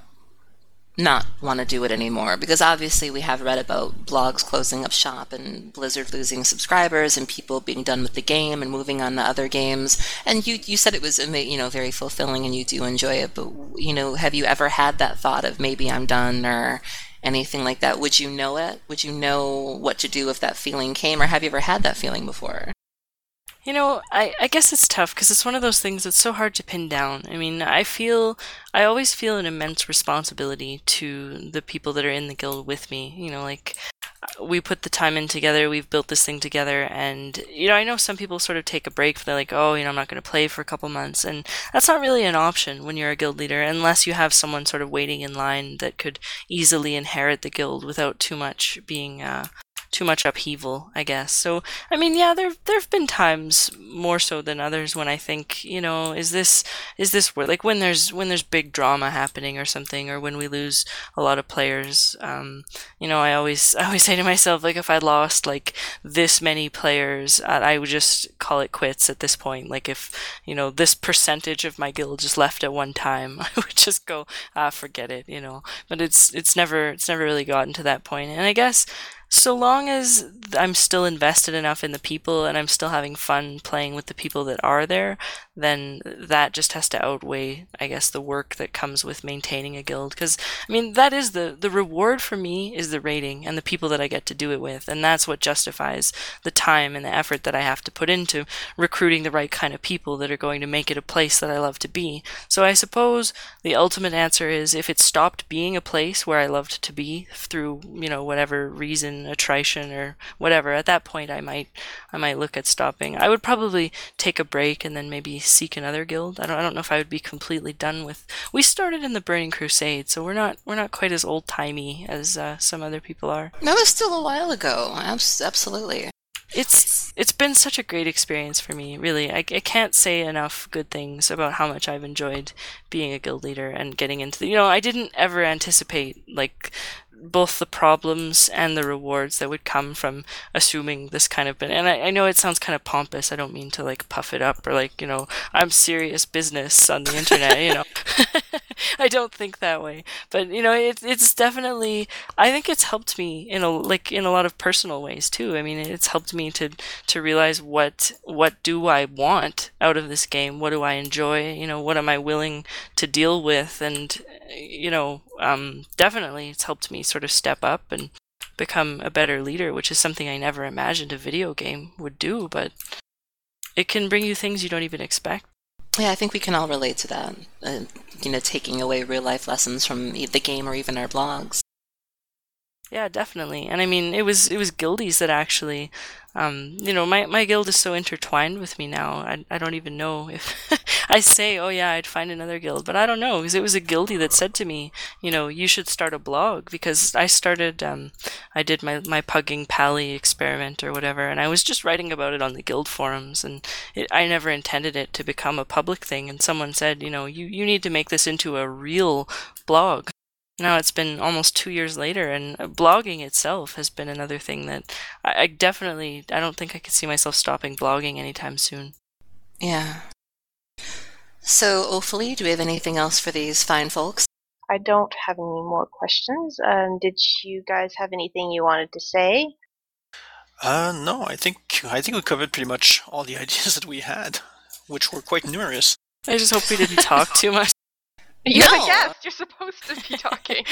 not want to do it anymore? Because obviously, we have read about blogs closing up shop and Blizzard losing subscribers and people being done with the game and moving on to other games. And you you said it was you know very fulfilling and you do enjoy it. But you know, have you ever had that thought of maybe I'm done or anything like that? Would you know it? Would you know what to do if that feeling came, or have you ever had that feeling before? You know, I, I guess it's tough because it's one of those things that's so hard to pin down. I mean, I feel, I always feel an immense responsibility to the people that are in the guild with me. You know, like, we put the time in together, we've built this thing together, and, you know, I know some people sort of take a break, they're like, oh, you know, I'm not going to play for a couple months, and that's not really an option when you're a guild leader, unless you have someone sort of waiting in line that could easily inherit the guild without too much being, uh, too much upheaval, I guess. So, I mean, yeah, there there've been times more so than others when I think, you know, is this is this like when there's when there's big drama happening or something, or when we lose a lot of players. Um, you know, I always I always say to myself, like, if I lost like this many players, I would just call it quits at this point. Like, if you know this percentage of my guild just left at one time, I would just go, ah, forget it, you know. But it's it's never it's never really gotten to that point, and I guess so long as I'm still invested enough in the people and I'm still having fun playing with the people that are there, then that just has to outweigh, I guess, the work that comes with maintaining a guild. Because I mean, that is the the reward for me is the raiding and the people that I get to do it with, and that's what justifies the time and the effort that I have to put into recruiting the right kind of people that are going to make it a place that I love to be. So I suppose the ultimate answer is if it stopped being a place where I loved to be through you know whatever reason, attrition or whatever, at that point I might I might look at stopping. I would probably take a break and then maybe seek another guild. I don't I don't know if I would be completely done with. We started in the Burning Crusade, so we're not we're not quite as old timey as uh, some other people are. That was still a while ago. Absolutely. It's it's been such a great experience for me. Really, I, I can't say enough good things about how much I've enjoyed being a guild leader and getting into the. You know, I didn't ever anticipate like both the problems and the rewards that would come from assuming this kind of and I, I, know it sounds kind of pompous i don't mean to like puff it up or like you know i'm serious business on the internet you know. I don't think that way but you know it, it's definitely i think it's helped me in a like in a lot of personal ways too i mean it's helped me to to realize what what do i want out of this game what do i enjoy you know what am i willing to deal with and you know um, definitely it's helped me sort of step up and become a better leader, which is something I never imagined a video game would do, but it can bring you things you don't even expect. Yeah, I think we can all relate to that. Uh, you know, taking away real life lessons from the game or even our blogs. Yeah, definitely. And I mean, it was it was guildies that actually, um, you know, my, my guild is so intertwined with me now. I, I don't even know if I say, oh yeah, I'd find another guild, but I don't know because it was a guildie that said to me, you know, you should start a blog because I started, um, I did my my pugging pally experiment or whatever, and I was just writing about it on the guild forums, and it, I never intended it to become a public thing. And someone said, you know, you you need to make this into a real blog now it's been almost two years later, and blogging itself has been another thing that I, I definitely I don't think I could see myself stopping blogging anytime soon. Yeah. So, Ophelie, do we have anything else for these fine folks? I don't have any more questions. Um, did you guys have anything you wanted to say? Uh, no, I think I think we covered pretty much all the ideas that we had, which were quite numerous. I just hope we didn't talk too much. You're no. the guest. You're supposed to be talking.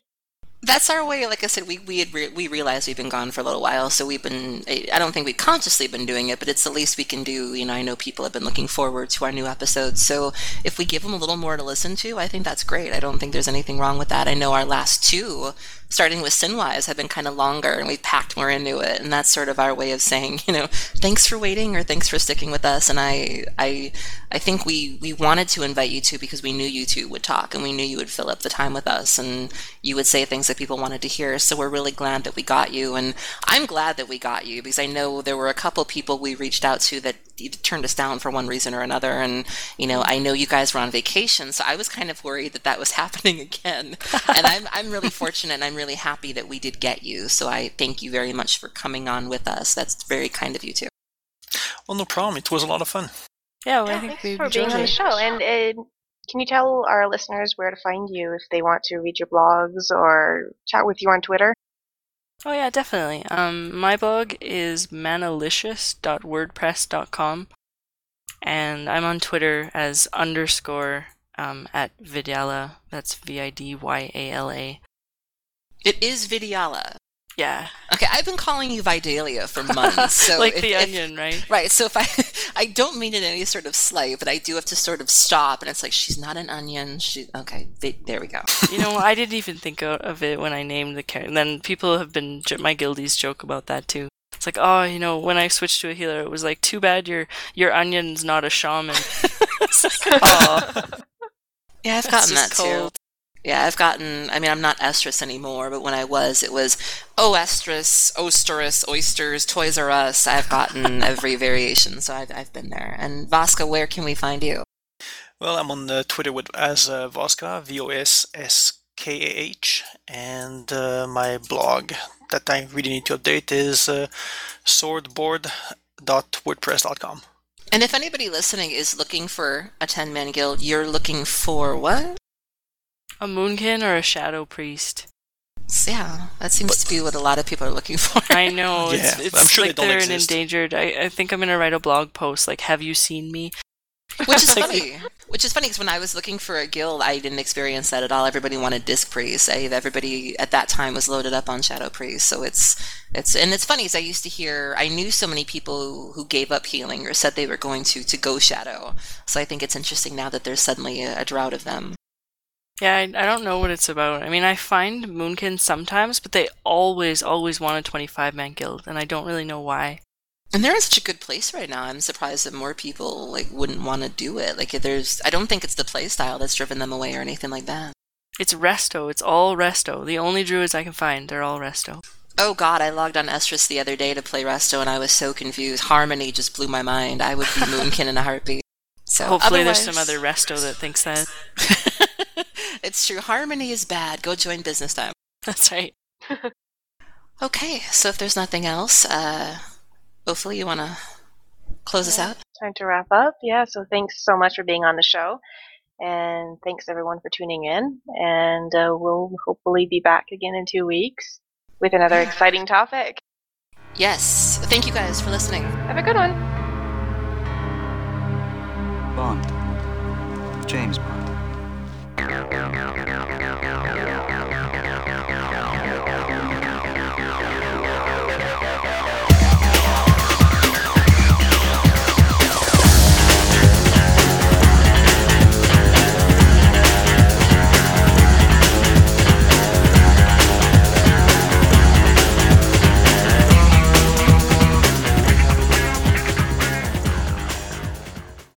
That's our way. Like I said, we we had re- we realized we've been gone for a little while, so we've been. I don't think we've consciously been doing it, but it's the least we can do. You know, I know people have been looking forward to our new episodes, so if we give them a little more to listen to, I think that's great. I don't think there's anything wrong with that. I know our last two starting with Cynwise have been kind of longer and we've packed more into it. And that's sort of our way of saying, you know, thanks for waiting or thanks for sticking with us. And I, I, I think we, we wanted to invite you two because we knew you two would talk and we knew you would fill up the time with us and you would say things that people wanted to hear. So we're really glad that we got you. And I'm glad that we got you because I know there were a couple people we reached out to that turned us down for one reason or another. And, you know, I know you guys were on vacation. So I was kind of worried that that was happening again. and I'm, I'm really fortunate and I'm really happy that we did get you. So I thank you very much for coming on with us. That's very kind of you too. Well, no problem. It was a lot of fun. Yeah, well, yeah I think thanks for being on the show. And uh, can you tell our listeners where to find you if they want to read your blogs or chat with you on Twitter? Oh yeah, definitely. Um, my blog is manalicious.wordpress.com, and I'm on Twitter as underscore um, at Vidyala. That's V I D Y A L A. It is Vidyala. Yeah. Okay, I've been calling you Vidalia for months. So like if, the if, onion, right? Right. So if I, I don't mean it any sort of slight, but I do have to sort of stop, and it's like she's not an onion. She okay. There we go. you know, I didn't even think of it when I named the character. And then people have been my guildies joke about that too. It's like, oh, you know, when I switched to a healer, it was like, too bad your your onion's not a shaman. like, oh. Yeah, I've gotten that cold. too. Yeah, I've gotten, I mean, I'm not Oestrus anymore, but when I was, it was, oh, Estrus, Osterus, Oysters, Toys R Us. I've gotten every variation, so I've, I've been there. And Vosskah, where can we find you? Well, I'm on uh, Twitter with as uh, Vosskah, V O S S K A H, and uh, my blog that I really need to update is uh, swordboard.wordpress.com. And if anybody listening is looking for a 10 man guild, you're looking for what? A moonkin or a shadow priest? Yeah, that seems but, to be what a lot of people are looking for. I know. Yeah, it's, it's I'm sure like they are an endangered. I, I think I'm gonna write a blog post like, "Have you seen me?" Which is funny. Which is funny because when I was looking for a guild, I didn't experience that at all. Everybody wanted disc priest. I, everybody at that time was loaded up on shadow priest. So it's it's and it's funny because I used to hear I knew so many people who gave up healing or said they were going to to go shadow. So I think it's interesting now that there's suddenly a, a drought of them. Yeah, I, I don't know what it's about. I mean, I find Moonkin sometimes, but they always, always want a 25 man guild, and I don't really know why. And they're in such a good place right now. I'm surprised that more people like wouldn't want to do it. Like, there's, I don't think it's the play style that's driven them away or anything like that. It's resto. It's all resto. The only druids I can find, they're all resto. Oh god, I logged on Oestrus the other day to play Resto and I was so confused. Harmony just blew my mind. I would be Moonkin in a heartbeat. So Hopefully, there's some other resto that thinks that. it's true. Harmony is bad. Go join business time. That's right. Okay, so if there's nothing else, uh, hopefully you want to close us out. Time to wrap up. Yeah, so thanks so much for being on the show. And thanks everyone for tuning in. And uh, we'll hopefully be back again in two weeks with another exciting topic. Yes, thank you guys for listening. Have a good one. Bond. James Bond. Não, não, não, não, não, não.